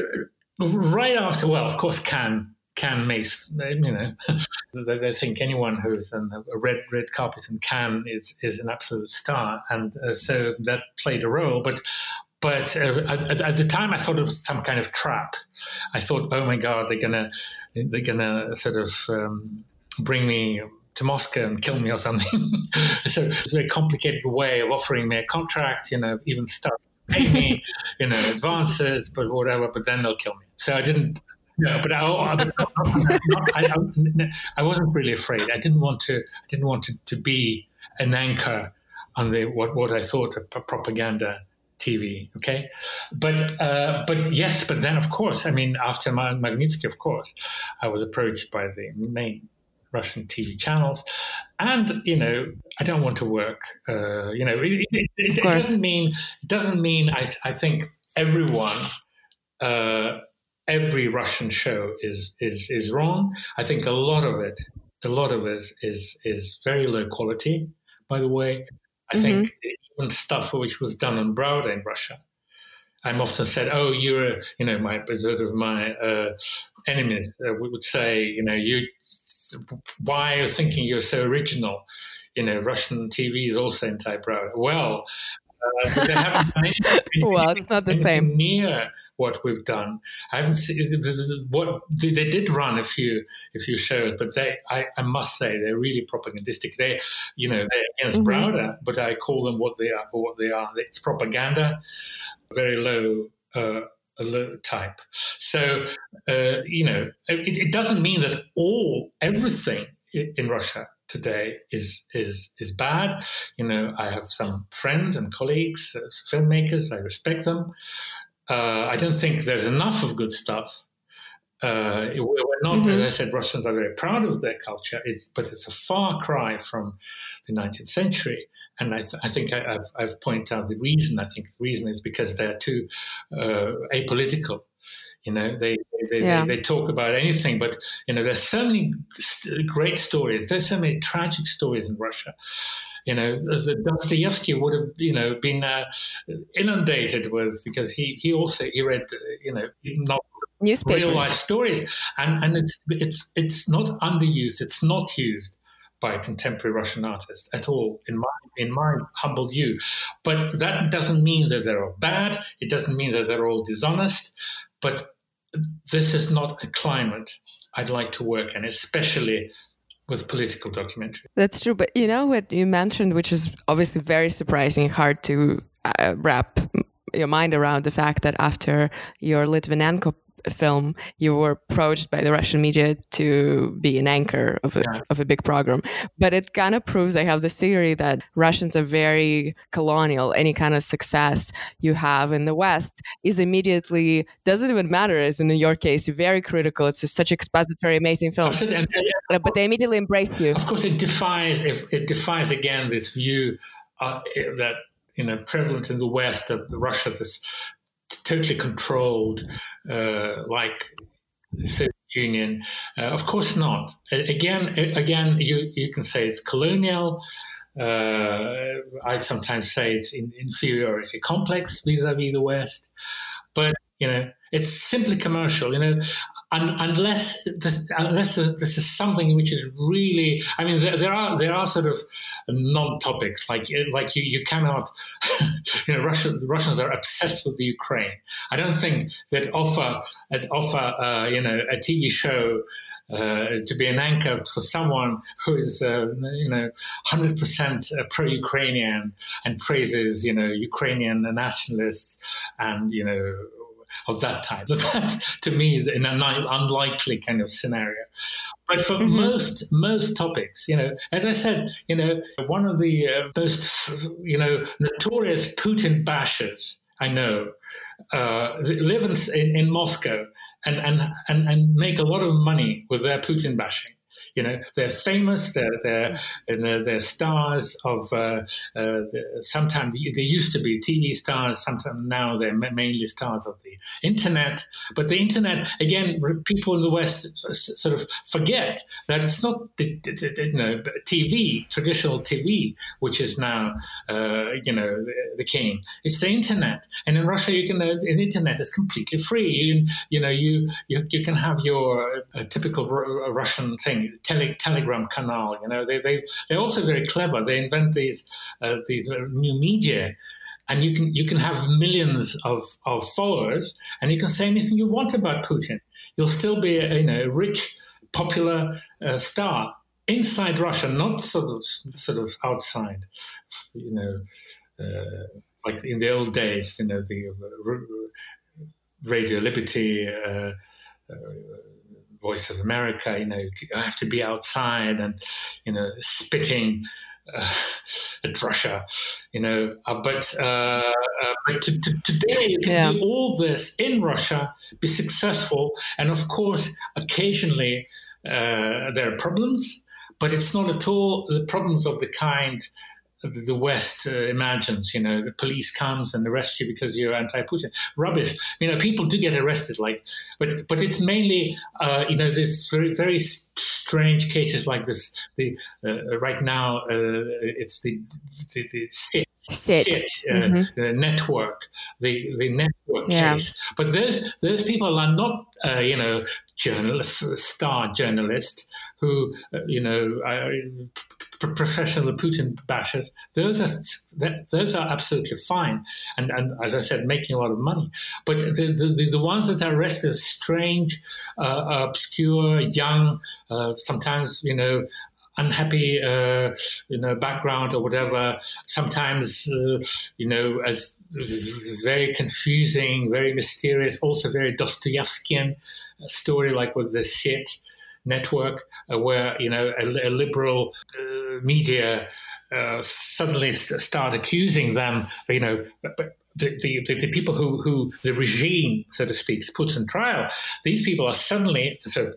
right after. Well, of course, Cannes Cannes makes you know [laughs] they, think anyone who's on a red red carpet in Cannes is is an absolute star, and uh, so that played a role. But but uh, at, at, the time, I thought it was some kind of trap. I thought, oh my god, they're gonna they're gonna sort of um, bring me to Moscow and kill me or something. [laughs] so it's a very complicated way of offering me a contract, you know, even start pay me, you know, advances, but whatever. But then they'll kill me. So I didn't. No, but I, I, I, I, wasn't really afraid. I didn't want to. I didn't want to, to be an anchor on the what what I thought a propaganda TV. Okay, but uh, but yes, but then of course, I mean, after Magnitsky, of course, I was approached by the main Russian TV channels. And you know, I don't want to work. Uh, you know, it, it, it, it, doesn't mean it doesn't mean I, I think everyone. Uh, every Russian show is is is wrong. I think a lot of it, a lot of it is is very low quality. By the way, I mm-hmm. think even stuff which was done on Browder in Russia. I'm often said, "Oh, you're, you know, my sort of my uh, enemies uh, would say, you know, you why are you thinking you're so original? You know, Russian TV is also anti-Browder. Well, uh, they haven't done anything, [laughs] well, it's not the same. near what we've done. I haven't seen what they, they, did run a few a few shows, but they I, I, must say they're really propagandistic. They you know they're against mm-hmm. Browder, but I call them what they are for what they are. It's propaganda, very low. Uh, type. So, uh, you know, it, it, doesn't mean that all, everything in Russia today is is is bad. You know, I have some friends and colleagues, uh, filmmakers. I respect them. Uh, I don't think there's enough of good stuff. Uh, we're not, mm-hmm. as I said, Russians are very proud of their culture, it's, but it's a far cry from the 19th century. And I, th- I think I, have I've pointed out the reason. I think the reason is because they're too uh, apolitical. You know, they they, yeah. they, they, talk about anything, but you know, there's so many great stories. There's so many tragic stories in Russia. You know, Dostoevsky would have, you know, been uh, inundated with because he he also he read, uh, you know, not real life stories, and and it's it's it's not underused. It's not used by contemporary Russian artists at all, in my in my humble view. But that doesn't mean that they're all bad. It doesn't mean that they're all dishonest. But this is not a climate I'd like to work in, especially with political documentary. That's true. But you know what you mentioned, which is obviously very surprising, hard to uh, wrap your mind around the fact that after your Litvinenko film, you were approached by the Russian media to be an anchor of a, yeah. of a big program. But it kind of proves I have this theory that Russians are very colonial. Any kind of success you have in the West is immediately, doesn't even matter, as in your case, you're very critical. It's such expository, amazing film. And, uh, but they immediately embrace you. Of course, it defies, if it defies again this view uh, that you know prevalent in the West of Russia, this totally controlled uh, like Soviet Union. Uh, of course not. Again, again, you you can say it's colonial. Uh, I'd sometimes say it's in inferiority complex vis-a-vis the West, but you know it's simply commercial. You know, un, unless this, unless this is something which is really, I mean, there, there are there are sort of non-topics like like you you cannot, [laughs] you know, Russia, Russians are obsessed with the Ukraine. I don't think that offer that offer uh, you know a TV show. Uh, to be an anchor for someone who is, uh, you know, 100% pro-Ukrainian and praises, you know, Ukrainian nationalists and, you know, of that type. [laughs] That to me is an unlikely kind of scenario. But for mm-hmm. most most topics, you know, as I said, you know, one of the uh, most you know notorious Putin bashers I know uh, live in, in, in Moscow and, and, and, and make a lot of money with their Putin bashing. You know, they're famous. They're they're they're, they're stars of. Uh, uh, sometimes they used to be TV stars. Sometimes now they're mainly stars of the internet. But the internet again, people in the West sort of forget that it's not the, the, the you know TV, traditional TV, which is now uh, you know the, the, king. It's the internet, and in Russia, you can the internet is completely free. You, you know you, you you can have your uh, typical r- Russian thing, tele- Telegram canal. You know they they they're also very clever. They invent these uh, these new media and you can you can have millions of, of followers and you can say anything you want about Putin. You'll still be a, you know, a rich, popular uh, star inside Russia, not sort of sort of outside. You know, uh, like in the old days, you know, the uh, Radio Liberty. Uh, uh, Voice of America, you know, I have to be outside and, you know, spitting uh, [laughs] at Russia, you know. Uh, but uh, uh but to, to, today you can yeah. do all this in Russia, be successful, and of course, occasionally uh, there are problems, but it's not at all the problems of the kind the West uh, imagines, you know, the police comes and arrests you because you're anti-Putin. Rubbish. You know, people do get arrested, like, but but it's mainly, uh, you know, there's very very strange cases like this. The uh, right now, uh, it's the the, the SIT, SIT uh, mm-hmm. network, the the network yeah. case. But those those people are not, uh, you know, journalists, star journalists who, you know professional Putin bashers, those are those are absolutely fine, and and as I said, making a lot of money. But the the, the ones that are arrested, strange, uh, obscure, young, uh, sometimes you know unhappy uh, you know background or whatever sometimes uh, you know as very confusing very mysterious also very dostoevskian story like with the SIT network uh, where you know a, a liberal uh, media uh, suddenly st- start accusing them, you know, the, the, the, people who, who the regime, so to speak, puts on trial, these people are suddenly, so,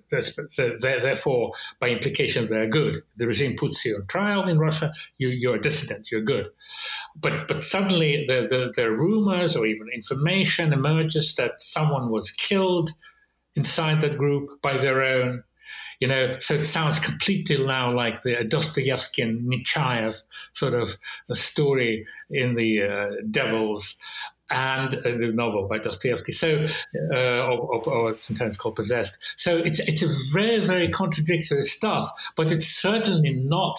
so therefore, by implication, they're good. The regime puts you on trial in Russia, you, you're a dissident, you're good. But, but suddenly, the, the, the rumors or even information emerges that someone was killed inside that group by their own you know, so it sounds completely now like the Dostoevsky and Nechayev sort of story in the uh, Devils and uh, the novel by Dostoevsky. So, uh, or, or, or, sometimes called Possessed. So it's it's a very very contradictory stuff, but it's certainly not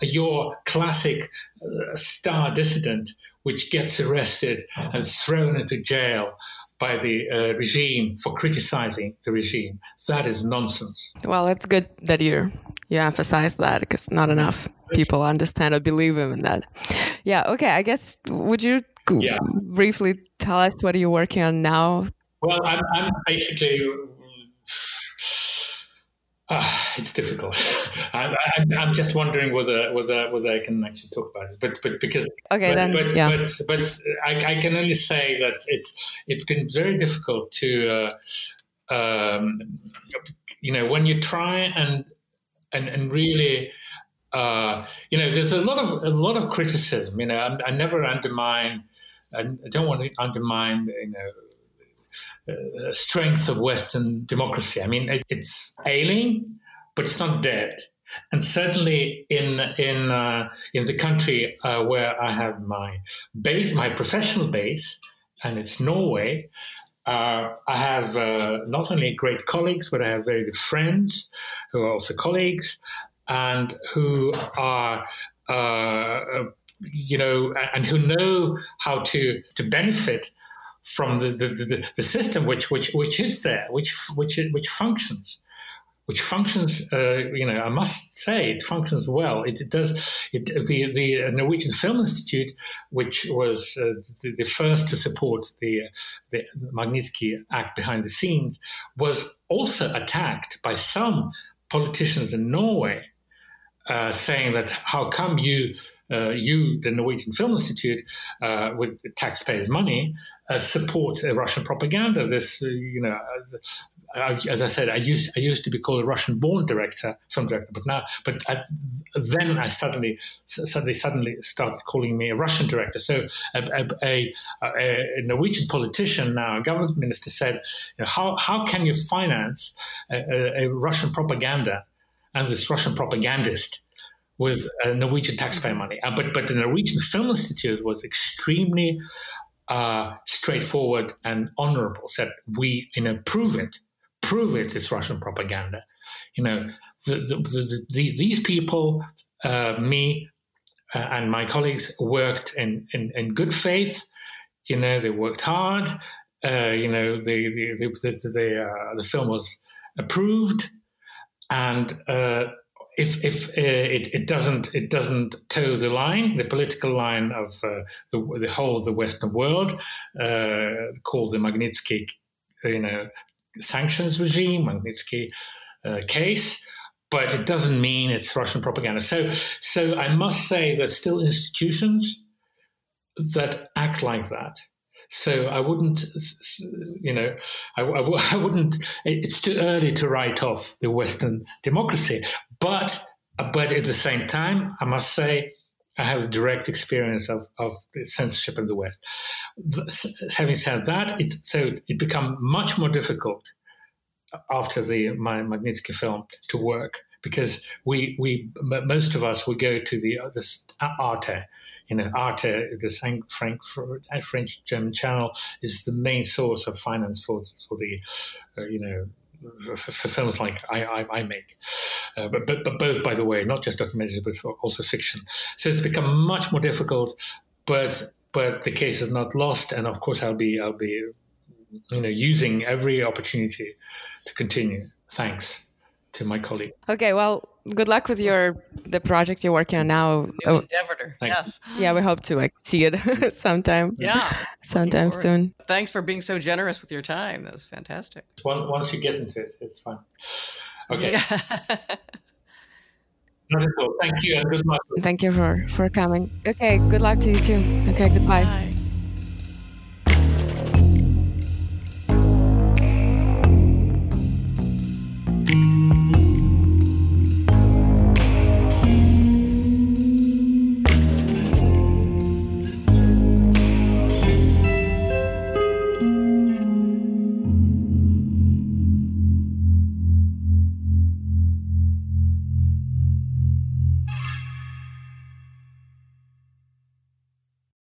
your classic uh, star dissident which gets arrested and thrown into jail by the uh, regime for criticizing the regime. That is nonsense. Well, it's good that you you emphasize that because not enough people understand or believe him in that. Yeah. Okay. I guess would you yeah. briefly tell us what are you working on now? Well, I'm, I'm basically uh, it's difficult. [laughs] I, am just wondering whether whether whether I can actually talk about it, but but because okay but, then but yeah. but, but I, I, can only say that it's it's been very difficult to uh, um, you know when you try and and and really uh, you know there's a lot of a lot of criticism. You know I, I never undermine. I don't want to undermine you know uh, strength of Western democracy. I mean, it's ailing, but it's not dead. And certainly in in uh, in the country uh, where I have my base, my professional base, and it's Norway. Uh, I have uh, not only great colleagues, but I have very good friends who are also colleagues and who are you know, and who know how to to benefit from the, the, the, the, system which, which, which is there, which, which, which functions. Which functions, uh, you know, I must say, it functions well. It, it does. It, the the Norwegian Film Institute, which was uh, the, the, first to support the the Magnitsky Act behind the scenes, was also attacked by some politicians in Norway, uh, saying that how come you uh, you, the Norwegian Film Institute, uh, with taxpayers' money, uh, support Russian propaganda. This, uh, you know, I, as I said, I used I used to be called a Russian-born director, film director, but now, but I, then I suddenly suddenly suddenly started calling me a Russian director. So a, a, a Norwegian politician now, a government minister, said, you know, "How how can you finance a, Russian propaganda and this Russian propagandist?" With Norwegian taxpayer money, uh, but but the Norwegian Film Institute was extremely uh, straightforward and honorable. Said we, you know, prove it prove it is Russian propaganda. You know, the, the, the, these people, uh, me uh, and my colleagues, worked in, in, in, good faith. You know, they worked hard. Uh, you know, the the the the, the, uh, the, film was approved, and uh, if if uh, it, it doesn't it doesn't toe the line, the political line of the the whole of the Western world, called the Magnitsky you know sanctions regime, Magnitsky uh, case, but it doesn't mean it's Russian propaganda. So, so I must say there's still institutions that act like that. So I wouldn't, you know, I, I, I wouldn't. It's too early to write off the Western democracy, but but at the same time, I must say I have a direct experience of, of censorship in the West. Having said that, it's so it become much more difficult after the my Magnitsky film to work because we we most of us would go to the uh, this Arte, you know Arte, this Frank French German channel is the main source of finance for for the uh, you know for, for, films like I, I, I make, uh, but, but, but both, by the way, not just documentaries, but also fiction. So it's become much more difficult, but but the case is not lost, and of course I'll be I'll be you know using every opportunity to continue. Thanks to my colleague. Okay, well, good luck with your the project you're working on now. New oh, endeavor. Yes. Yeah, we hope to like see it [laughs] sometime. Yeah. Sometime soon. Thanks for being so generous with your time. That was fantastic. Once you get into it, it's fun. Okay. Yeah. [laughs] Thank you and good luck. Thank you for for coming. Okay, good luck to you too. Okay, goodbye. Bye.